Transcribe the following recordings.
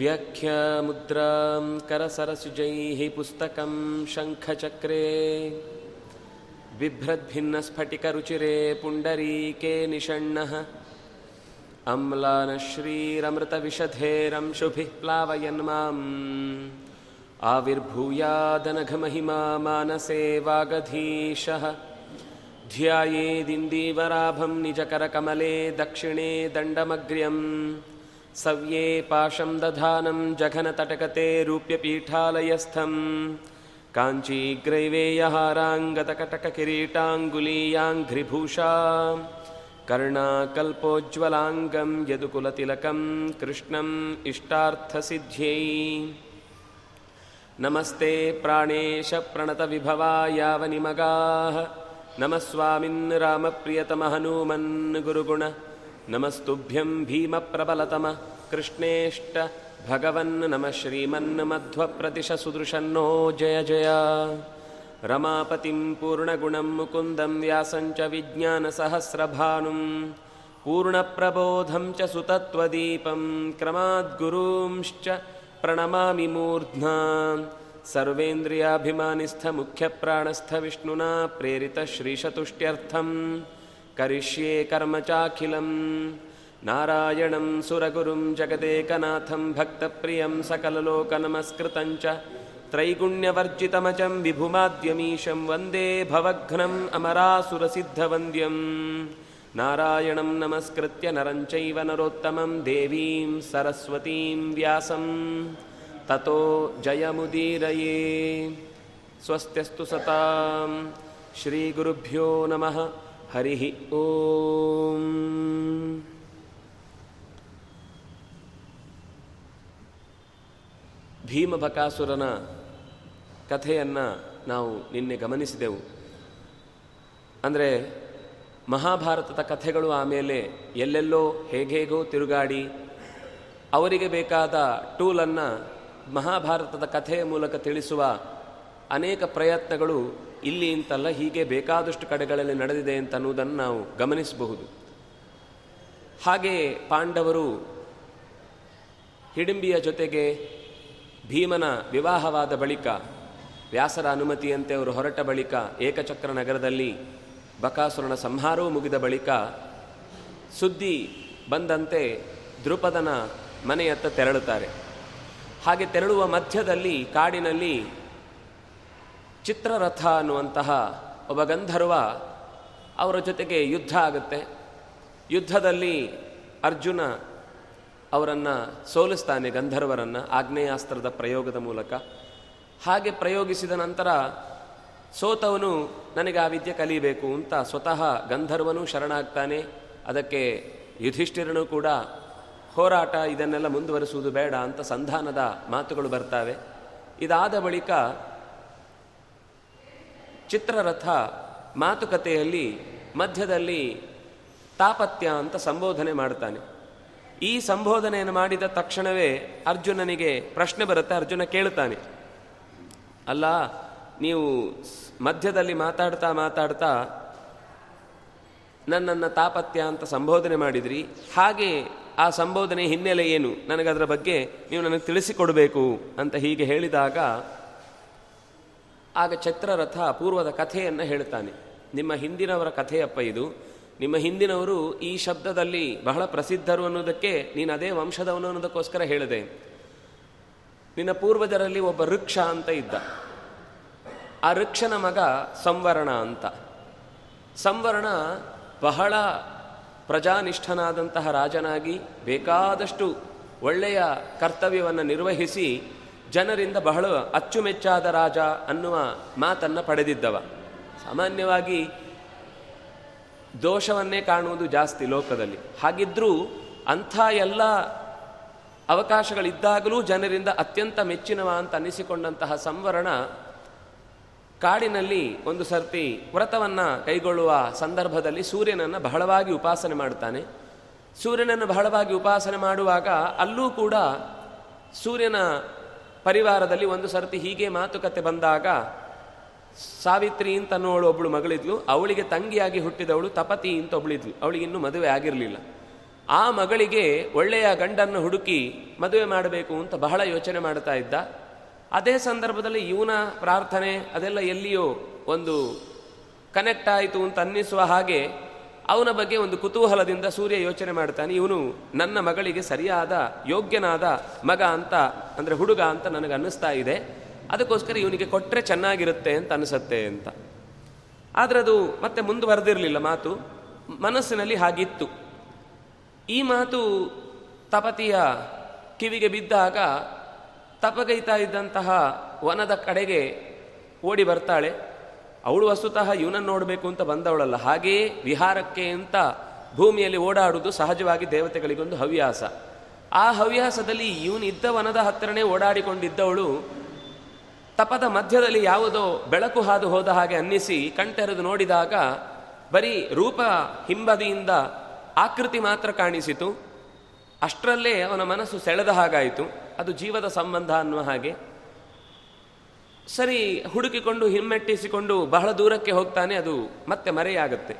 व्याख्यामुद्रां करसरसुजैः पुस्तकं शङ्खचक्रे बिभ्रद्भिन्नस्फटिकरुचिरे पुण्डरीके निषण्णः अम्लानश्रीरमृतविशधेरंशुभिः प्लावयन् माम् आविर्भूयादनघमहिमा मानसे वागधीशः ध्यायेदिन्दीवराभं निजकरकमले दक्षिणे दण्डमग्र्यम्। सव्ये पाशं दधानं जघनतटकते रूप्यपीठालयस्थम्। काञ्चीग्रैवेयहाराङ्गतकटककिरीटाङ्गुलीयाङ्घ्रिभूषा। कर्णाकल्पोज्ज्वलाङ्गं यदुकुलतिलकं कृष्णम् इष्टार्थसिद्ध्यै। नमस्ते प्राणेशप्रणतविभवायावनिमगाः नमः स्वामिन् रामप्रियतमहनूमन् गुरुगुण। नमस्तुभ्यं भीमप्रबलतम। कृष्णेष्ट भगवन् नमः श्रीमन्मध्वप्रतिशसुदृशन्नो जय जय। रमापतिं पूर्णगुणं मुकुन्दं व्यासं च विज्ञानसहस्रभानुं। पूर्णप्रबोधं च सुतत्वदीपं। क्रमाद्गुरूंश्च प्रणमामि मूर्ध्ना। सर्वेन्द्रियाभिमानिस्थमुख्यप्राणस्थविष्णुना प्रेरितश्रीशतुष्ट्यर्थम् करिष्ये कर्म चाखिलं नारायणं सुरगुरुं जगदेकनाथं भक्तप्रियं सकललोकनमस्कृतं च। त्रैगुण्यवर्जितमचं विभुमाद्यमीशं वन्दे भवघ्नम् अमरासुरसिद्धवन्द्यं ನಾರಾಯಣಂ ನಮಸ್ಕೃತ್ಯ ನರಂಚೈವ ನರೋತ್ತಮಂ ದೇವೀಂ ಸರಸ್ವತೀಂ ವ್ಯಾಸಂ ತತೋ ಜಯಮುದೀರಯೇ ಸ್ವಸ್ತ್ಯಸ್ತು ಸತಾಂ ಶ್ರೀಗುರುಭ್ಯೋ ನಮಃ ಹರಿ ಓಂ ಭೀಮಬಕಾಸುರನ ಕಥೆಯನ್ನ ನಾವು ನಿನ್ನೆ ಗಮನಿಸಿದೆವು. ಅಂದರೆ ಮಹಾಭಾರತದ ಕಥೆಗಳು ಆಮೇಲೆ ಎಲ್ಲೆಲ್ಲೋ ಹೇಗೇಗೋ ತಿರುಗಾಡಿ ಅವರಿಗೆ ಬೇಕಾದ ಟೂಲನ್ನು ಮಹಾಭಾರತದ ಕಥೆಯ ಮೂಲಕ ತಿಳಿಸುವ ಅನೇಕ ಪ್ರಯತ್ನಗಳು ಇಲ್ಲಿ ಅಂತಲ್ಲ ಹೀಗೆ ಬೇಕಾದಷ್ಟು ಕಡೆಗಳಲ್ಲಿ ನಡೆದಿದೆ ಅಂತ ಅನ್ನುವುದನ್ನು ನಾವು ಗಮನಿಸಬಹುದು. ಹಾಗೆ ಪಾಂಡವರು ಹಿಡಿಂಬಿಯ ಜೊತೆಗೆ ಭೀಮನ ವಿವಾಹವಾದ ಬಳಿಕ ವ್ಯಾಸರ ಅನುಮತಿಯಂತೆ ಅವರು ಹೊರಟ ಬಳಿಕ ಏಕಚಕ್ರ ನಗರದಲ್ಲಿ ಬಕಾಸುರನ ಸಂಹಾರವೂ ಮುಗಿದ ಬಳಿಕ ಸುದ್ದಿ ಬಂದಂತೆ ದೃಪದನ ಮನೆಯತ್ತ ತೆರಳುತ್ತಾರೆ. ಹಾಗೆ ತೆರಳುವ ಮಧ್ಯದಲ್ಲಿ ಕಾಡಿನಲ್ಲಿ ಚಿತ್ರರಥ ಅನ್ನುವಂತಹ ಒಬ್ಬ ಗಂಧರ್ವ ಅವರ ಜೊತೆಗೆ ಯುದ್ಧ ಆಗುತ್ತೆ. ಯುದ್ಧದಲ್ಲಿ ಅರ್ಜುನ ಅವರನ್ನು ಸೋಲಿಸ್ತಾನೆ ಗಂಧರ್ವರನ್ನು ಆಗ್ನೇಯಾಸ್ತ್ರದ ಪ್ರಯೋಗದ ಮೂಲಕ. ಹಾಗೆ ಪ್ರಯೋಗಿಸಿದ ನಂತರ ಸೋತವನು ನನಗೆ ಆ ವಿದ್ಯೆ ಕಲಿಬೇಕು ಅಂತ ಸ್ವತಃ ಗಂಧರ್ವನು ಶರಣಾಗ್ತಾನೆ. ಅದಕ್ಕೆ ಯುಧಿಷ್ಠಿರನು ಕೂಡ ಹೋರಾಟ ಇದನ್ನೆಲ್ಲ ಮುಂದುವರಿಸುವುದು ಬೇಡ ಅಂತ ಸಂಧಾನದ ಮಾತುಗಳು ಬರ್ತಾವೆ. ಇದಾದ ಬಳಿಕ ಚಿತ್ರರಥ ಮಾತುಕತೆಯಲ್ಲಿ ಮಧ್ಯದಲ್ಲಿ ತಾಪತ್ಯ ಅಂತ ಸಂಬೋಧನೆ ಮಾಡ್ತಾನೆ. ಈ ಸಂಬೋಧನೆಯನ್ನು ಮಾಡಿದ ತಕ್ಷಣವೇ ಅರ್ಜುನನಿಗೆ ಪ್ರಶ್ನೆ ಬರುತ್ತೆ, ಅರ್ಜುನ ಕೇಳ್ತಾನೆ ಅಲ್ಲ ನೀವು ಮಧ್ಯದಲ್ಲಿ ಮಾತಾಡ್ತಾ ಮಾತಾಡ್ತಾ ನನ್ನನ್ನು ತಾಪತ್ಯ ಅಂತ ಸಂಬೋಧನೆ ಮಾಡಿದ್ರಿ. ಹಾಗೆ ಆ ಸಂಬೋಧನೆ ಹಿನ್ನೆಲೆ ಏನು? ನನಗದರ ಬಗ್ಗೆ ನೀವು ನನಗೆ ತಿಳಿಸಿಕೊಡಬೇಕು ಅಂತ ಹೀಗೆ ಹೇಳಿದಾಗ ಆಗ ಛತ್ರರಥ ಪೂರ್ವದ ಕಥೆಯನ್ನು ಹೇಳ್ತಾನೆ. ನಿಮ್ಮ ಹಿಂದಿನವರ ಕಥೆಯಪ್ಪ ಇದು. ನಿಮ್ಮ ಹಿಂದಿನವರು ಈ ಶಬ್ದದಲ್ಲಿ ಬಹಳ ಪ್ರಸಿದ್ಧರು ಅನ್ನೋದಕ್ಕೆ ನೀನು ಅದೇ ವಂಶದವನು ಅನ್ನೋದಕ್ಕೋಸ್ಕರ ಹೇಳಿದೆ. ನಿನ್ನ ಪೂರ್ವಜರಲ್ಲಿ ಒಬ್ಬ ವೃಕ್ಷ ಅಂತ ಇದ್ದ. ಆ ವೃಕ್ಷನ ಮಗ ಸಂವರ್ಣ ಅಂತ. ಸಂವರ್ಣ ಬಹಳ ಪ್ರಜಾನಿಷ್ಠನಾದಂತಹ ರಾಜನಾಗಿ ಬೇಕಾದಷ್ಟು ಒಳ್ಳೆಯ ಕರ್ತವ್ಯವನ್ನು ನಿರ್ವಹಿಸಿ ಜನರಿಂದ ಬಹಳ ಅಚ್ಚುಮೆಚ್ಚಾದ ರಾಜ ಅನ್ನುವ ಮಾತನ್ನು ಪಡೆದಿದ್ದವ. ಸಾಮಾನ್ಯವಾಗಿ ದೋಷವನ್ನೇ ಕಾಣುವುದು ಜಾಸ್ತಿ ಲೋಕದಲ್ಲಿ. ಹಾಗಿದ್ರೂ ಅಂಥ ಎಲ್ಲ ಅವಕಾಶಗಳಿದ್ದಾಗಲೂ ಜನರಿಂದ ಅತ್ಯಂತ ಮೆಚ್ಚಿನವ ಅಂತ ಅನ್ನಿಸಿಕೊಂಡಂತಹ ಸಂವರಣ ಕಾಡಿನಲ್ಲಿ ಒಂದು ಸರ್ತಿ ವ್ರತವನ್ನು ಕೈಗೊಳ್ಳುವ ಸಂದರ್ಭದಲ್ಲಿ ಸೂರ್ಯನನ್ನು ಬಹಳವಾಗಿ ಉಪಾಸನೆ ಮಾಡ್ತಾನೆ ಸೂರ್ಯನನ್ನು ಬಹಳವಾಗಿ ಉಪಾಸನೆ ಮಾಡುವಾಗ ಅಲ್ಲೂ ಕೂಡ ಸೂರ್ಯನ ಪರಿವಾರದಲ್ಲಿ ಒಂದು ಸರ್ತಿ ಹೀಗೆ ಮಾತುಕತೆ ಬಂದಾಗ, ಸಾವಿತ್ರಿ ಅಂತ ಅನ್ನೋಳು ಒಬ್ಬಳು ಮಗಳಿದ್ಲು, ಅವಳಿಗೆ ತಂಗಿಯಾಗಿ ಹುಟ್ಟಿದವಳು ತಪತಿ ಅಂತ ಒಬ್ಬಳಿದ್ಲು ಅವಳಿಗೆ ಇನ್ನೂ ಮದುವೆ ಆಗಿರಲಿಲ್ಲ. ಆ ಮಗಳಿಗೆ ಒಳ್ಳೆಯ ಗಂಡನ್ನು ಹುಡುಕಿ ಮದುವೆ ಮಾಡಬೇಕು ಅಂತ ಬಹಳ ಯೋಚನೆ ಮಾಡ್ತಾ ಇದ್ದ. ಅದೇ ಸಂದರ್ಭದಲ್ಲಿ ಇವನ ಪ್ರಾರ್ಥನೆ, ಅದೆಲ್ಲ ಎಲ್ಲಿಯೋ ಒಂದು ಕನೆಕ್ಟ್ ಆಯಿತು ಅಂತ ಅನ್ನಿಸುವ ಹಾಗೆ ಅವನ ಬಗ್ಗೆ ಒಂದು ಕುತೂಹಲದಿಂದ ಸೂರ್ಯ ಯೋಚನೆ ಮಾಡ್ತಾನೆ, ಇವನು ನನ್ನ ಮಗಳಿಗೆ ಸರಿಯಾದ, ಯೋಗ್ಯನಾದ ಮಗ ಅಂತ, ಅಂದರೆ ಹುಡುಗ ಅಂತ ನನಗೆ ಅನ್ನಿಸ್ತಾ ಇದೆ. ಅದಕ್ಕೋಸ್ಕರ ಇವನಿಗೆ ಕೊಟ್ಟರೆ ಚೆನ್ನಾಗಿರುತ್ತೆ ಅಂತ ಅನಿಸುತ್ತೆ ಅಂತ. ಆದರೆ ಅದು ಮತ್ತೆ ಮುಂದುವರೆದಿರಲಿಲ್ಲ ಮಾತು. ಮನಸ್ಸಿನಲ್ಲಿ ಹಾಗಿತ್ತು. ಈ ಮಾತು ತಪತಿಯ ಕಿವಿಗೆ ಬಿದ್ದಾಗ ತಪಗೈತಾ ಇದ್ದಂತಹ ವನದ ಕಡೆಗೆ ಓಡಿ ಬರ್ತಾಳೆ. ಅವಳು ವಸ್ತುತಃ ಇವನನ್ನು ನೋಡಬೇಕು ಅಂತ ಬಂದವಳಲ್ಲ. ಹಾಗೆಯೇ ವಿಹಾರಕ್ಕೆ ಅಂತ ಭೂಮಿಯಲ್ಲಿ ಓಡಾಡುವುದು ಸಹಜವಾಗಿ ದೇವತೆಗಳಿಗೊಂದು ಹವ್ಯಾಸ. ಆ ಹವ್ಯಾಸದಲ್ಲಿ ಇವನಿದ್ದ ವನದ ಹತ್ತಿರನೇ ಓಡಾಡಿಕೊಂಡಿದ್ದವಳು ತಪದ ಮಧ್ಯದಲ್ಲಿ ಯಾವುದೋ ಬೆಳಕು ಹಾದು ಹೋದ ಹಾಗೆ ಅನ್ನಿಸಿ ಕಣ್ತೆರೆದು ನೋಡಿದಾಗ ಬರೀ ರೂಪ ಹಿಂಬದಿಯಿಂದ ಆಕೃತಿ ಮಾತ್ರ ಕಾಣಿಸಿತು. ಅಷ್ಟರಲ್ಲೇ ಅವನ ಮನಸ್ಸು ಸೆಳೆದ ಹಾಗಾಯಿತು. ಅದು ಜೀವದ ಸಂಬಂಧ ಅನ್ನುವ ಹಾಗೆ. ಸರಿ, ಹುಡುಕಿಕೊಂಡು, ಹಿಮ್ಮೆಟ್ಟಿಸಿಕೊಂಡು ಬಹಳ ದೂರಕ್ಕೆ ಹೋಗ್ತಾನೆ, ಅದು ಮತ್ತೆ ಮರೆಯಾಗುತ್ತೆ.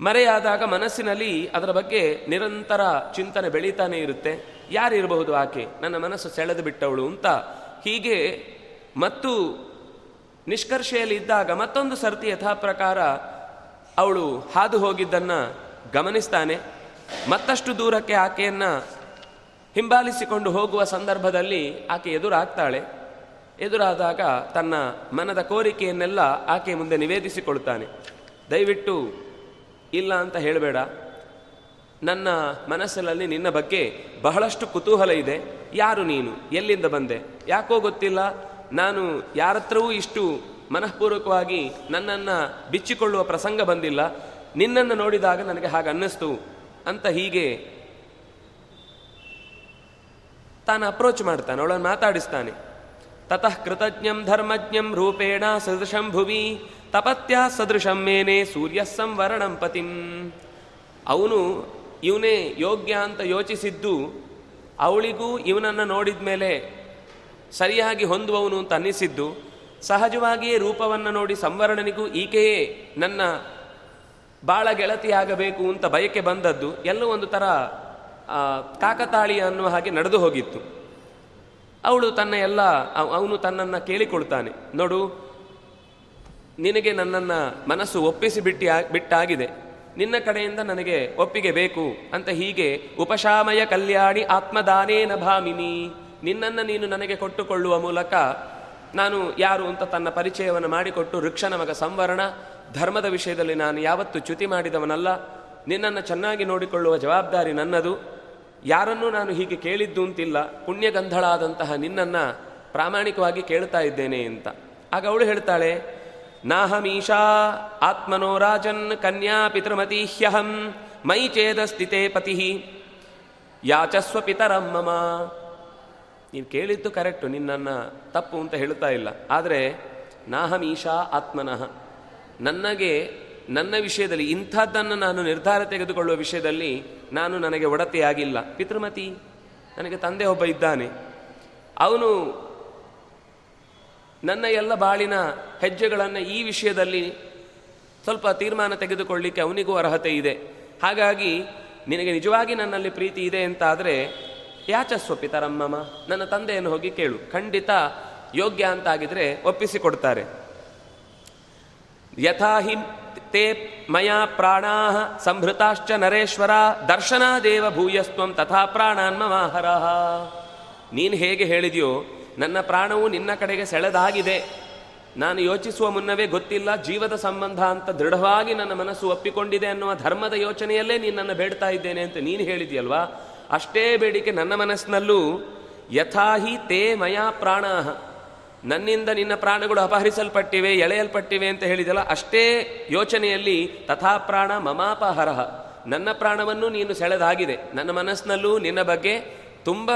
ಮರೆಯಾದಾಗ ಮನಸ್ಸಿನಲ್ಲಿ ಅದರ ಬಗ್ಗೆ ನಿರಂತರ ಚಿಂತನೆ ಬೆಳೀತಾನೆ ಇರುತ್ತೆ. ಯಾರಿರಬಹುದು ಆಕೆ? ನನ್ನ ಮನಸ್ಸು ಸೆಳೆದು ಬಿಟ್ಟವಳು ಅಂತ ಹೀಗೆ ಮತ್ತು ನಿಷ್ಕರ್ಷೆಯಲ್ಲಿ ಇದ್ದಾಗ ಮತ್ತೊಂದು ಸರ್ತಿ ಯಥಾ ಪ್ರಕಾರ ಅವಳು ಹಾದು ಹೋಗಿದ್ದನ್ನ ಗಮನಿಸ್ತಾನೆ. ಮತ್ತಷ್ಟು ದೂರಕ್ಕೆ ಆಕೆಯನ್ನ ಹಿಂಬಾಲಿಸಿಕೊಂಡು ಹೋಗುವ ಸಂದರ್ಭದಲ್ಲಿ ಆಕೆ ಎದುರಾಗ್ತಾಳೆ. ಎದುರಾದಾಗ ತನ್ನ ಮನದ ಕೋರಿಕೆಯನ್ನೆಲ್ಲ ಆಕೆ ಮುಂದೆ ನಿವೇದಿಸಿಕೊಳ್ತಾನೆ. ದಯವಿಟ್ಟು ಇಲ್ಲ ಅಂತ ಹೇಳಬೇಡ. ನನ್ನ ಮನಸ್ಸಿನಲ್ಲಿ ನಿನ್ನ ಬಗ್ಗೆ ಬಹಳಷ್ಟು ಕುತೂಹಲ ಇದೆ. ಯಾರು ನೀನು? ಎಲ್ಲಿಂದ ಬಂದೆ? ಯಾಕೋ ಗೊತ್ತಿಲ್ಲ. ನಾನು ಯಾರತ್ರವೂ ಇಷ್ಟು ಮನಃಪೂರ್ವಕವಾಗಿ ನನ್ನನ್ನು ಬಿಚ್ಚಿಕೊಳ್ಳುವ ಪ್ರಸಂಗ ಬಂದಿಲ್ಲ. ನಿನ್ನನ್ನು ನೋಡಿದಾಗ ನನಗೆ ಹಾಗೆ ಅನ್ನಿಸ್ತು ಅಂತ ಹೀಗೆ ತಾನು ಅಪ್ರೋಚ್ ಮಾಡ್ತಾನೆ, ಅವಳನ್ನು ಮಾತಾಡಿಸ್ತಾನೆ. ತತಃ ಕೃತಜ್ಞಂ ಧರ್ಮಜ್ಞಂ ರೂಪೇಣ ಸದೃಶಂ ಭುವಿ, ತಪತ್ಯ ಸದೃಶಂ ಮೇನೆ ಸೂರ್ಯ ಸಂವರಣಂ ಪತಿಂ. ಅವನು ಇವನೇ ಯೋಗ್ಯ ಅಂತ ಯೋಚಿಸಿದ್ದು, ಅವಳಿಗೂ ಇವನನ್ನು ನೋಡಿದ ಮೇಲೆ ಸರಿಯಾಗಿ ಹೊಂದುವವನು ಅಂತ ಅನ್ನಿಸಿದ್ದು, ಸಹಜವಾಗಿಯೇ ರೂಪವನ್ನು ನೋಡಿ ಸಂವರಣನಿಗೂ ಈಕೆಯೇ ನನ್ನ ಬಾಳ ಗೆಳತಿಯಾಗಬೇಕು ಅಂತ ಬಯಕೆ ಬಂದದ್ದು, ಎಲ್ಲೋ ಒಂದು ಥರ ಕಾಕತಾಳಿ ಅನ್ನುವ ಹಾಗೆ ನಡೆದು ಹೋಗಿತ್ತು. ಅವಳು ತನ್ನ ಎಲ್ಲ ಅವನು ತನ್ನನ್ನು ಕೇಳಿಕೊಳ್ತಾನೆ. ನೋಡು, ನಿನಗೆ ನನ್ನನ್ನು ಮನಸ್ಸು ಒಪ್ಪಿಸಿ ಬಿಟ್ಟಿ ಬಿಟ್ಟಾಗಿದೆ. ನಿನ್ನ ಕಡೆಯಿಂದ ನನಗೆ ಒಪ್ಪಿಗೆ ಬೇಕು ಅಂತ ಹೀಗೆ ಉಪಶಾಮಯ ಕಲ್ಯಾಣಿ ಆತ್ಮದಾನೇನ ಭಾಮಿನಿ ನಿನ್ನನ್ನು ನೀನು ನನಗೆ ಕೊಟ್ಟುಕೊಳ್ಳುವ ಮೂಲಕ ನಾನು ಯಾರು ಅಂತ ತನ್ನ ಪರಿಚಯವನ್ನು ಮಾಡಿಕೊಟ್ಟು ವೃಕ್ಷನ ಮಗ ಸಂವರಣ, ಧರ್ಮದ ವಿಷಯದಲ್ಲಿ ನಾನು ಯಾವತ್ತು ಚ್ಯುತಿ ಮಾಡಿದವನಲ್ಲ. ನಿನ್ನನ್ನು ಚೆನ್ನಾಗಿ ನೋಡಿಕೊಳ್ಳುವ ಜವಾಬ್ದಾರಿ ನನ್ನದು. ಯಾರನ್ನು ನಾನು ಹೀಗೆ ಕೇಳಿದ್ದು ಅಂತಿಲ್ಲ. ಪುಣ್ಯಗಂಧಳಾದಂತಹ ನಿನ್ನನ್ನು ಪ್ರಾಮಾಣಿಕವಾಗಿ ಕೇಳ್ತಾ ಇದ್ದೇನೆ ಅಂತ. ಆಗ ಅವಳು ಹೇಳ್ತಾಳೆ, ನಾಹಮೀಶಾ ಆತ್ಮನೋ ರಾಜನ್ ಕನ್ಯಾ ಪಿತೃಮತೀಹ್ಯಹಂ ಮೈ ಚೇದ ಸ್ಥಿತೆ ಪತಿ. ಯಾಚಸ್ವ ಪಿತರಂ ಮಮ. ನೀನು ಕೇಳಿದ್ದು ಕರೆಕ್ಟು, ನಿನ್ನನ್ನು ತಪ್ಪು ಅಂತ ಹೇಳ್ತಾ ಇಲ್ಲ. ಆದರೆ ನಾಹಮೀಶಾ ಆತ್ಮನಃ. ನನಗೆ ನನ್ನ ವಿಷಯದಲ್ಲಿ ಇಂಥದ್ದನ್ನು ನಾನು ನಿರ್ಧಾರ ತೆಗೆದುಕೊಳ್ಳುವ ವಿಷಯದಲ್ಲಿ ನಾನು ನನಗೆ ಒಡತೆಯಾಗಿಲ್ಲ. ಪಿತೃಮತಿ, ನನಗೆ ತಂದೆ ಒಬ್ಬ ಇದ್ದಾನೆ. ಅವನು ನನ್ನ ಎಲ್ಲ ಬಾಳಿನ ಹೆಜ್ಜೆಗಳನ್ನು ಈ ವಿಷಯದಲ್ಲಿ ಸ್ವಲ್ಪ ತೀರ್ಮಾನ ತೆಗೆದುಕೊಳ್ಳಿಕ್ಕೆ ಅವನಿಗೂ ಅರ್ಹತೆ ಇದೆ. ಹಾಗಾಗಿ ನಿನಗೆ ನಿಜವಾಗಿ ನನ್ನಲ್ಲಿ ಪ್ರೀತಿ ಇದೆ ಅಂತಾದರೆ ಯಾಚಸ್ವ ಪಿತರಮ್ಮಮ್ಮ, ನನ್ನ ತಂದೆಯನ್ನು ಹೋಗಿ ಕೇಳು. ಖಂಡಿತ ಯೋಗ್ಯ ಅಂತಾಗಿದ್ರೆ ಒಪ್ಪಿಸಿಕೊಡ್ತಾರೆ. ಯಥಾ ತೇ ಮಯಾ ಪ್ರಾಣಾ ಸಂಹೃತಾಶ್ಚ ನರೇಶ್ವರ ದರ್ಶನಾದೇವ ಭೂಯಸ್ತ್ವಂ ತಥಾ ಪ್ರಾಣಾನ್ಮವಾಹರ ನೀನು ಹೇಗೆ ಹೇಳಿದೆಯೋ, ನನ್ನ ಪ್ರಾಣವು ನಿನ್ನ ಕಡೆಗೆ ಸೆಳೆದಾಗಿದೆ. ನಾನು ಯೋಚಿಸುವ ಮುನ್ನವೇ ಗೊತ್ತಿಲ್ಲ, ಜೀವದ ಸಂಬಂಧ ಅಂತ ದೃಢವಾಗಿ ನನ್ನ ಮನಸ್ಸು ಒಪ್ಪಿಕೊಂಡಿದೆ ಅನ್ನುವ ಧರ್ಮದ ಯೋಚನೆಯಲ್ಲೇ ನೀನನ್ನು ಬೇಡ್ತಾ ಇದ್ದೇನೆ ಅಂತ ನೀನು ಹೇಳಿದೆಯಲ್ವಾ? ಅಷ್ಟೇ ಬೇಡಿಕೆ ನನ್ನ ಮನಸ್ಸಿನಲ್ಲೂ, ಯಥಾಹಿ ತೇ ಮಯಾ ಪ್ರಾಣ ನನ್ನಿಂದ ನಿನ್ನ ಪ್ರಾಣಗಳು ಅಪಹರಿಸಲ್ಪಟ್ಟಿವೆ, ಎಳೆಯಲ್ಪಟ್ಟಿವೆ ಅಂತ ಹೇಳಿದಲ್ಲ, ಅಷ್ಟೇ ಯೋಚನೆಯಲ್ಲಿ ತಥಾ ಪ್ರಾಣ ಮಮಾಪಹರಹ. ನನ್ನ ಪ್ರಾಣವನ್ನು ನೀನು ಸೆಳೆದಾಗಿದೆ. ನನ್ನ ಮನಸ್ಸಿನಲ್ಲೂ ನಿನ್ನ ಬಗ್ಗೆ ತುಂಬ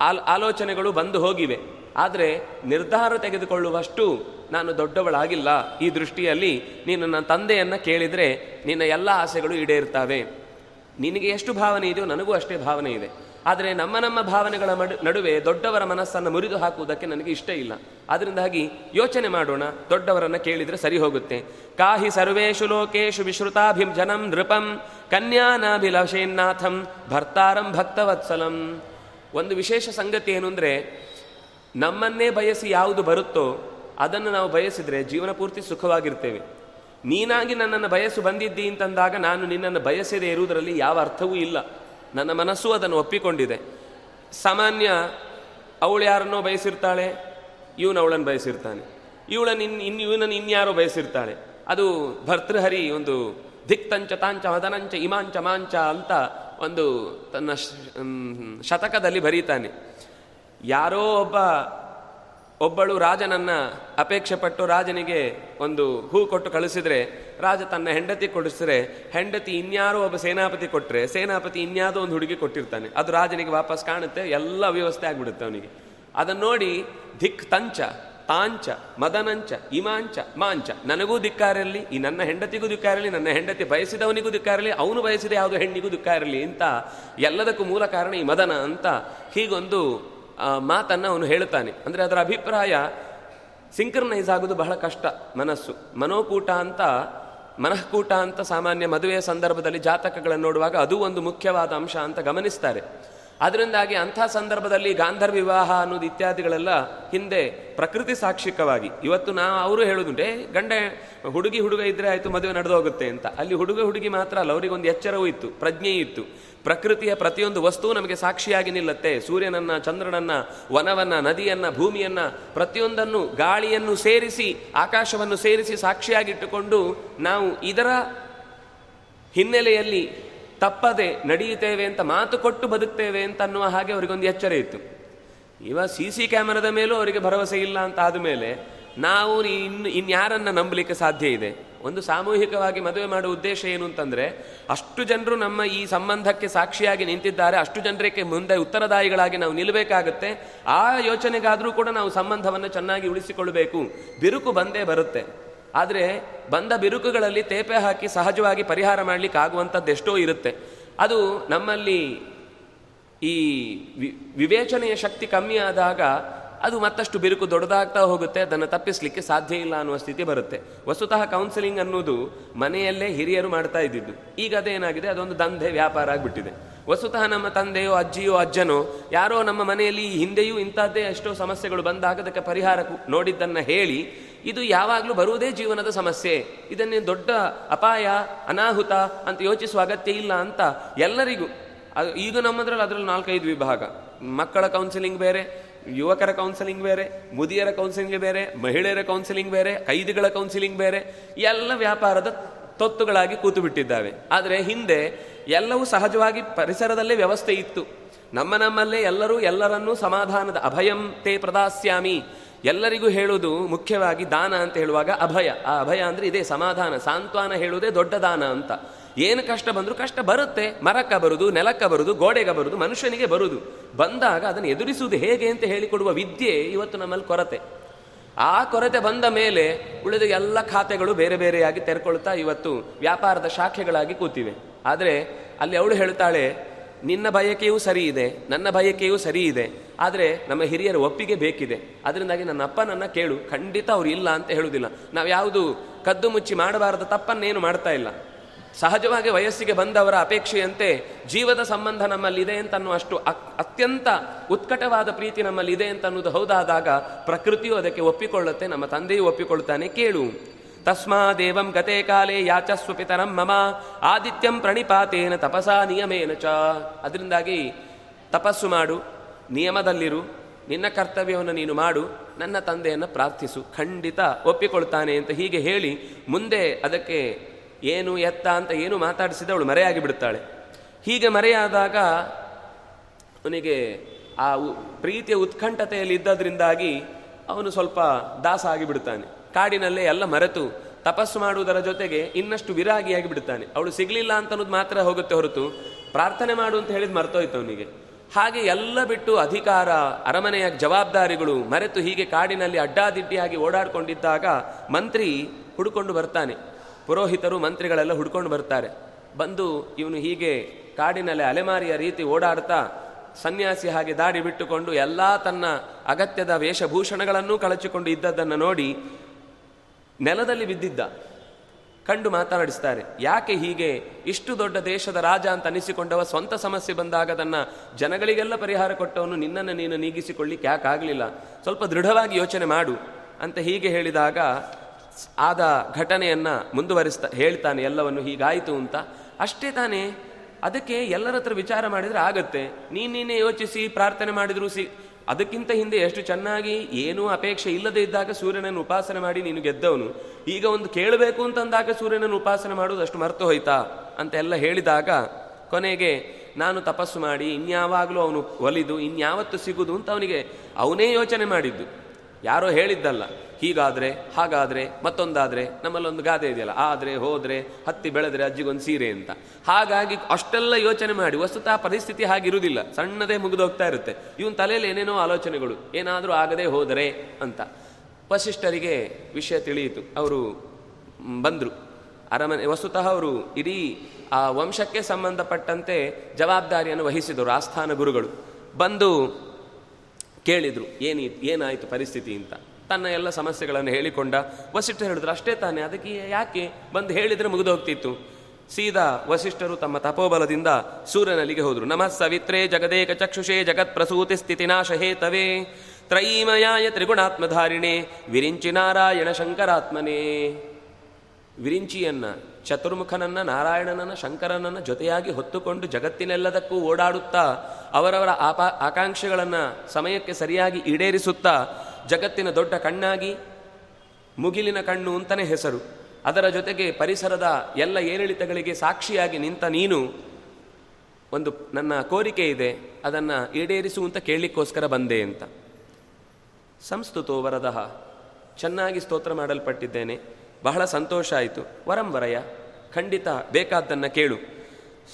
ಆಲ್, ಆಲೋಚನೆಗಳು ಬಂದು ಹೋಗಿವೆ. ಆದರೆ ನಿರ್ಧಾರ ತೆಗೆದುಕೊಳ್ಳುವಷ್ಟು ನಾನು ದೊಡ್ಡವಳಾಗಿಲ್ಲ. ಈ ದೃಷ್ಟಿಯಲ್ಲಿ ನೀನು ನನ್ನ ತಂದೆಯನ್ನು ಕೇಳಿದರೆ ನಿನ್ನ ಎಲ್ಲ ಆಸೆಗಳು ಈಡೇರ್ತವೆ. ನಿನಗೆ ಎಷ್ಟು ಭಾವನೆ ಇದೆಯೋ ನನಗೂ ಅಷ್ಟೇ ಭಾವನೆ ಇದೆ. ಆದರೆ ನಮ್ಮ ನಮ್ಮ ಭಾವನೆಗಳ ನಡುವೆ ದೊಡ್ಡವರ ಮನಸ್ಸನ್ನು ಮುರಿದು ಹಾಕುವುದಕ್ಕೆ ನನಗೆ ಇಷ್ಟ ಇಲ್ಲ. ಅದರಿಂದಾಗಿ ಯೋಚನೆ ಮಾಡೋಣ. ದೊಡ್ಡವರನ್ನ ಕೇಳಿದರೆ ಸರಿ ಹೋಗುತ್ತೆ. ಕಾಹಿ ಸರ್ವೇಷು ಲೋಕೇಶು ವಿಶ್ರುತಾಭಿಂ ಜನಂ ನೃಪಂ ಕನ್ಯಾನಾಭಿಲಷೇನ್ನಾಥಂ ಭರ್ತಾರಂ ಭಕ್ತವತ್ಸಲಂ. ಒಂದು ವಿಶೇಷ ಸಂಗತಿ ಏನು ಅಂದರೆ, ನಮ್ಮನ್ನೇ ಬಯಸಿ ಯಾವುದು ಬರುತ್ತೋ ಅದನ್ನು ನಾವು ಬಯಸಿದರೆ ಜೀವನ ಪೂರ್ತಿ ಸುಖವಾಗಿರ್ತೇವೆ. ನೀನಾಗಿ ನನ್ನನ್ನು ಬಯಸು ಬಂದಿದ್ದಿ ಅಂತಂದಾಗ ನಾನು ನಿನ್ನನ್ನು ಬಯಸದೇ ಇರುವುದರಲ್ಲಿ ಯಾವ ಅರ್ಥವೂ ಇಲ್ಲ. ನನ್ನ ಮನಸ್ಸು ಅದನ್ನು ಒಪ್ಪಿಕೊಂಡಿದೆ. ಸಾಮಾನ್ಯ ಅವಳು ಯಾರನ್ನೋ ಬಯಸಿರ್ತಾಳೆ, ಇವನು ಅವಳನ್ನು ಬಯಸಿರ್ತಾನೆ. ಇವಳನ್ನು ಇನ್ ಇನ್ನು ಇವನನ್ನು ಇನ್ಯಾರೋ ಬಯಸಿರ್ತಾಳೆ. ಅದು ಭರ್ತೃಹರಿ ಒಂದು ದಿಕ್ತಂಚ ತಾಂಚ ಮದನಂಚ ಇಮಾಂಚ ಮಾಂಚ ಅಂತ ಒಂದು ತನ್ನ ಶತಕದಲ್ಲಿ ಬರೀತಾನೆ. ಯಾರೋ ಒಬ್ಬ ಒಬ್ಬಳು ರಾಜನನ್ನ ಅಪೇಕ್ಷೆ ಪಟ್ಟು ರಾಜನಿಗೆ ಒಂದು ಹೂ ಕೊಟ್ಟು ಕಳಿಸಿದರೆ, ರಾಜ ತನ್ನ ಹೆಂಡತಿ ಕೊಡಿಸಿದ್ರೆ, ಹೆಂಡತಿ ಇನ್ಯಾರೋ ಒಬ್ಬ ಸೇನಾಪತಿ ಕೊಟ್ಟರೆ ಸೇನಾಪತಿ ಇನ್ಯಾವುದೋ ಒಂದು ಹುಡುಗಿ ಕೊಟ್ಟಿರ್ತಾನೆ. ಅದು ರಾಜನಿಗೆ ವಾಪಸ್ ಕಾಣುತ್ತೆ, ಎಲ್ಲ ವ್ಯವಸ್ಥೆ ಆಗಿಬಿಡುತ್ತೆ ಅವನಿಗೆ. ಅದನ್ನು ನೋಡಿ ಧಿಕ್ ತಂಚ, ತಾಂಚ, ಮದನಂಚ, ಇಮಾಂಚ, ಮಾಂಚ. ನನಗೂ ಧಿಕ್ಕಾರಲಿ ಈ ನನ್ನ ಹೆಂಡತಿಗೂ ಧಿಕ್ಕಾರಲಿ ನನ್ನ ಹೆಂಡತಿ ಬಯಸಿದವನಿಗೂ ಧಿಕ್ಕಾರಲಿ ಅವನು ಬಯಸಿದ ಯಾವುದೋ ಹೆಣ್ಣಿಗೂ ಧಿಕ್ಕಾರಲಿ ಅಂತ ಎಲ್ಲದಕ್ಕೂ ಮೂಲ ಕಾರಣ ಈ ಮದನ ಅಂತ ಹೀಗೊಂದು ಮಾತನ್ನು ಅವನು ಹೇಳ್ತಾನೆ ಅಂದರೆ ಅದರ ಅಭಿಪ್ರಾಯ ಸಿಂಕ್ರನೈಸ್ ಆಗೋದು ಬಹಳ ಕಷ್ಟ, ಮನಸ್ಸು. ಮನೋಕೂಟ ಅಂತ, ಮನಃಕೂಟ ಅಂತ ಸಾಮಾನ್ಯ ಮದುವೆಯ ಸಂದರ್ಭದಲ್ಲಿ ಜಾತಕಗಳನ್ನು ನೋಡುವಾಗ ಅದು ಒಂದು ಮುಖ್ಯವಾದ ಅಂಶ ಅಂತ ಗಮನಿಸ್ತಾರೆ. ಅದರಿಂದಾಗಿ ಅಂಥ ಸಂದರ್ಭದಲ್ಲಿ ಗಾಂಧರ್ ವಿವಾಹ ಅನ್ನೋದು ಇತ್ಯಾದಿಗಳೆಲ್ಲ ಹಿಂದೆ ಪ್ರಕೃತಿ ಸಾಕ್ಷಿಕವಾಗಿ. ಇವತ್ತು ನಾವು ಅವರು ಹೇಳುದುಂಟೆ ಗಂಡ, ಹುಡುಗಿ, ಹುಡುಗ ಇದ್ರೆ ಆಯಿತು ಮದುವೆ ನಡೆದು ಹೋಗುತ್ತೆ ಅಂತ. ಅಲ್ಲಿ ಹುಡುಗ, ಹುಡುಗಿ ಮಾತ್ರ ಅಲ್ಲ ಅವರಿಗೊಂದು ಎಚ್ಚರವೂ ಇತ್ತು ಪ್ರಜ್ಞೆಯೂ ಇತ್ತು. ಪ್ರಕೃತಿಯ ಪ್ರತಿಯೊಂದು ವಸ್ತು ನಮಗೆ ಸಾಕ್ಷಿಯಾಗಿ ನಿಲ್ಲತ್ತೆ. ಸೂರ್ಯನನ್ನ, ಚಂದ್ರನನ್ನ, ವನವನ್ನ, ನದಿಯನ್ನ, ಭೂಮಿಯನ್ನ, ಪ್ರತಿಯೊಂದನ್ನು ಗಾಳಿಯನ್ನು ಸೇರಿಸಿ, ಆಕಾಶವನ್ನು ಸೇರಿಸಿ ಸಾಕ್ಷಿಯಾಗಿಟ್ಟುಕೊಂಡು ನಾವು ಇದರ ಹಿನ್ನೆಲೆಯಲ್ಲಿ ತಪ್ಪದೆ ನಡೆಯುತ್ತೇವೆ ಅಂತ ಮಾತು ಕೊಟ್ಟು ಬದುಕ್ತೇವೆ ಅಂತ ಅನ್ನುವ ಹಾಗೆ ಅವರಿಗೊಂದು ಎಚ್ಚರ ಇತ್ತು. ಇವ ಸಿ ಸಿ ಕ್ಯಾಮರಾದ ಮೇಲೂ ಅವರಿಗೆ ಭರವಸೆ ಇಲ್ಲ ಅಂತ ಆದಮೇಲೆ ನಾವು ಇನ್ನು ಇನ್ಯಾರನ್ನು ನಂಬಲಿಕ್ಕೆ ಸಾಧ್ಯ ಇದೆ? ಒಂದು ಸಾಮೂಹಿಕವಾಗಿ ಮದುವೆ ಮಾಡುವ ಉದ್ದೇಶ ಏನು ಅಂತಂದ್ರೆ, ಅಷ್ಟು ಜನರು ನಮ್ಮ ಈ ಸಂಬಂಧಕ್ಕೆ ಸಾಕ್ಷಿಯಾಗಿ ನಿಂತಿದ್ದಾರೆ, ಅಷ್ಟು ಜನರಿಗೆ ಮುಂದೆ ಉತ್ತರದಾಯಿಗಳಾಗಿ ನಾವು ನಿಲ್ಲಬೇಕಾಗುತ್ತೆ, ಆ ಯೋಚನೆಗಾದರೂ ಕೂಡ ನಾವು ಸಂಬಂಧವನ್ನು ಚೆನ್ನಾಗಿ ಉಳಿಸಿಕೊಳ್ಳಬೇಕು ಬಿರುಕು ಬಂದೇ ಬರುತ್ತೆ. ಆದರೆ ಬಂದ ಬಿರುಕುಗಳಲ್ಲಿ ತೇಪೆ ಹಾಕಿ ಸಹಜವಾಗಿ ಪರಿಹಾರ ಮಾಡಲಿಕ್ಕೆ ಆಗುವಂಥದ್ದು ಎಷ್ಟೋ ಇರುತ್ತೆ. ಅದು ನಮ್ಮಲ್ಲಿ ಈ ವಿವೇಚನೆಯ ಶಕ್ತಿ ಕಮ್ಮಿ ಆದಾಗ ಅದು ಮತ್ತಷ್ಟು ಬಿರುಕು ದೊಡ್ಡದಾಗ್ತಾ ಹೋಗುತ್ತೆ, ಅದನ್ನು ತಪ್ಪಿಸಲಿಕ್ಕೆ ಸಾಧ್ಯ ಇಲ್ಲ ಅನ್ನುವ ಸ್ಥಿತಿ ಬರುತ್ತೆ. ವಸ್ತುತಃ ಕೌನ್ಸಿಲಿಂಗ್ ಅನ್ನೋದು ಮನೆಯಲ್ಲೇ ಹಿರಿಯರು ಮಾಡ್ತಾ ಇದ್ದಿದ್ದು. ಈಗ ಅದೇನಾಗಿದೆ, ಅದೊಂದು ದಂಧೆ, ವ್ಯಾಪಾರ ಆಗಿಬಿಟ್ಟಿದೆ. ವಸ್ತುತಃ ನಮ್ಮ ತಂದೆಯೋ, ಅಜ್ಜಿಯೋ, ಅಜ್ಜನೋ, ಯಾರೋ ನಮ್ಮ ಮನೆಯಲ್ಲಿ ಹಿಂದೆಯೂ ಇಂಥದ್ದೇ ಎಷ್ಟೋ ಸಮಸ್ಯೆಗಳು ಬಂದಾಗ ಅದಕ್ಕೆ ಪರಿಹಾರ ನೋಡಿದ್ದನ್ನು ಹೇಳಿ ಇದು ಯಾವಾಗಲೂ ಬರುವುದೇ ಜೀವನದ ಸಮಸ್ಯೆ. ಇದನ್ನೇ ದೊಡ್ಡ ಅಪಾಯ, ಅನಾಹುತ ಅಂತ ಯೋಚಿಸುವ ಅಗತ್ಯ ಇಲ್ಲ ಅಂತ ಎಲ್ಲರಿಗೂ. ಅದು ಈಗ ನಮ್ಮದ್ರಲ್ಲಿ ಅದರಲ್ಲಿ ನಾಲ್ಕೈದು ವಿಭಾಗ. ಮಕ್ಕಳ ಕೌನ್ಸಿಲಿಂಗ್ ಬೇರೆ, ಯುವಕರ ಕೌನ್ಸಿಲಿಂಗ್ ಬೇರೆ, ಮುದಿಯರ ಕೌನ್ಸಿಲಿಂಗ್ ಬೇರೆ, ಮಹಿಳೆಯರ ಕೌನ್ಸಿಲಿಂಗ್ ಬೇರೆ, ಕೈದಿಗಳ ಕೌನ್ಸಿಲಿಂಗ್ ಬೇರೆ, ಎಲ್ಲ ವ್ಯಾಪಾರದ ತೊತ್ತುಗಳಾಗಿ ಕೂತು ಬಿಟ್ಟಿದ್ದಾವೆ ಆದರೆ ಹಿಂದೆ ಎಲ್ಲವೂ ಸಹಜವಾಗಿ ಪರಿಸರದಲ್ಲೇ ವ್ಯವಸ್ಥೆ ಇತ್ತು. ನಮ್ಮ ನಮ್ಮಲ್ಲೇ ಎಲ್ಲರೂ ಎಲ್ಲರನ್ನೂ ಸಮಾಧಾನದ ಅಭಯಂ ತೇ ಪ್ರದಾಸ್ಯಾಮಿ. ಎಲ್ಲರಿಗೂ ಹೇಳುವುದು ಮುಖ್ಯವಾಗಿ ದಾನ ಅಂತ ಹೇಳುವಾಗ ಅಭಯ. ಆ ಅಭಯ ಅಂದರೆ ಇದೇ ಸಮಾಧಾನ. ಸಾಂತ್ವಾನ ಹೇಳುವುದೇ ದೊಡ್ಡ ದಾನ ಅಂತ. ಏನು ಕಷ್ಟ ಬಂದರೂ ಕಷ್ಟ ಬರುತ್ತೆ. ಮರಕ್ಕೆ ಬರುದು ನೆಲಕ್ಕೆ ಬರುದು, ಗೋಡೆಗೆ ಬರುದು, ಮನುಷ್ಯನಿಗೆ ಬರುದು. ಬಂದಾಗ ಅದನ್ನು ಎದುರಿಸುವುದು ಹೇಗೆ ಅಂತ ಹೇಳಿಕೊಡುವ ವಿದ್ಯೆ ಇವತ್ತು ನಮ್ಮಲ್ಲಿ ಕೊರತೆ. ಆ ಕೊರತೆ ಬಂದ ಮೇಲೆ ಉಳಿದ ಎಲ್ಲ ಖಾತೆಗಳು ಬೇರೆ ಬೇರೆಯಾಗಿ ತೆರೆಕೊಳ್ತಾ ಇವತ್ತು ವ್ಯಾಪಾರದ ಶಾಖೆಗಳಾಗಿ ಕೂತಿವೆ. ಆದರೆ ಅಲ್ಲಿ ಅವಳು ಹೇಳ್ತಾಳೆ ನಿನ್ನ ಬಯಕೆಯೂ ಸರಿ ಇದೆ, ನನ್ನ ಬಯಕೆಯೂ ಸರಿ ಇದೆ, ಆದರೆ ನಮ್ಮ ಹಿರಿಯರ ಒಪ್ಪಿಗೆ ಬೇಕಿದೆ. ಅದರಿಂದಾಗಿ ನನ್ನ ಅಪ್ಪನನ್ನ ಕೇಳು, ಖಂಡಿತ ಅವ್ರು ಇಲ್ಲ ಅಂತ ಹೇಳುವುದಿಲ್ಲ ನಾವು ಯಾವುದು ಕದ್ದು ಮುಚ್ಚಿ ಮಾಡಬಾರದ ತಪ್ಪನ್ನೇನು ಮಾಡ್ತಾ ಇಲ್ಲ. ಸಹಜವಾಗಿ ವಯಸ್ಸಿಗೆ ಬಂದವರ ಅಪೇಕ್ಷೆಯಂತೆ ಜೀವದ ಸಂಬಂಧ ನಮ್ಮಲ್ಲಿದೆ ಅಂತ ಅಷ್ಟು ಅತ್ಯಂತ ಉತ್ಕಟವಾದ ಪ್ರೀತಿ ನಮ್ಮಲ್ಲಿದೆ ಅಂತ ಅನ್ನೋದು ಹೌದಾದಾಗ ಪ್ರಕೃತಿಯು ಅದಕ್ಕೆ ಒಪ್ಪಿಕೊಳ್ಳುತ್ತೆ, ನಮ್ಮ ತಂದೆಯೂ ಒಪ್ಪಿಕೊಳ್ಳುತ್ತಾನೆ ಕೇಳು. ತಸ್ಮಾದೇವಂ ಗತೆ ಕಾಲೇ ಯಾಚಸ್ವ ಪಿತರಂ ಮಮ, ಆದಿತ್ಯಂ ಪ್ರಣಿಪಾತೇನ ತಪಸಾ ನಿಯಮೇನ ಚ. ಅದರಿಂದಾಗಿ ತಪಸ್ಸು ಮಾಡು, ನಿಯಮದಲ್ಲಿರು, ನಿನ್ನ ಕರ್ತವ್ಯವನ್ನು ನೀನು ಮಾಡು, ನನ್ನ ತಂದೆಯನ್ನು ಪ್ರಾರ್ಥಿಸು, ಖಂಡಿತ ಒಪ್ಪಿಕೊಳ್ತಾನೆ ಅಂತ ಹೀಗೆ ಹೇಳಿ ಮುಂದೆ ಅದಕ್ಕೆ ಏನು ಎತ್ತ ಅಂತ ಏನು ಮಾತಾಡಿಸಿದ ಅವಳು ಮರೆಯಾಗಿ ಬಿಡುತ್ತಾಳೆ. ಹೀಗೆ ಮರೆಯಾದಾಗ ಅವನಿಗೆ ಆ ಪ್ರೀತಿಯ ಉತ್ಕಂಠತೆಯಲ್ಲಿ ಇದ್ದದ್ರಿಂದಾಗಿ ಅವನು ಸ್ವಲ್ಪ ದಾಸ ಆಗಿಬಿಡ್ತಾನೆ ಕಾಡಿನಲ್ಲೇ ಎಲ್ಲ ಮರೆತು ತಪಸ್ಸು ಮಾಡುವುದರ ಜೊತೆಗೆ ಇನ್ನಷ್ಟು ವಿರಾಗಿಯಾಗಿ ಬಿಡುತ್ತಾನೆ. ಅವಳು ಸಿಗಲಿಲ್ಲ ಅಂತ ಅನ್ನೋದು ಮಾತ್ರ ಹೋಗುತ್ತೆ ಹೊರತು ಪ್ರಾರ್ಥನೆ ಮಾಡು ಅಂತ ಹೇಳಿದ್ ಮರ್ತೋಯ್ತು ಅವನಿಗೆ. ಹಾಗೆ ಎಲ್ಲ ಬಿಟ್ಟು ಅಧಿಕಾರ, ಅರಮನೆಯ ಜವಾಬ್ದಾರಿಗಳು ಮರೆತು ಹೀಗೆ ಕಾಡಿನಲ್ಲಿ ಅಡ್ಡಾದಿಡ್ಡಿಯಾಗಿ ಓಡಾಡ್ಕೊಂಡಿದ್ದಾಗ ಮಂತ್ರಿ ಹುಡ್ಕೊಂಡು ಬರ್ತಾನೆ. ಪುರೋಹಿತರು ಮಂತ್ರಿಗಳೆಲ್ಲ ಹುಡ್ಕೊಂಡು ಬರ್ತಾರೆ. ಬಂದು ಇವನು ಹೀಗೆ ಕಾಡಿನಲ್ಲಿ ಅಲೆಮಾರಿಯ ರೀತಿ ಓಡಾಡ್ತಾ ಸನ್ಯಾಸಿ ಹಾಗೆ ದಾಡಿ ಬಿಟ್ಟುಕೊಂಡು ಎಲ್ಲ ತನ್ನ ಅಗತ್ಯದ ವೇಷಭೂಷಣಗಳನ್ನೂ ಕಳಚಿಕೊಂಡು ಇದ್ದದ್ದನ್ನು ನೋಡಿ ನೆಲದಲ್ಲಿ ಬಿದ್ದಿದ್ದ. ಕಂಡು ಮಾತನಾಡಿಸ್ತಾರೆ, ಯಾಕೆ ಹೀಗೆ? ಇಷ್ಟು ದೊಡ್ಡ ದೇಶದ ರಾಜ ಅಂತ ಅನಿಸಿಕೊಂಡವ ಸ್ವಂತ ಸಮಸ್ಯೆ ಬಂದಾಗ ತನ್ನ ಜನಗಳಿಗೆಲ್ಲ ಪರಿಹಾರ ಕೊಟ್ಟವನು ನಿನ್ನನ್ನು ನೀನು ನೀಗಿಸಿಕೊಳ್ಳಿಕ್ಕೆ ಯಾಕಾಗಲಿಲ್ಲ ಸ್ವಲ್ಪ ದೃಢವಾಗಿ ಯೋಚನೆ ಮಾಡು, ಅಂತ ಹೀಗೆ ಹೇಳಿದಾಗ, ಆದ ಘಟನೆಯನ್ನ ಮುಂದುವರಿಸ್ತಾ ಹೇಳ್ತಾನೆ, ಎಲ್ಲವನ್ನು ಹೀಗಾಯಿತು ಅಂತ. ಅಷ್ಟೇ ತಾನೇ, ಅದಕ್ಕೆ ಎಲ್ಲರ ಹತ್ರ ವಿಚಾರ ಮಾಡಿದರೆ ಆಗತ್ತೆ. ನೀನ್ ನೀನೇ ಯೋಚಿಸಿ, ಪ್ರಾರ್ಥನೆ ಮಾಡಿದರೂ ಸಿ ಅದಕ್ಕಿಂತ ಹಿಂದೆ ಎಷ್ಟು ಚೆನ್ನಾಗಿ ಏನೂ ಅಪೇಕ್ಷೆ ಇಲ್ಲದೆ ಇದ್ದಾಗ ಸೂರ್ಯನನ್ನು ಉಪಾಸನೆ ಮಾಡಿ ನೀನು ಗೆದ್ದವನು. ಈಗ ಒಂದು ಕೇಳಬೇಕು ಅಂತಂದಾಗ ಸೂರ್ಯನನ್ನು ಉಪಾಸನೆ ಮಾಡುವುದು ಅಷ್ಟು ಮರ್ತು ಹೋಯ್ತಾ ಅಂತ ಎಲ್ಲ ಹೇಳಿದಾಗ ಕೊನೆಗೆ ನಾನು ತಪಸ್ಸು ಮಾಡಿ ಇನ್ಯಾವಾಗಲೂ ಅವನು ಒಲಿದು ಇನ್ಯಾವತ್ತು ಸಿಗುದು ಅಂತ ಅವನಿಗೆ ಅವನೇ ಯೋಚನೆ ಮಾಡಿದ್ದು. ಯಾರೋ ಹೇಳಿದ್ದಲ್ಲ, ಹೀಗಾದರೆ, ಹಾಗಾದರೆ, ಮತ್ತೊಂದಾದರೆ, ನಮ್ಮಲ್ಲೊಂದು ಗಾದೆ ಇದೆಯಲ್ಲ, ಆದರೆ, ಹೋದರೆ, ಹತ್ತಿ ಬೆಳೆದ್ರೆ ಅಜ್ಜಿಗೊಂದು ಸೀರೆ ಅಂತ. ಹಾಗಾಗಿ ಅಷ್ಟೆಲ್ಲ ಯೋಚನೆ ಮಾಡಿ, ವಸ್ತುತಃ ಪರಿಸ್ಥಿತಿ ಹಾಗಿರುವುದಿಲ್ಲ, ಸಣ್ಣದೇ ಮುಗಿದೋಗ್ತಾ ಇರುತ್ತೆ. ಇವನ್ ತಲೆಯಲ್ಲಿ ಏನೇನೋ ಆಲೋಚನೆಗಳು, ಏನಾದರೂ ಆಗದೆ ಹೋದರೆ ಅಂತ. ವಸಿಷ್ಠರಿಗೆ ವಿಷಯ ತಿಳಿಯಿತು, ಅವರು ಬಂದರು. ಅರಮನೆ, ವಸ್ತುತಃ ಅವರು ಇಡೀ ಆ ವಂಶಕ್ಕೆ ಸಂಬಂಧಪಟ್ಟಂತೆ ಜವಾಬ್ದಾರಿಯನ್ನು ವಹಿಸಿದರು, ಆಸ್ಥಾನ ಗುರುಗಳು. ಬಂದು ಕೇಳಿದ್ರು, ಏನಿ, ಏನಾಯಿತು ಪರಿಸ್ಥಿತಿ ಅಂತ? ತನ್ನ ಎಲ್ಲ ಸಮಸ್ಯೆಗಳನ್ನು ಹೇಳಿಕೊಂಡ. ವಸಿಷ್ಠರು ಹೇಳಿದ್ರು, ಅಷ್ಟೇ ತಾನೇ, ಅದಕ್ಕೆ ಯಾಕೆ? ಬಂದು ಹೇಳಿದರೆ ಮುಗಿದು ಹೋಗ್ತಿತ್ತು ಸೀದಾ ವಸಿಷ್ಠರು ತಮ್ಮ ತಪೋಬಲದಿಂದ ಸೂರ್ಯನಲ್ಲಿಗೆ ಹೋದರು. ನಮಃ ಸವಿತ್ರೇ ಜಗದೇಕ ಚಕ್ಷುಷೇ ಜಗತ್ ಪ್ರಸೂತಿ ಸ್ಥಿತಿನಾಶ ಹೇತವೇ ತ್ರಯೀಮಯಾಯ ತ್ರಿಗುಣಾತ್ಮಧಾರಿಣೆ ವಿರಿಂಚಿ ನಾರಾಯಣ ಶಂಕರಾತ್ಮನೇ. ವಿರಿಂಚಿಯನ್ನ ಚತುರ್ಮುಖನನ್ನ, ನಾರಾಯಣನನ್ನ, ಶಂಕರನನ್ನ ಜೊತೆಯಾಗಿ ಹೊತ್ತುಕೊಂಡು ಜಗತ್ತಿನೆಲ್ಲದಕ್ಕೂ ಓಡಾಡುತ್ತಾ, ಅವರವರ ಆಪಾ, ಆಕಾಂಕ್ಷೆಗಳನ್ನು ಸಮಯಕ್ಕೆ ಸರಿಯಾಗಿ ಈಡೇರಿಸುತ್ತಾ, ಜಗತ್ತಿನ ದೊಡ್ಡ ಕಣ್ಣಾಗಿ, ಮುಗಿಲಿನ ಕಣ್ಣು ಅಂತಲೇ ಹೆಸರು. ಅದರ ಜೊತೆಗೆ ಪರಿಸರದ ಎಲ್ಲ ಏರಿಳಿತಗಳಿಗೆ ಸಾಕ್ಷಿಯಾಗಿ ನಿಂತ ನೀನು ಒಂದು ನನ್ನ ಕೋರಿಕೆ ಇದೆ, ಅದನ್ನು ಈಡೇರಿಸು ಅಂತ ಕೇಳಲಿಕ್ಕೋಸ್ಕರ ಬಂದೆ ಅಂತ. ಸಂಸ್ತುತೋ ವರದಹ ಚೆನ್ನಾಗಿ ಸ್ತೋತ್ರ ಮಾಡಲ್ಪಟ್ಟಿದ್ದೇನೆ. ಬಹಳ ಸಂತೋಷ ಆಯಿತು. ವರಂ ವರಯ, ಖಂಡಿತ ಬೇಕಾದ್ದನ್ನು ಕೇಳು.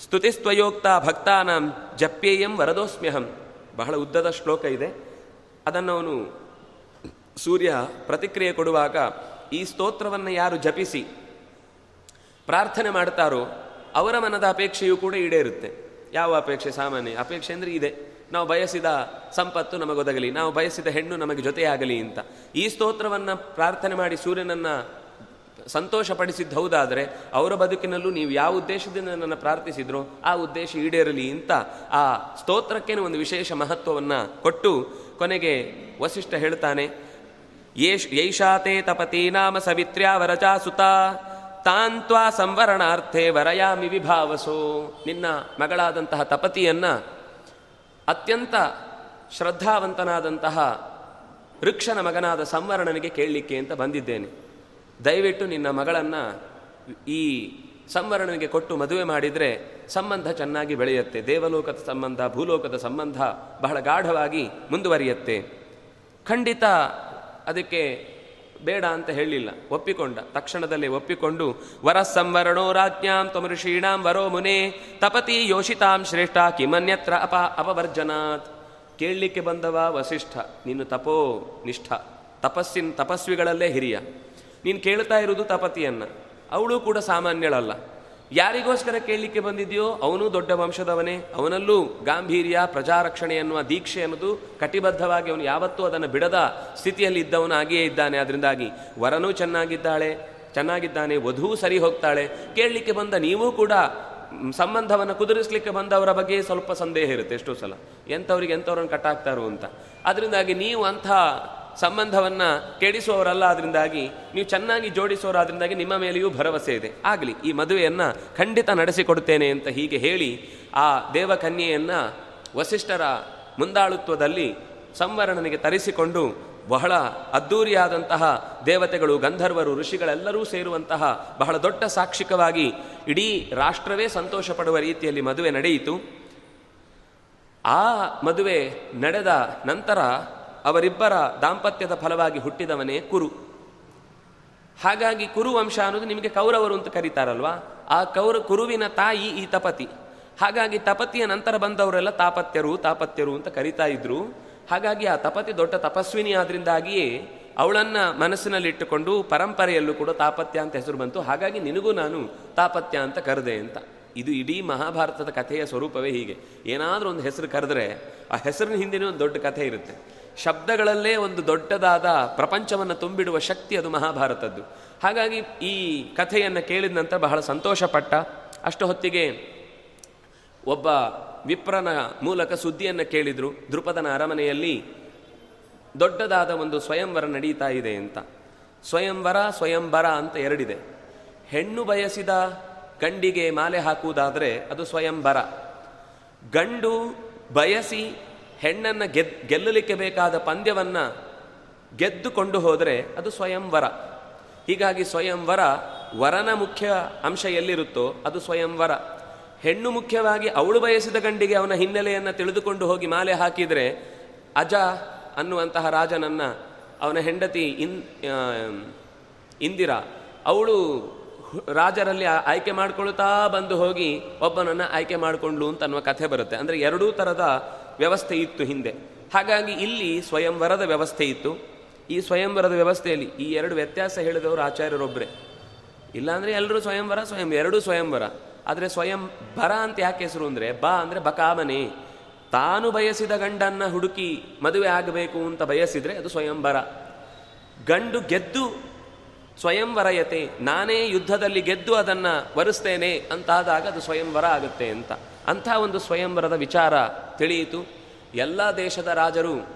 ಸ್ತುತಿಸ್ತ್ವಯೋಕ್ತ ಭಕ್ತಾನಾಂ ಜಪ್ಯೇಯಂ ವರದೋಸ್ಮ್ಯಹಂ. ಬಹಳ ಉದ್ದದ ಶ್ಲೋಕ ಇದೆ. ಅದನ್ನು ಅವನು ಸೂರ್ಯ ಪ್ರತಿಕ್ರಿಯೆ ಕೊಡುವಾಗ ಈ ಸ್ತೋತ್ರವನ್ನು ಯಾರು ಜಪಿಸಿ, ಪ್ರಾರ್ಥನೆ ಮಾಡ್ತಾರೋ ಅವರ ಮನದ ಅಪೇಕ್ಷೆಯೂ ಕೂಡ ಈಡೇರುತ್ತೆ. ಯಾವ ಅಪೇಕ್ಷೆ? ಸಾಮಾನ್ಯ ಅಪೇಕ್ಷೆ ಅಂದರೆ ಇದೆ. ನಾವು ಬಯಸಿದ ಸಂಪತ್ತು ನಮಗೊದಗಲಿ, ನಾವು ಬಯಸಿದ ಹೆಣ್ಣು ನಮಗೆ ಜೊತೆಯಾಗಲಿ ಅಂತ. ಈ ಸ್ತೋತ್ರವನ್ನು ಪ್ರಾರ್ಥನೆ ಮಾಡಿ ಸೂರ್ಯನನ್ನ ಸಂತೋಷಪಡಿಸಿದ್ದು ಹೌದಾದರೆ ಅವರ ಬದುಕಿನಲ್ಲೂ ನೀವು ಯಾವ ಉದ್ದೇಶದಿಂದ ನನ್ನನ್ನು ಪ್ರಾರ್ಥಿಸಿದ್ರೋ ಆ ಉದ್ದೇಶ ಈಡೇರಲಿ ಅಂತ ಆ ಸ್ತೋತ್ರಕ್ಕೇನು ಒಂದು ವಿಶೇಷ ಮಹತ್ವವನ್ನು ಕೊಟ್ಟು ಕೊನೆಗೆ ವಸಿಷ್ಠ ಹೇಳ್ತಾನೆ, ಯೇಷ್ ತಪತಿ ನಾಮ ಸವಿತ್ರ್ಯಾ ವರಚಾ ಸುತ ತಾಂತ್ವಾ ಸಂವರಣಾರ್ಥೆ ವರಯಾಮಿ ವಿಭಾವಸೋ. ನಿನ್ನ ಮಗಳಾದಂತಹ ತಪತಿಯನ್ನ ಅತ್ಯಂತ ಶ್ರದ್ಧಾವಂತನಾದಂತಹ ವೃಕ್ಷನ ಮಗನಾದ ಸಂವರಣನಿಗೆ ಕೇಳಲಿಕ್ಕೆ ಅಂತ ಬಂದಿದ್ದೇನೆ. ದಯವಿಟ್ಟು ನಿನ್ನ ಮಗಳನ್ನು ಈ ಸಂವರಣನಿಗೆ ಕೊಟ್ಟು ಮದುವೆ ಮಾಡಿದರೆ ಸಂಬಂಧ ಚೆನ್ನಾಗಿ ಬೆಳೆಯುತ್ತೆ. ದೇವಲೋಕದ ಸಂಬಂಧ, ಭೂಲೋಕದ ಸಂಬಂಧ ಬಹಳ ಗಾಢವಾಗಿ ಮುಂದುವರಿಯುತ್ತೆ. ಖಂಡಿತ ಅದಕ್ಕೆ ಬೇಡ ಅಂತ ಹೇಳಿಲ್ಲ. ಒಪ್ಪಿಕೊಂಡ. ತಕ್ಷಣದಲ್ಲಿ ಒಪ್ಪಿಕೊಂಡು, ವರ ಸಂವರಣೋ ರಾಜ್ಞಾಂ ತ್ವಮಋಷೀಣಾಂ ವರೋ ಮುನೆ ತಪತಿ ಯೋಷಿತಾಂ ಶ್ರೇಷ್ಠ ಕಿಮನ್ಯತ್ರ ಅಪ ಅಪವರ್ಜನಾತ್ ಕೇಳಲಿಕ್ಕೆ ಬಂದವ ವಸಿಷ್ಠ ನೀನು ತಪೋ ನಿಷ್ಠ. ತಪಸ್ಸಿನ ತಪಸ್ವಿಗಳಲ್ಲೇ ಹಿರಿಯ. ನೀನು ಕೇಳ್ತಾ ಇರೋದು ತಪತಿಯನ್ನು. ಅವಳು ಕೂಡ ಸಾಮಾನ್ಯಳಲ್ಲ. ಯಾರಿಗೋಸ್ಕರ ಕೇಳಲಿಕ್ಕೆ ಬಂದಿದೆಯೋ ಅವನು ದೊಡ್ಡ ವಂಶದವನೇ. ಅವನಲ್ಲೂ ಗಾಂಭೀರ್ಯ, ಪ್ರಜಾರಕ್ಷಣೆ ಎನ್ನುವ ದೀಕ್ಷೆ ಅನ್ನೋದು ಕಟಿಬದ್ಧವಾಗಿ ಅವನು ಯಾವತ್ತೂ ಅದನ್ನು ಬಿಡದ ಸ್ಥಿತಿಯಲ್ಲಿ ಇದ್ದವನು ಹಾಗೆಯೇ ಇದ್ದಾನೆ. ಅದರಿಂದಾಗಿ ವರನೂ ಚೆನ್ನಾಗಿದ್ದಾಳೆ, ಚೆನ್ನಾಗಿದ್ದಾನೆ ವಧೂ ಸರಿ ಹೋಗ್ತಾಳೆ. ಕೇಳಲಿಕ್ಕೆ ಬಂದ ನೀವೂ ಕೂಡ ಸಂಬಂಧವನ್ನು ಕುದುರಿಸ್ಲಿಕ್ಕೆ ಬಂದವರ ಬಗ್ಗೆ ಸ್ವಲ್ಪ ಸಂದೇಹ ಇರುತ್ತೆ ಎಷ್ಟೋ ಸಲ. ಎಂಥವ್ರಿಗೆ ಎಂಥವ್ರನ್ನ ಕಟ್ಟಾಕ್ತಾರೋ ಅಂತ ಅದರಿಂದಾಗಿ ನೀವು ಅಂಥ ಸಂಬಂಧವನ್ನ ಕೆಡಿಸುವವರಲ್ಲ ಅದರಿಂದಾಗಿ ನೀವು ಚೆನ್ನಾಗಿ ಜೋಡಿಸೋರಾದ್ರಿಂದಾಗಿ ನಿಮ್ಮ ಮೇಲೆಯೂ ಭರವಸೆ ಇದೆ. ಆಗಲಿ, ಈ ಮದುವೆಯನ್ನು ಖಂಡಿತ ನಡೆಸಿಕೊಡುತ್ತೇನೆ ಅಂತ ಹೀಗೆ ಹೇಳಿ, ಆ ದೇವಕನ್ಯೆಯನ್ನು ವಸಿಷ್ಠರ ಮುಂದಾಳುತ್ವದಲ್ಲಿ ಸಂವರಣನಿಗೆ ತರಿಸಿಕೊಂಡು, ಬಹಳ ಅದ್ಧೂರಿಯಾದಂತಹ ದೇವತೆಗಳು, ಗಂಧರ್ವರು, ಋಷಿಗಳೆಲ್ಲರೂ ಸೇರುವಂತಹ ಬಹಳ ದೊಡ್ಡ ಸಾಕ್ಷಿಕವಾಗಿ ಇಡೀ ರಾಷ್ಟ್ರವೇ ಸಂತೋಷ ಪಡುವ ರೀತಿಯಲ್ಲಿ ಮದುವೆ ನಡೆಯಿತು. ಆ ಮದುವೆ ನಡೆದ ನಂತರ ಅವರಿಬ್ಬರ ದಾಂಪತ್ಯದ ಫಲವಾಗಿ ಹುಟ್ಟಿದವನೇ ಕುರು. ಹಾಗಾಗಿ ಕುರು ವಂಶ ಅನ್ನೋದು ನಿಮಗೆ ಕೌರವರು ಅಂತ ಕರೀತಾರಲ್ವಾ? ಆ ಕೌರ, ಕುರುವಿನ ತಾಯಿ ಈ ತಪತಿ. ಹಾಗಾಗಿ ತಪತಿಯ ನಂತರ ಬಂದವರೆಲ್ಲ ತಾಪತ್ಯರು ತಾಪತ್ಯರು ಅಂತ ಕರಿತಾ ಇದ್ರು. ಹಾಗಾಗಿ ಆ ತಪತಿ ದೊಡ್ಡ ತಪಸ್ವಿನಿ ಆದ್ರಿಂದಾಗಿಯೇ ಅವಳನ್ನ ಮನಸ್ಸಿನಲ್ಲಿಟ್ಟುಕೊಂಡು ಪರಂಪರೆಯಲ್ಲೂ ಕೂಡ ತಾಪತ್ಯ ಅಂತ ಹೆಸರು ಬಂತು. ಹಾಗಾಗಿ ನಿನಗೂ ನಾನು ತಾಪತ್ಯ ಅಂತ ಕರೆದೆ ಅಂತ. ಇದು ಇಡೀ ಮಹಾಭಾರತದ ಕಥೆಯ ಸ್ವರೂಪವೇ ಹೀಗೆ. ಏನಾದರೂ ಒಂದು ಹೆಸರು ಕರೆದ್ರೆ ಆ ಹೆಸರಿನ ಹಿಂದಿನ ಒಂದು ದೊಡ್ಡ ಕಥೆ ಇರುತ್ತೆ. ಶಬ್ದಗಳಲ್ಲೇ ಒಂದು ದೊಡ್ಡದಾದ ಪ್ರಪಂಚವನ್ನು ತುಂಬಿಡುವ ಶಕ್ತಿ ಅದು ಮಹಾಭಾರತದ್ದು. ಹಾಗಾಗಿ ಈ ಕಥೆಯನ್ನು ಕೇಳಿದ ನಂತರ ಬಹಳ ಸಂತೋಷಪಟ್ಟ. ಅಷ್ಟು ಹೊತ್ತಿಗೆ ಒಬ್ಬ ವಿಪ್ರನ ಮೂಲಕ ಸುದ್ದಿಯನ್ನು ಕೇಳಿದರು. ದೃಪದನ ಅರಮನೆಯಲ್ಲಿ ದೊಡ್ಡದಾದ ಒಂದು ಸ್ವಯಂವರ ನಡೀತಾ ಇದೆ ಅಂತ. ಸ್ವಯಂವರ ಸ್ವಯಂವರ ಅಂತ ಎರಡಿದೆ. ಹೆಣ್ಣು ಬಯಸಿದ ಗಂಡಿಗೆ ಮಾಲೆ ಹಾಕುವುದಾದರೆ ಅದು ಸ್ವಯಂವರ. ಗಂಡು ಬಯಸಿ ಹೆಣ್ಣನ್ನು ಗೆದ್, ಗೆಲ್ಲಲಿಕ್ಕೆ ಬೇಕಾದ ಪಂದ್ಯವನ್ನು ಗೆದ್ದುಕೊಂಡು ಹೋದರೆ ಅದು ಸ್ವಯಂವರ ಹೀಗಾಗಿ ಸ್ವಯಂವರ ವರನ ಮುಖ್ಯ ಅಂಶ ಎಲ್ಲಿರುತ್ತೋ ಅದು ಸ್ವಯಂವರ ಹೆಣ್ಣು ಮುಖ್ಯವಾಗಿ ಅವಳು ಬಯಸಿದ ಗಂಡಿಗೆ ಅವನ ಹಿನ್ನೆಲೆಯನ್ನು ತಿಳಿದುಕೊಂಡು ಹೋಗಿ ಮಾಲೆ ಹಾಕಿದರೆ ಅಜ ಅನ್ನುವಂತಹ ರಾಜನನ್ನ ಅವನ ಹೆಂಡತಿ ಇನ್ ಇಂದಿರಾ, ಅವಳು ರಾಜರಲ್ಲಿ ಆಯ್ಕೆ ಮಾಡ್ಕೊಳ್ತಾ ಬಂದು ಹೋಗಿ ಒಬ್ಬನನ್ನು ಆಯ್ಕೆ ಮಾಡಿಕೊಂಡ್ಲು ಅಂತ ಅನ್ನುವ ಕಥೆ ಬರುತ್ತೆ. ಅಂದರೆ ಎರಡೂ ಥರದ ವ್ಯವಸ್ಥೆ ಇತ್ತು ಹಿಂದೆ. ಹಾಗಾಗಿ ಇಲ್ಲಿ ಸ್ವಯಂವರದ ವ್ಯವಸ್ಥೆ ಇತ್ತು. ಈ ಸ್ವಯಂವರದ ವ್ಯವಸ್ಥೆಯಲ್ಲಿ ಈ ಎರಡು ವ್ಯತ್ಯಾಸ ಹೇಳಿದವರು ಆಚಾರ್ಯರೊಬ್ಬರೇ ಇಲ್ಲಾಂದರೆ ಎಲ್ಲರೂ ಸ್ವಯಂವರ, ಸ್ವಯಂ ಎರಡೂ ಸ್ವಯಂವರ. ಆದರೆ ಸ್ವಯಂ ಬರ ಅಂತ ಯಾಕೆ ಹೆಸರು ಅಂದರೆ, ಬಾ ಅಂದರೆ ಬಕಾಮನೆ ತಾನು ಬಯಸಿದ ಗಂಡನ್ನು ಹುಡುಕಿ ಮದುವೆ ಆಗಬೇಕು ಅಂತ ಬಯಸಿದರೆ ಅದು ಸ್ವಯಂವರ. ಗಂಡು ಗೆದ್ದು ಸ್ವಯಂವರಯತೆ, ನಾನೇ ಯುದ್ಧದಲ್ಲಿ ಗೆದ್ದು ಅದನ್ನು ವರಿಸ್ತೇನೆ ಅಂತಾದಾಗ ಅದು ಸ್ವಯಂವರ ಆಗುತ್ತೆ ಅಂತ. ಅಂಥ ಒಂದು ಸ್ವಯಂವರದ ವಿಚಾರ ತಿಳಿಯಿತು. ಎಲ್ಲ ದೇಶದ ರಾಜರು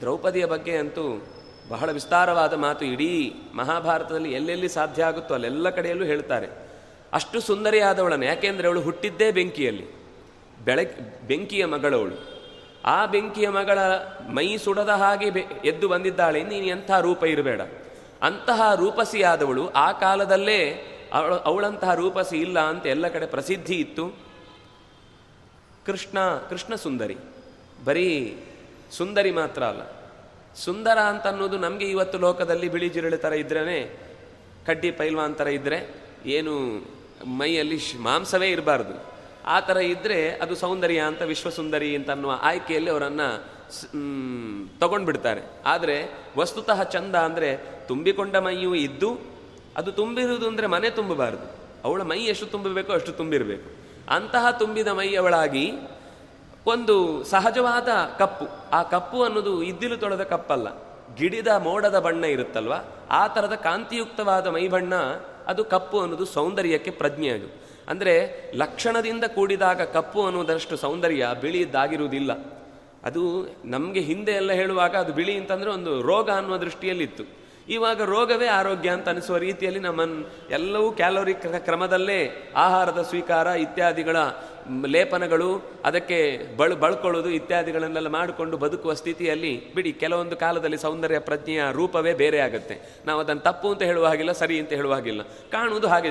ದ್ರೌಪದಿಯ ಬಗ್ಗೆ ಅಂತೂ ಬಹಳ ವಿಸ್ತಾರವಾದ ಮಾತು ಇಡೀ ಮಹಾಭಾರತದಲ್ಲಿ ಎಲ್ಲೆಲ್ಲಿ ಸಾಧ್ಯ ಆಗುತ್ತೋ ಅಲ್ಲೆಲ್ಲ ಕಡೆಯಲ್ಲೂ ಹೇಳ್ತಾರೆ. ಅಷ್ಟು ಸುಂದರಿಯಾದವಳನ್ನು, ಯಾಕೆಂದರೆ ಅವಳು ಹುಟ್ಟಿದ್ದೇ ಬೆಂಕಿಯಲ್ಲಿ. ಬೆಳಕ್ ಬೆಂಕಿಯ ಮಗಳವಳು. ಆ ಬೆಂಕಿಯ ಮಗಳ ಮೈ ಸುಡದ ಹಾಗೆ ಎದ್ದು ಬಂದಿದ್ದಾಳೆ. ನೀನು ಎಂಥ ರೂಪ ಇರಬೇಡ. ಅಂತಹ ರೂಪಸಿಯಾದವಳು ಆ ಕಾಲದಲ್ಲೇ ಅವಳು, ಅವಳಂತಹ ರೂಪಸಿ ಇಲ್ಲ ಅಂತ ಎಲ್ಲ ಕಡೆ ಪ್ರಸಿದ್ಧಿ ಇತ್ತು. ಕೃಷ್ಣ ಕೃಷ್ಣ ಸುಂದರಿ. ಬರೀ ಸುಂದರಿ ಮಾತ್ರ ಅಲ್ಲ. ಸುಂದರ ಅಂತ ಅನ್ನೋದು ನಮಗೆ ಇವತ್ತು ಲೋಕದಲ್ಲಿ ಬಿಳಿ ಜಿರಳೆ ಥರ ಇದ್ರೇ ಕಡ್ಡಿ ಪೈಲ್ವಾನ್ ಥರ ಇದ್ದರೆ ಏನು ಮೈಯಲ್ಲಿ ಮಾಂಸವೇ ಇರಬಾರ್ದು. ಆ ಥರ ಇದ್ದರೆ ಅದು ಸೌಂದರ್ಯ ಅಂತ, ವಿಶ್ವಸುಂದರಿ ಅಂತ ಅನ್ನುವ ಆಯ್ಕೆಯಲ್ಲಿ ಅವರನ್ನು ತಗೊಂಡ್ಬಿಡ್ತಾರೆ. ಆದರೆ ವಸ್ತುತಃ ಚಂದ ಅಂದರೆ ತುಂಬಿಕೊಂಡ ಮೈಯೂ ಇದ್ದು, ಅದು ತುಂಬಿರುವುದು ಅಂದರೆ ಮನೆ ತುಂಬಬಾರದು. ಅವಳ ಮೈ ಎಷ್ಟು ತುಂಬಬೇಕೋ ಅಷ್ಟು ತುಂಬಿರಬೇಕು. ಅಂತಹ ತುಂಬಿದ ಮೈಯವಳಾಗಿ ಒಂದು ಸಹಜವಾದ ಕಪ್ಪು. ಆ ಕಪ್ಪು ಅನ್ನೋದು ಇದ್ದಿಲು ತೊಳೆದ ಕಪ್ಪಲ್ಲ. ಗಿಡಿದ ಮೋಡದ ಬಣ್ಣ ಇರುತ್ತಲ್ವ? ಆ ಥರದ ಕಾಂತಿಯುಕ್ತವಾದ ಮೈ ಬಣ್ಣ ಅದು ಕಪ್ಪು ಅನ್ನೋದು ಸೌಂದರ್ಯಕ್ಕೆ ಪ್ರಜ್ಞೆ ಅದು ಅಂದರೆ ಲಕ್ಷಣದಿಂದ ಕೂಡಿದಾಗ ಕಪ್ಪು ಅನ್ನುವುದರಷ್ಟು ಸೌಂದರ್ಯ ಬಿಳಿಯದ್ದಾಗಿರುವುದಿಲ್ಲ. ಅದು ನಮಗೆ ಹಿಂದೆ ಎಲ್ಲ ಹೇಳುವಾಗ ಅದು ಬಿಳಿ ಅಂತಂದರೆ ಒಂದು ರೋಗ ಅನ್ನುವ ದೃಷ್ಟಿಯಲ್ಲಿತ್ತು. ಇವಾಗ ರೋಗವೇ ಆರೋಗ್ಯ ಅಂತ ಅನಿಸುವ ರೀತಿಯಲ್ಲಿ ನಮ್ಮನ್ನು ಎಲ್ಲವೂ ಕ್ಯಾಲೋರಿ ಕ್ರಮದಲ್ಲೇ ಆಹಾರದ ಸ್ವೀಕಾರ ಇತ್ಯಾದಿಗಳ ಲೇಪನಗಳು, ಅದಕ್ಕೆ ಬಳ, ಬಳ್ಕೊಳ್ಳೋದು ಇತ್ಯಾದಿಗಳನ್ನೆಲ್ಲ ಮಾಡಿಕೊಂಡು ಬದುಕುವ ಸ್ಥಿತಿಯಲ್ಲಿ ಬಿಡಿ, ಕೆಲವೊಂದು ಕಾಲದಲ್ಲಿ ಸೌಂದರ್ಯ ಪ್ರಜ್ಞೆಯ ರೂಪವೇ ಬೇರೆ ಆಗುತ್ತೆ. ನಾವು ಅದನ್ನು ತಪ್ಪು ಅಂತ ಹೇಳುವ ಹಾಗಿಲ್ಲ, ಸರಿ ಅಂತ ಹೇಳುವ ಹಾಗಿಲ್ಲ. ಕಾಣುವುದು ಹಾಗೆ.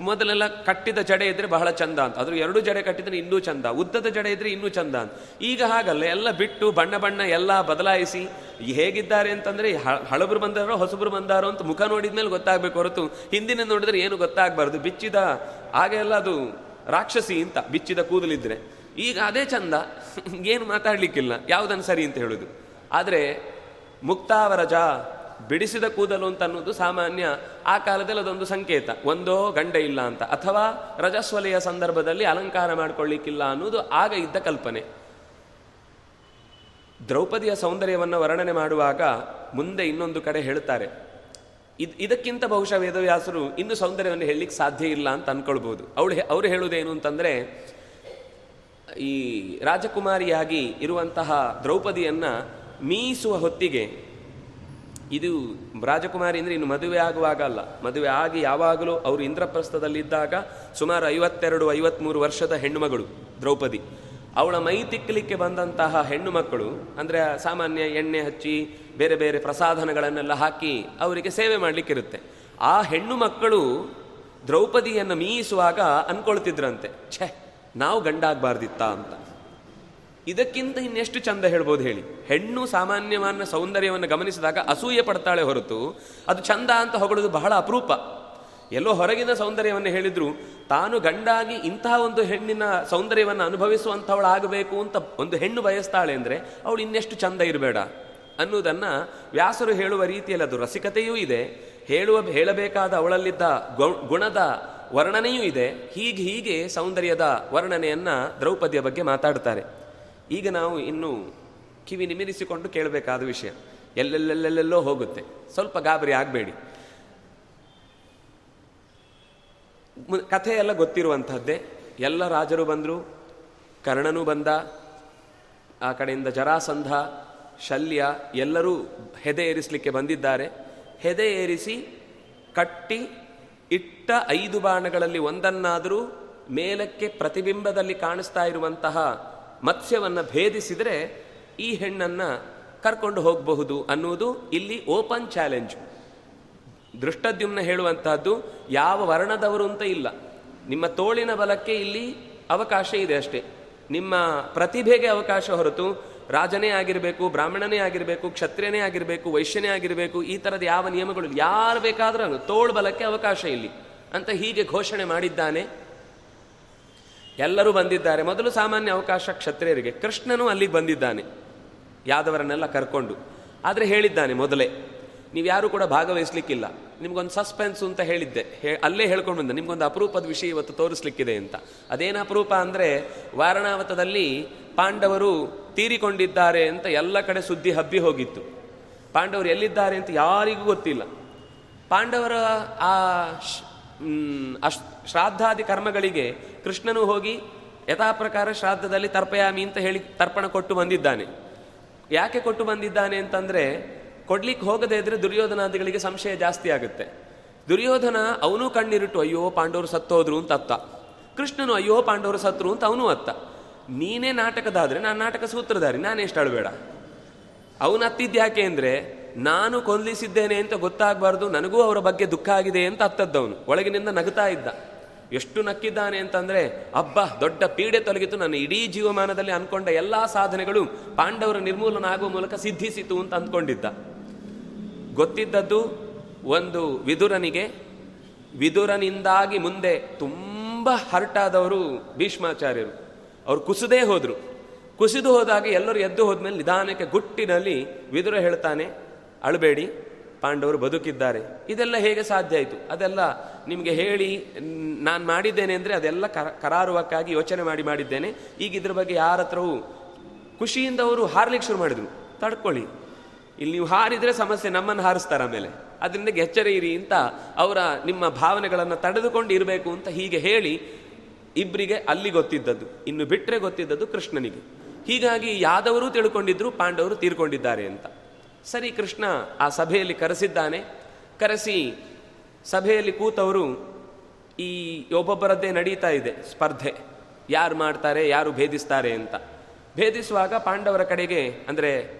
ಮೊದಲೆಲ್ಲ ಕಟ್ಟಿದ ಜಡೆ ಇದ್ದರೆ ಬಹಳ ಚಂದ ಅಂತ. ಅದ್ರ ಎರಡು ಜಡೆ ಕಟ್ಟಿದ್ರೆ ಇನ್ನೂ ಚಂದ. ಉದ್ದದ ಜಡೆ ಇದ್ದರೆ ಇನ್ನೂ ಚಂದ ಅಂತ. ಈಗ ಹಾಗಲ್ಲ, ಎಲ್ಲ ಬಿಟ್ಟು ಬಣ್ಣ ಬಣ್ಣ ಎಲ್ಲ ಬದಲಾಯಿಸಿ, ಹೇಗಿದ್ದಾರೆ ಅಂತಂದರೆ ಹಳಬರು ಬಂದಾರೋ, ಹೊಸಬರು ಬಂದಾರೋ ಅಂತ ಮುಖ ನೋಡಿದ್ಮೇಲೆ ಗೊತ್ತಾಗಬೇಕು ಹೊರತು. ಹಿಂದಿನ ನೋಡಿದ್ರೆ ಏನು ಗೊತ್ತಾಗಬಾರ್ದು. ಬಿಚ್ಚಿದ ಹಾಗೆಲ್ಲ ಅದು ರಾಕ್ಷಸಿ ಅಂತ ಬಿಚ್ಚಿದ ಕೂದಲಿದ್ರೆ. ಈಗ ಅದೇ ಚಂದ, ಏನು ಮಾತಾಡ್ಲಿಕ್ಕಿಲ್ಲ, ಯಾವುದನ್ನು ಸರಿ ಅಂತ ಹೇಳುದು. ಆದರೆ ಮುಕ್ತಾವರಜ, ಬಿಡಿಸಿದ ಕೂದಲು ಅಂತ ಅನ್ನೋದು ಸಾಮಾನ್ಯ, ಆ ಕಾಲದಲ್ಲಿ ಅದೊಂದು ಸಂಕೇತ. ಒಂದೋ ಗಂಡ ಇಲ್ಲ ಅಂತ. ಅಥವಾ ರಜಸ್ವಲೆಯ ಸಂದರ್ಭದಲ್ಲಿ ಅಲಂಕಾರ ಮಾಡಿಕೊಳ್ಳಿಕ್ಕಿಲ್ಲ ಅನ್ನೋದು ಆಗ ಇದ್ದ ಕಲ್ಪನೆ. ದ್ರೌಪದಿಯ ಸೌಂದರ್ಯವನ್ನು ವರ್ಣನೆ ಮಾಡುವಾಗ ಮುಂದೆ ಇನ್ನೊಂದು ಕಡೆ ಹೇಳ್ತಾರೆ. ಇದ್ ಇದಕ್ಕಿಂತ ಬಹುಶಃ ವೇದವ್ಯಾಸರು ಇನ್ನು ಸೌಂದರ್ಯವನ್ನು ಹೇಳಲಿಕ್ಕೆ ಸಾಧ್ಯ ಇಲ್ಲ ಅಂತ ಅನ್ಕೊಳ್ಬಹುದು ಅವಳು ಅವರು ಹೇಳುವುದೇನು ಅಂತಂದ್ರೆ, ಈ ರಾಜಕುಮಾರಿಯಾಗಿ ಇರುವಂತಹ ದ್ರೌಪದಿಯನ್ನ ಮೀಸುವ ಹೊತ್ತಿಗೆ, ಇದು ರಾಜಕುಮಾರಿ ಅಂದರೆ ಇನ್ನು ಮದುವೆ ಆಗುವಾಗ ಅಲ್ಲ. ಮದುವೆ ಆಗಿ ಯಾವಾಗಲೂ ಅವರು ಇಂದ್ರಪ್ರಸ್ಥದಲ್ಲಿದ್ದಾಗ ಸುಮಾರು ಐವತ್ತೆರಡು ಐವತ್ಮೂರು ವರ್ಷದ ಹೆಣ್ಣುಮಗಳು ದ್ರೌಪದಿ. ಅವಳ ಮೈ ತಿಕ್ಕಲಿಕ್ಕೆ ಬಂದಂತಹ ಹೆಣ್ಣು ಮಕ್ಕಳು, ಅಂದರೆ ಸಾಮಾನ್ಯ ಎಣ್ಣೆ ಹಚ್ಚಿ ಬೇರೆ ಬೇರೆ ಪ್ರಸಾಧನಗಳನ್ನೆಲ್ಲ ಹಾಕಿ ಅವರಿಗೆ ಸೇವೆ ಮಾಡಲಿಕ್ಕಿರುತ್ತೆ. ಆ ಹೆಣ್ಣು ಮಕ್ಕಳು ದ್ರೌಪದಿಯನ್ನು ಮೀಯಿಸುವಾಗ ಅನ್ಕೊಳ್ತಿದ್ರಂತೆ, ಛೆ, ನಾವು ಗಂಡಾಗಬಾರ್ದಿತ್ತ ಅಂತ. ಇದಕ್ಕಿಂತ ಇನ್ನೆಷ್ಟು ಚಂದ ಹೇಳ್ಬೋದು ಹೇಳಿ. ಹೆಣ್ಣು ಸಾಮಾನ್ಯವಾದ ಸೌಂದರ್ಯವನ್ನು ಗಮನಿಸಿದಾಗ ಅಸೂಯೆ ಪಡ್ತಾಳೆ ಹೊರತು ಅದು ಚಂದ ಅಂತ ಹೊಗಳೋದು ಬಹಳ ಅಪರೂಪ. ಎಲ್ಲೋ ಹೊರಗಿನ ಸೌಂದರ್ಯವನ್ನು ಹೇಳಿದ್ರು, ತಾನು ಗಂಡಾಗಿ ಇಂತಹ ಒಂದು ಹೆಣ್ಣಿನ ಸೌಂದರ್ಯವನ್ನು ಅನುಭವಿಸುವಂಥವಳು ಆಗಬೇಕು ಅಂತ ಒಂದು ಹೆಣ್ಣು ಬಯಸ್ತಾಳೆ ಅಂದರೆ ಅವಳು ಇನ್ನೆಷ್ಟು ಚಂದ ಇರಬೇಡ ಅನ್ನುವುದನ್ನು ವ್ಯಾಸರು ಹೇಳುವ ರೀತಿಯಲ್ಲಿ ಅದು ರಸಿಕತೆಯೂ ಇದೆ. ಹೇಳುವ, ಹೇಳಬೇಕಾದ ಅವಳಲ್ಲಿದ್ದ ಗುಣದ ವರ್ಣನೆಯೂ ಇದೆ. ಹೀಗೆ ಹೀಗೆ ಸೌಂದರ್ಯದ ವರ್ಣನೆಯನ್ನ ದ್ರೌಪದಿಯ ಬಗ್ಗೆ ಮಾತಾಡ್ತಾರೆ. ಈಗ ನಾವು ಇನ್ನು ಕಿವಿ ನಿಮಿರಿಸಿಕೊಂಡು ಕೇಳಬೇಕಾದ ವಿಷಯ. ಎಲ್ಲೆಲ್ಲೆಲ್ಲೆಲ್ಲೋ ಹೋಗುತ್ತೆ. ಸ್ವಲ್ಪ ಗಾಬರಿ ಆಗಬೇಡಿ. ಕಥೆ ಎಲ್ಲ ಗೊತ್ತಿರುವಂಥದ್ದೇ. ಎಲ್ಲ ರಾಜರು ಬಂದರು, ಕರ್ಣನೂ ಬಂದ, ಆ ಕಡೆಯಿಂದ ಜರಾಸಂಧ, ಶಲ್ಯ ಎಲ್ಲರೂ ಹೆದೆ ಏರಿಸಲಿಕ್ಕೆ ಬಂದಿದ್ದಾರೆ. ಹೆದೆ ಏರಿಸಿ ಕಟ್ಟಿ ಇಟ್ಟ ಐದು ಬಾಣಗಳಲ್ಲಿ ಒಂದನ್ನಾದರೂ ಮೇಲಕ್ಕೆ ಪ್ರತಿಬಿಂಬದಲ್ಲಿ ಕಾಣಿಸ್ತಾ ಇರುವಂತಹ ಮತ್ಸ್ಯವನ್ನು ಭೇದಿಸಿದರೆ ಈ ಹೆಣ್ಣನ್ನು ಕರ್ಕೊಂಡು ಹೋಗಬಹುದು ಅನ್ನುವುದು ಇಲ್ಲಿ ಓಪನ್ ಚಾಲೆಂಜ್. ದೃಷ್ಟದ್ಯುಮ್ನ ಹೇಳುವಂತಹದ್ದು, ಯಾವ ವರ್ಣದವರು ಅಂತ ಇಲ್ಲ. ನಿಮ್ಮ ತೋಳಿನ ಬಲಕ್ಕೆ ಇಲ್ಲಿ ಅವಕಾಶ ಇದೆ ಅಷ್ಟೇ. ನಿಮ್ಮ ಪ್ರತಿಭೆಗೆ ಅವಕಾಶ ಹೊರತು ರಾಜನೇ ಆಗಿರಬೇಕು, ಬ್ರಾಹ್ಮಣನೇ ಆಗಿರಬೇಕು, ಕ್ಷತ್ರಿಯನೇ ಆಗಿರಬೇಕು, ವೈಶ್ಯನೇ ಆಗಿರಬೇಕು, ಈ ಥರದ ಯಾವ ನಿಯಮಗಳು ಯಾರು ಬೇಕಾದ್ರೂ ತೋಳು ಬಲಕ್ಕೆ ಅವಕಾಶ ಇಲ್ಲಿ. ಅಂತ ಹೀಗೆ ಘೋಷಣೆ ಮಾಡಿದ್ದಾನೆ. ಎಲ್ಲರೂ ಬಂದಿದ್ದಾರೆ. ಮೊದಲು ಸಾಮಾನ್ಯ ಅವಕಾಶ ಕ್ಷತ್ರಿಯರಿಗೆ. ಕೃಷ್ಣನು ಅಲ್ಲಿಗೆ ಬಂದಿದ್ದಾನೆ. ಯಾದವರನ್ನೆಲ್ಲ ಕರ್ಕೊಂಡು. ಆದರೆ ಹೇಳಿದ್ದಾನೆ ಮೊದಲೇ ನೀವು ಯಾರೂ ಕೂಡ ಭಾಗವಹಿಸ್ಲಿಕ್ಕಿಲ್ಲ. ನಿಮ್ಗೊಂದು ಸಸ್ಪೆನ್ಸ್ ಅಂತ ಹೇಳಿದ್ದೆ. ಅಲ್ಲೇ ಹೇಳ್ಕೊಂಡು ಬಂದೆ. ನಿಮ್ಗೊಂದು ಅಪರೂಪದ ವಿಷಯ ಇವತ್ತು ತೋರಿಸ್ಲಿಕ್ಕಿದೆ ಅಂತ. ಅದೇನು ಅಪರೂಪ ಅಂದರೆ ವಾರಣಾವತದಲ್ಲಿ ಪಾಂಡವರು ತೀರಿಕೊಂಡಿದ್ದಾರೆ ಅಂತ ಎಲ್ಲ ಕಡೆ ಸುದ್ದಿ ಹಬ್ಬಿ ಹೋಗಿತ್ತು. ಪಾಂಡವರು ಎಲ್ಲಿದ್ದಾರೆ ಅಂತ ಯಾರಿಗೂ ಗೊತ್ತಿಲ್ಲ. ಪಾಂಡವರ ಆ ಶ್ರಾದ್ದಾದಿ ಕರ್ಮಗಳಿಗೆ ಕೃಷ್ಣನು ಹೋಗಿ ಯಥಾ ಪ್ರಕಾರ ಶ್ರಾದ್ದದಲ್ಲಿ ತರ್ಪಯಾಮಿ ಅಂತ ಹೇಳಿ ತರ್ಪಣ ಕೊಟ್ಟು ಬಂದಿದ್ದಾನೆ. ಯಾಕೆ ಕೊಟ್ಟು ಬಂದಿದ್ದಾನೆ ಅಂತಂದ್ರೆ ಕೊಡ್ಲಿಕ್ಕೆ ಹೋಗದೇ ಇದ್ರೆ ದುರ್ಯೋಧನಾದಿಗಳಿಗೆ ಸಂಶಯ ಜಾಸ್ತಿ ಆಗುತ್ತೆ. ದುರ್ಯೋಧನ ಅವನು ಕಣ್ಣಿರುಟ್ಟು, ಅಯ್ಯೋ, ಪಾಂಡವರು ಸತ್ತೋದ್ರು ಅಂತ ಅತ್ತ ಕೃಷ್ಣನು, ಅಯ್ಯೋ, ಪಾಂಡವರು ಸತ್ರು ಅಂತ ಅವನು ಅತ್ತ ನೀನೇ ನಾಟಕದಾದ್ರೆ, ನಾನು ನಾಟಕ ಸೂತ್ರಧಾರಿ, ನಾನು ಎಷ್ಟು ಅಳಬೇಡ. ಅವನು ಅತ್ತಿದ್ಯಾಕೆ ಅಂದ್ರೆ, ನಾನು ಕೊಲ್ಲಿಸಿದ್ದೇನೆ ಅಂತ ಗೊತ್ತಾಗಬಾರ್ದು, ನನಗೂ ಅವರ ಬಗ್ಗೆ ದುಃಖ ಆಗಿದೆ ಅಂತ ಅತ್ತದ್ದವನು ಒಳಗಿನಿಂದ ನಗುತ್ತಾ ಇದ್ದ. ಎಷ್ಟು ನಕ್ಕಿದ್ದಾನೆ ಅಂತಂದ್ರೆ, ಅಬ್ಬ, ದೊಡ್ಡ ಪೀಡೆ ತೊಲಗಿತು. ನನ್ನ ಇಡೀ ಜೀವಮಾನದಲ್ಲಿ ಅನ್ಕೊಂಡ ಎಲ್ಲ ಸಾಧನೆಗಳು ಪಾಂಡವರ ನಿರ್ಮೂಲನ ಆಗುವ ಮೂಲಕ ಸಿದ್ಧಿಸಿತು ಅಂತ ಅಂದ್ಕೊಂಡಿದ್ದ. ಗೊತ್ತಿದ್ದದ್ದು ಒಂದು ವಿದುರನಿಗೆ. ವಿದುರನಿಂದಾಗಿ ಮುಂದೆ ತುಂಬ ಹರ್ಟಾದವರು ಭೀಷ್ಮಾಚಾರ್ಯರು. ಅವರು ಕುಸಿದೇ ಹೋದರು. ಕುಸಿದು ಹೋದಾಗ ಎಲ್ಲರೂ ಎದ್ದು ಹೋದ್ಮೇಲೆ ನಿಧಾನಕ್ಕೆ ಗುಟ್ಟಿನಲ್ಲಿ ವಿದುರ ಹೇಳ್ತಾನೆ, ಅಳಬೇಡಿ. ಪಾಂಡವರು ಬದುಕಿದ್ದಾರೆ. ಇದೆಲ್ಲ ಹೇಗೆ ಸಾಧ್ಯ ಆಯಿತು? ಅದೆಲ್ಲ ನಿಮಗೆ ಹೇಳಿ, ನಾನು ಮಾಡಿದ್ದೇನೆ ಅಂದರೆ ಅದೆಲ್ಲ ಕರಾರುವಕ್ಕಾಗಿ ಯೋಚನೆ ಮಾಡಿ ಮಾಡಿದ್ದೇನೆ. ಈಗ ಇದ್ರ ಬಗ್ಗೆ ಯಾರ ಹತ್ರವೂ ಖುಷಿಯಿಂದ ಅವರು ಹಾರ್ಲಿಕ್ಕೆ ಶುರು ಮಾಡಿದ್ರು. ತಡ್ಕೊಳ್ಳಿ. ಇಲ್ಲಿ ನೀವು ಹಾರಿದರೆ ಸಮಸ್ಯೆ, ನಮ್ಮನ್ನು ಹಾರಿಸ್ತಾರೆ ಆಮೇಲೆ. ಅದರಿಂದ ಎಚ್ಚರ ಇರಿ ಅಂತ ಅವರ ನಿಮ್ಮ ಭಾವನೆಗಳನ್ನು ತಡೆದುಕೊಂಡು ಇರಬೇಕು ಅಂತ ಹೀಗೆ ಹೇಳಿ ಇಬ್ಬರಿಗೆ ಅಲ್ಲಿ ಗೊತ್ತಿದ್ದದ್ದು. ಇನ್ನು ಬಿಟ್ಟರೆ ಗೊತ್ತಿದ್ದದ್ದು ಕೃಷ್ಣನಿಗೆ. ಹೀಗಾಗಿ ಯಾದವರು ತಿಳ್ಕೊಂಡಿದ್ರು, ಪಾಂಡವರು ತೀರ್ಕೊಂಡಿದ್ದಾರೆ ಅಂತ. ಸರಿ ಕೃಷ್ಣ ಆ ಸಭೆಯಲ್ಲಿ ಕರೆಸಿದ್ದಾನೆ. ಕರೆಸಿ ಸಭೆಯಲ್ಲಿ ಕೂತವರು ಈ ಒಬ್ಬೊಬ್ಬರದ್ದೇ ನಡೀತಾ ಇದೆ ಸ್ಪರ್ಧೆ. ಯಾರು ಮಾಡ್ತಾರೆ, ಯಾರು ಭೇದಿಸ್ತಾರೆ ಅಂತ. ಭೇದಿಸುವಾಗ ಪಾಂಡವರ ಕಡೆಗೆ, ಅಂದರೆ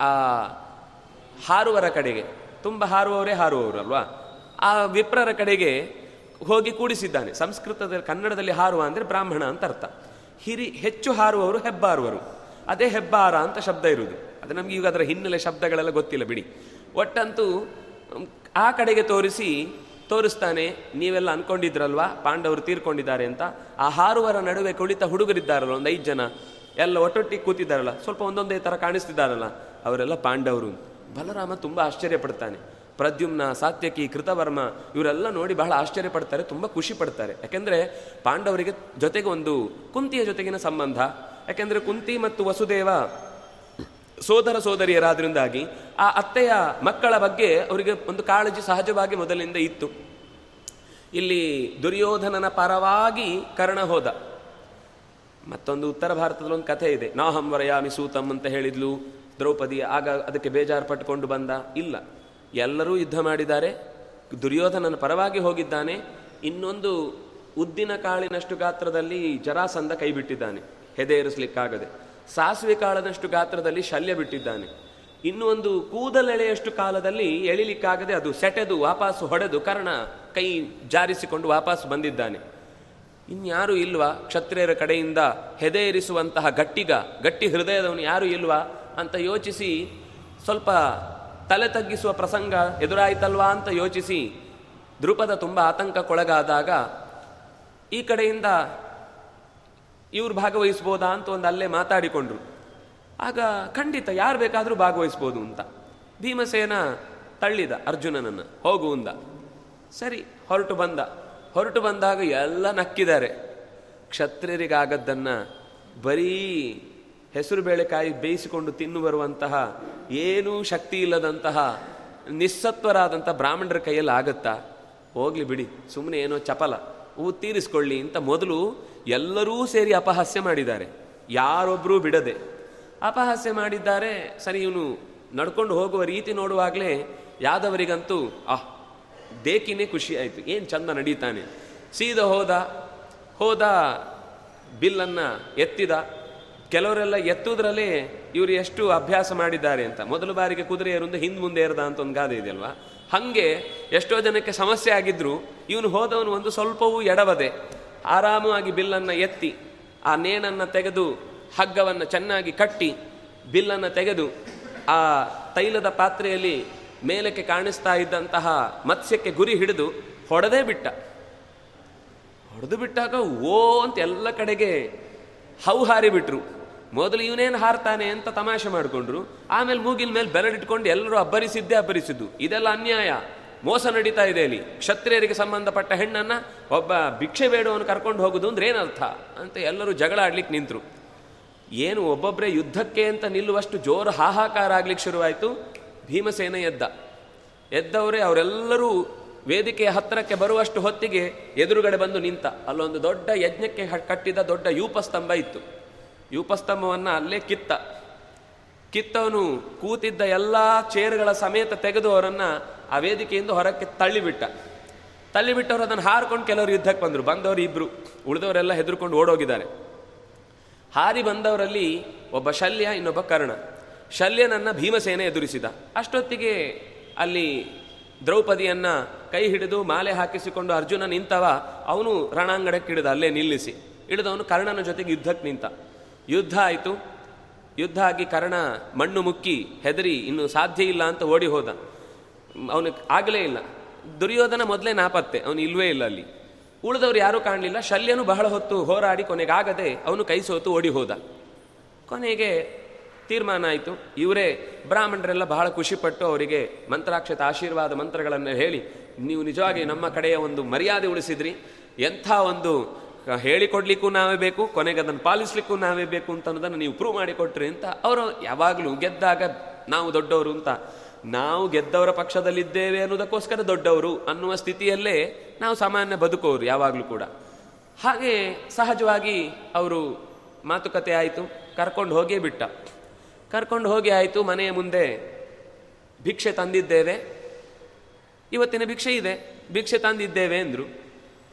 ಆ ಹಾರುವರ ಕಡೆಗೆ, ತುಂಬ ಹಾರುವವರೇ ಹಾರುವವರು ಅಲ್ವಾ? ಆ ವಿಪ್ರರ ಕಡೆಗೆ ಹೋಗಿ ಕೂಡಿಸಿದ್ದಾನೆ. ಸಂಸ್ಕೃತದಲ್ಲಿ ಕನ್ನಡದಲ್ಲಿ ಹಾರುವ ಅಂದರೆ ಬ್ರಾಹ್ಮಣ ಅಂತ ಅರ್ಥ. ಹಿರಿ ಹೆಚ್ಚು ಹಾರುವವರು ಹೆಬ್ಬಾರುವರು. ಅದೇ ಹೆಬ್ಬಾರ ಅಂತ ಶಬ್ದ ಇರುವುದು. ಅದು ನಮಗೆ ಈಗ ಅದರ ಹಿನ್ನೆಲೆ ಶಬ್ದಗಳೆಲ್ಲ ಗೊತ್ತಿಲ್ಲ, ಬಿಡಿ. ಒಟ್ಟಂತೂ ಆ ಕಡೆಗೆ ತೋರಿಸಿ, ತೋರಿಸ್ತಾನೆ, ನೀವೆಲ್ಲ ಅನ್ಕೊಂಡಿದ್ರಲ್ವಾ? ಪಾಂಡವರು ತೀರ್ಕೊಂಡಿದ್ದಾರೆ ಅಂತ. ಆ ಹಾರುವರ ನಡುವೆ ಕುಳಿತ ಹುಡುಗರಿದ್ದಾರಲ್ಲ, ಒಂದು ಐದು ಜನ. ಎಲ್ಲ ಒಟ್ಟೊಟ್ಟಿಗೆ ಕೂತಿದ್ದಾರಲ್ಲ. ಸ್ವಲ್ಪ ಒಂದೊಂದೇ ಥರ ಕಾಣಿಸ್ತಿದ್ದಾರಲ್ಲ. ಅವರೆಲ್ಲ ಪಾಂಡವರು ಬಲರಾಮ ತುಂಬ ಆಶ್ಚರ್ಯ ಪಡ್ತಾನೆ ಪ್ರದ್ಯುಮ್ನ, ಸಾತ್ಯಕಿ, ಕೃತವರ್ಮ, ಇವರೆಲ್ಲ ನೋಡಿ ಬಹಳ ಆಶ್ಚರ್ಯ ಪಡ್ತಾರೆ ತುಂಬ ಖುಷಿ ಪಡ್ತಾರೆ. ಯಾಕೆಂದರೆ, ಪಾಂಡವರಿಗೆ ಜೊತೆಗೆ ಒಂದು ಕುಂತಿಯ ಜೊತೆಗಿನ ಸಂಬಂಧ. ಯಾಕೆಂದರೆ ಕುಂತಿ ಮತ್ತು ವಸುದೇವ ಸೋದರ ಸೋದರಿಯರಾದ್ರಿಂದಾಗಿ ಆ ಅತ್ತೆಯ ಮಕ್ಕಳ ಬಗ್ಗೆ ಅವರಿಗೆ ಒಂದು ಕಾಳಜಿ ಸಹಜವಾಗಿ ಮೊದಲಿಂದ ಇತ್ತು. ಇಲ್ಲಿ ದುರ್ಯೋಧನನ ಪರವಾಗಿ ಕರ್ಣ ಹೋದ. ಮತ್ತೊಂದು ಉತ್ತರ ಭಾರತದಲ್ಲಿ ಒಂದು ಕಥೆ ಇದೆ. ನಾಹಂ ವರಯಾಮಿ ಸೂತಂ ಅಂತ ಹೇಳಿದ್ಲು. ದ್ರೌಪದಿ ಆಗ ಅದಕ್ಕೆ ಬೇಜಾರು ಪಟ್ಟುಕೊಂಡು ಬಂದ. ಇಲ್ಲ, ಎಲ್ಲರೂ ಯುದ್ಧ ಮಾಡಿದ್ದಾರೆ. ದುರ್ಯೋಧನನ ಪರವಾಗಿ ಹೋಗಿದ್ದಾನೆ. ಇನ್ನೊಂದು ಉದ್ದಿನ ಕಾಳಿನಷ್ಟು ಗಾತ್ರದಲ್ಲಿ ಜರಾಸಂದ ಕೈಬಿಟ್ಟಿದ್ದಾನೆ. ಹೆದೇ ಹೆದೆ ಏರಿಸ್ಲಿಕ್ಕಾಗದೆ ಸಾಸಿವೆ ಕಾಳದಷ್ಟು ಗಾತ್ರದಲ್ಲಿ ಶಲ್ಯ ಬಿಟ್ಟಿದ್ದಾನೆ. ಇನ್ನು ಒಂದು ಕೂದಲೆಳೆಯಷ್ಟು ಕಾಲದಲ್ಲಿ ಎಳಿಲಿಕ್ಕಾಗದೆ ಅದು ಸೆಟೆದು ವಾಪಸ್ಸು ಹೊಡೆದು ಕರ್ಣ ಕೈ ಜಾರಿಸಿಕೊಂಡು ವಾಪಸ್ ಬಂದಿದ್ದಾನೆ. ಇನ್ಯಾರು ಇಲ್ವಾ ಕ್ಷತ್ರಿಯರ ಕಡೆಯಿಂದ ಹೆದೆಯರಿಸುವಂತಹ ಗಟ್ಟಿಗ, ಗಟ್ಟಿ ಹೃದಯದವನು ಯಾರು ಇಲ್ವಾ ಅಂತ ಯೋಚಿಸಿ ಸ್ವಲ್ಪ ತಲೆ ತಗ್ಗಿಸುವ ಪ್ರಸಂಗ ಎದುರಾಯಿತಲ್ವಾ ಅಂತ ಯೋಚಿಸಿ ದೃಪದ ತುಂಬ ಆತಂಕಕ್ಕೊಳಗಾದಾಗ ಈ ಕಡೆಯಿಂದ ಇವ್ರು ಭಾಗವಹಿಸ್ಬೋದಾ ಅಂತ ಒಂದು ಅಲ್ಲೇ ಮಾತಾಡಿಕೊಂಡ್ರು. ಆಗ ಖಂಡಿತ ಯಾರು ಬೇಕಾದರೂ ಭಾಗವಹಿಸ್ಬೋದು ಅಂತ. ಭೀಮಸೇನ ತಳ್ಳಿದ ಅರ್ಜುನನನ್ನು, ಹೋಗು ಅಂದ. ಸರಿ, ಹೊರಟು ಬಂದ. ಹೊರಟು ಬಂದಾಗ ಎಲ್ಲ ನಕ್ಕಿದ್ದಾರೆ. ಕ್ಷತ್ರಿಯರಿಗಾಗದ್ದನ್ನು ಬರೀ ಹೆಸರು ಬೇಳೆಕಾಯಿ ಬೇಯಿಸಿಕೊಂಡು ತಿನ್ನು ಬರುವಂತಹ ಏನೂ ಶಕ್ತಿ ಇಲ್ಲದಂತಹ ನಿಸ್ಸತ್ವರಾದಂಥ ಬ್ರಾಹ್ಮಣರ ಕೈಯಲ್ಲಿ ಆಗತ್ತಾ? ಹೋಗ್ಲಿ ಬಿಡಿ ಸುಮ್ಮನೆ ಏನೋ ಚಪಲ. ಹೂ ತೀರಿಸ್ಕೊಳ್ಳಿ ಅಂತ ಮೊದಲು ಎಲ್ಲರೂ ಸೇರಿ ಅಪಹಾಸ್ಯ ಮಾಡಿದ್ದಾರೆ. ಯಾರೊಬ್ಬರೂ ಬಿಡದೆ. ಅಪಹಾಸ್ಯ ಮಾಡಿದ್ದಾರೆ. ಸರಿ, ಇವನು ನಡ್ಕೊಂಡು ಹೋಗುವ ರೀತಿ ನೋಡುವಾಗಲೇ ಯಾದವರಿಗಂತೂ, ಆಹ್, ದೇಕಿನೇ ಖುಷಿ ಆಯಿತು. ಏನು ಚಂದ ನಡೀತಾನೆ. ಸೀದ ಹೋದ. ಹೋದ, ಬಿಲ್ಲನ್ನು ಎತ್ತಿದ. ಕೆಲವರೆಲ್ಲ ಎತ್ತುವುದರಲ್ಲೇ ಇವರು ಎಷ್ಟು ಅಭ್ಯಾಸ ಮಾಡಿದ್ದಾರೆ ಅಂತ. ಮೊದಲು ಬಾರಿಗೆ ಕುದುರೆ ಏರುಂದು ಹಿಂದ್ ಮುಂದೆ ಇರದ ಅಂತ ಒಂದು ಗಾದೆ ಇದೆಯಲ್ವಾ ಹಾಗೆ ಎಷ್ಟೋ ಜನಕ್ಕೆ ಸಮಸ್ಯೆ ಆಗಿದ್ರು, ಇವನು ಹೋದವನು ಒಂದು ಸ್ವಲ್ಪವೂ ಎಡವದೆ. ಆರಾಮವಾಗಿ ಬಿಲ್ಲನ್ನು ಎತ್ತಿ, ಆ ನೇಣನ್ನು ತೆಗೆದು, ಹಗ್ಗವನ್ನು ಚೆನ್ನಾಗಿ ಕಟ್ಟಿ, ಬಿಲ್ಲನ್ನು ತೆಗೆದು, ಆ ತೈಲದ ಪಾತ್ರೆಯಲ್ಲಿ ಮೇಲಕ್ಕೆ ಕಾಣಿಸ್ತಾ ಇದ್ದಂತಹ ಮತ್ಸ್ಯಕ್ಕೆ ಗುರಿ ಹಿಡಿದು ಹೊಡೆದೇ ಬಿಟ್ಟ. ಹೊಡೆದು ಬಿಟ್ಟಾಗ, ಓ ಅಂತ ಎಲ್ಲ ಕಡೆಗೆ ಹೌ ಹಾರಿಬಿಟ್ರು. ಮೊದಲು ಇವನೇನು ಹಾರ್ತಾನೆ ಅಂತ ತಮಾಷೆ ಮಾಡಿಕೊಂಡ್ರು. ಆಮೇಲೆ ಮೂಗಿನ ಮೇಲೆ ಬೆರಳಿಟ್ಕೊಂಡು ಎಲ್ಲರೂ ಅಬ್ಬರಿಸಿದ್ದೇ ಅಬ್ಬರಿಸಿದ್ದು. ಇದೆಲ್ಲ ಅನ್ಯಾಯ. ಮೋಸ ನಡೀತಾ ಇದೆ ಇಲ್ಲಿ ಕ್ಷತ್ರಿಯರಿಗೆ ಸಂಬಂಧಪಟ್ಟ ಹೆಣ್ಣನ್ನು ಒಬ್ಬ ಭಿಕ್ಷೆ ಬೇಡವನು ಕರ್ಕೊಂಡು ಹೋಗೋದು ಅಂದ್ರೆ ಏನರ್ಥ? ಅಂತ ಎಲ್ಲರೂ ಜಗಳ ಆಡ್ಲಿಕ್ಕೆ ನಿಂತರು. ಏನು ಒಬ್ಬೊಬ್ಬರೇ ಯುದ್ಧಕ್ಕೆ ಅಂತ ನಿಲ್ಲುವಷ್ಟು ಜೋರು ಹಾಹಾಕಾರ ಆಗ್ಲಿಕ್ಕೆ ಶುರುವಾಯಿತು. ಭೀಮಸೇನ ಎದ್ದ. ಎದ್ದವರೇ ಅವರೆಲ್ಲರೂ ವೇದಿಕೆಯ ಹತ್ತಿರಕ್ಕೆ ಬರುವಷ್ಟು ಹೊತ್ತಿಗೆ ಎದುರುಗಡೆ ಬಂದು ನಿಂತ. ಅಲ್ಲೊಂದು ದೊಡ್ಡ ಯಜ್ಞಕ್ಕೆ ಕಟ್ಟಿದ ದೊಡ್ಡ ಯೂಪಸ್ತಂಭ ಇತ್ತು. ಯೂಪಸ್ತಂಭವನ್ನು ಅಲ್ಲೇ ಕಿತ್ತ. ಕಿತ್ತವನು ಕೂತಿದ್ದ ಎಲ್ಲ ಚೇರ್ಗಳ ಸಮೇತ ತೆಗೆದು ಅವರನ್ನ ಆ ವೇದಿಕೆಯಿಂದ ಹೊರಕ್ಕೆ ತಳ್ಳಿಬಿಟ್ಟ. ತಳ್ಳಿಬಿಟ್ಟವರು ಅದನ್ನು ಹಾರ್ಕೊಂಡು ಕೆಲವರು ಯುದ್ಧಕ್ಕೆ ಬಂದರು. ಬಂದವರು ಇಬ್ರು. ಉಳಿದವರೆಲ್ಲ ಹೆದರ್ಕೊಂಡು ಓಡೋಗಿದ್ದಾರೆ. ಹಾರಿ ಬಂದವರಲ್ಲಿ ಒಬ್ಬ ಶಲ್ಯ, ಇನ್ನೊಬ್ಬ ಕರ್ಣ. ಶಲ್ಯನನ್ನು ಭೀಮಸೇನೆ ಎದುರಿಸಿದ. ಅಷ್ಟೊತ್ತಿಗೆ ಅಲ್ಲಿ ದ್ರೌಪದಿಯನ್ನ ಕೈ ಹಿಡಿದು ಮಾಲೆ ಹಾಕಿಸಿಕೊಂಡು ಅರ್ಜುನ ನಿಂತವ ಅವನು ರಣಾಂಗಣಕ್ಕೆ ಹಿಡಿದ ಅಲ್ಲೇ ನಿಲ್ಲಿಸಿ. ಹಿಡಿದವನು ಕರ್ಣನ ಜೊತೆಗೆ ಯುದ್ಧಕ್ಕೆ ನಿಂತ. ಯುದ್ಧ ಆಯಿತು. ಯುದ್ಧ ಆಗಿ ಕರ್ಣ ಮಣ್ಣು ಮುಕ್ಕಿ ಹೆದರಿ ಇನ್ನು ಸಾಧ್ಯ ಇಲ್ಲ ಅಂತ ಓಡಿ ಹೋದ. ಅವನಿಗೆ ಆಗಲೇ ಇಲ್ಲ. ದುರ್ಯೋಧನ ಮೊದಲೇ ನಾಪತ್ತೆ, ಅವನು ಇಲ್ವೇ ಇಲ್ಲ ಅಲ್ಲಿ. ಉಳಿದವ್ರು ಯಾರೂ ಕಾಣಲಿಲ್ಲ, ಶಲ್ಯನು ಬಹಳ ಹೊತ್ತು ಹೋರಾಡಿ ಕೊನೆಗಾಗದೆ ಅವನು ಕೈ ಸೋತು ಓಡಿ ಹೋದ. ಕೊನೆಗೆ ತೀರ್ಮಾನ ಆಯಿತು. ಇವರೇ ಬ್ರಾಹ್ಮಣರೆಲ್ಲ ಬಹಳ ಖುಷಿಪಟ್ಟು ಅವರಿಗೆ ಮಂತ್ರಾಕ್ಷತ ಆಶೀರ್ವಾದ ಮಂತ್ರಗಳನ್ನು ಹೇಳಿ, ನೀವು ನಿಜವಾಗಿ ನಮ್ಮ ಕಡೆಯ ಒಂದು ಮರ್ಯಾದೆ ಉಳಿಸಿದ್ರಿ. ಎಂಥ ಒಂದು ಹೇಳಿಕೊಡ್ಲಿಕ್ಕೂ ನಾವೇ ಬೇಕು, ಕೊನೆಗೆ ಅದನ್ನು ಪಾಲಿಸ್ಲಿಕ್ಕೂ ನಾವೇ ಬೇಕು ಅಂತ ಅನ್ನೋದನ್ನು ನೀವು ಪ್ರೂವ್ ಮಾಡಿಕೊಟ್ರಿ ಅಂತ ಅವರು ಯಾವಾಗಲೂ ಗೆದ್ದಾಗ ನಾವು ದೊಡ್ಡವರು ಅಂತ ನಾವು ಗೆದ್ದವರ ಪಕ್ಷದಲ್ಲಿದ್ದೇವೆ ಅನ್ನೋದಕ್ಕೋಸ್ಕರ ದೊಡ್ಡವರು ಅನ್ನುವ ಸ್ಥಿತಿಯಲ್ಲೇ ನಾವು ಸಾಮಾನ್ಯ ಬದುಕೋರು ಯಾವಾಗಲೂ ಕೂಡ. ಹಾಗೆ ಸಹಜವಾಗಿ ಅವರು ಮಾತುಕತೆ ಆಯಿತು, ಕರ್ಕೊಂಡು ಹೋಗೇ ಬಿಟ್ಟ. ಕರ್ಕೊಂಡು ಹೋಗಿ ಆಯಿತು, ಮನೆಯ ಮುಂದೆ ಭಿಕ್ಷೆ ತಂದಿದ್ದೇವೆ. ಇವತ್ತಿನ ಭಿಕ್ಷೆ ಇದೆ, ಭಿಕ್ಷೆ ತಂದಿದ್ದೇವೆ ಅಂದರು.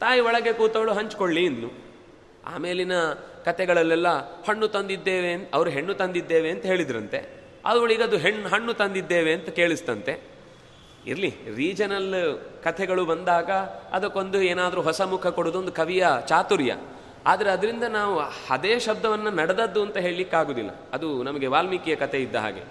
ತಾಯಿ ಒಳಗೆ ಕೂತವಳು, ಹಂಚ್ಕೊಳ್ಳಿ ಇನ್ನು ಆಮೇಲಿನ ಕತೆಗಳಲ್ಲೆಲ್ಲ, ಹಣ್ಣು ತಂದಿದ್ದೇವೆ ಅವರು ಹೆಣ್ಣು ತಂದಿದ್ದೇವೆ ಅಂತ ಹೇಳಿದ್ರಂತೆ. ಅವಳಿಗೆ ಅದು ಹೆಣ್ಣು ಹಣ್ಣು ತಂದಿದ್ದೇವೆ ಅಂತ ಕೇಳಿಸ್ತಂತೆ. ಇರಲಿ, ರೀಜನಲ್ ಕಥೆಗಳು ಬಂದಾಗ ಅದಕ್ಕೊಂದು ಏನಾದರೂ ಹೊಸ ಮುಖ ಕೊಡೋದೊಂದು ಕವಿಯ ಚಾತುರ್ಯ. ಆದರೆ ಅದರಿಂದ ನಾವು ಅದೇ ಶಬ್ದವನ್ನು ನಡೆದದ್ದು ಅಂತ ಹೇಳಲಿಕ್ಕಾಗುದಿಲ್ಲ. ಅದು ನಮಗೆ ವಾಲ್ಮೀಕಿಯ ಕಥೆ ಇದ್ದ ಹಾಗೆ.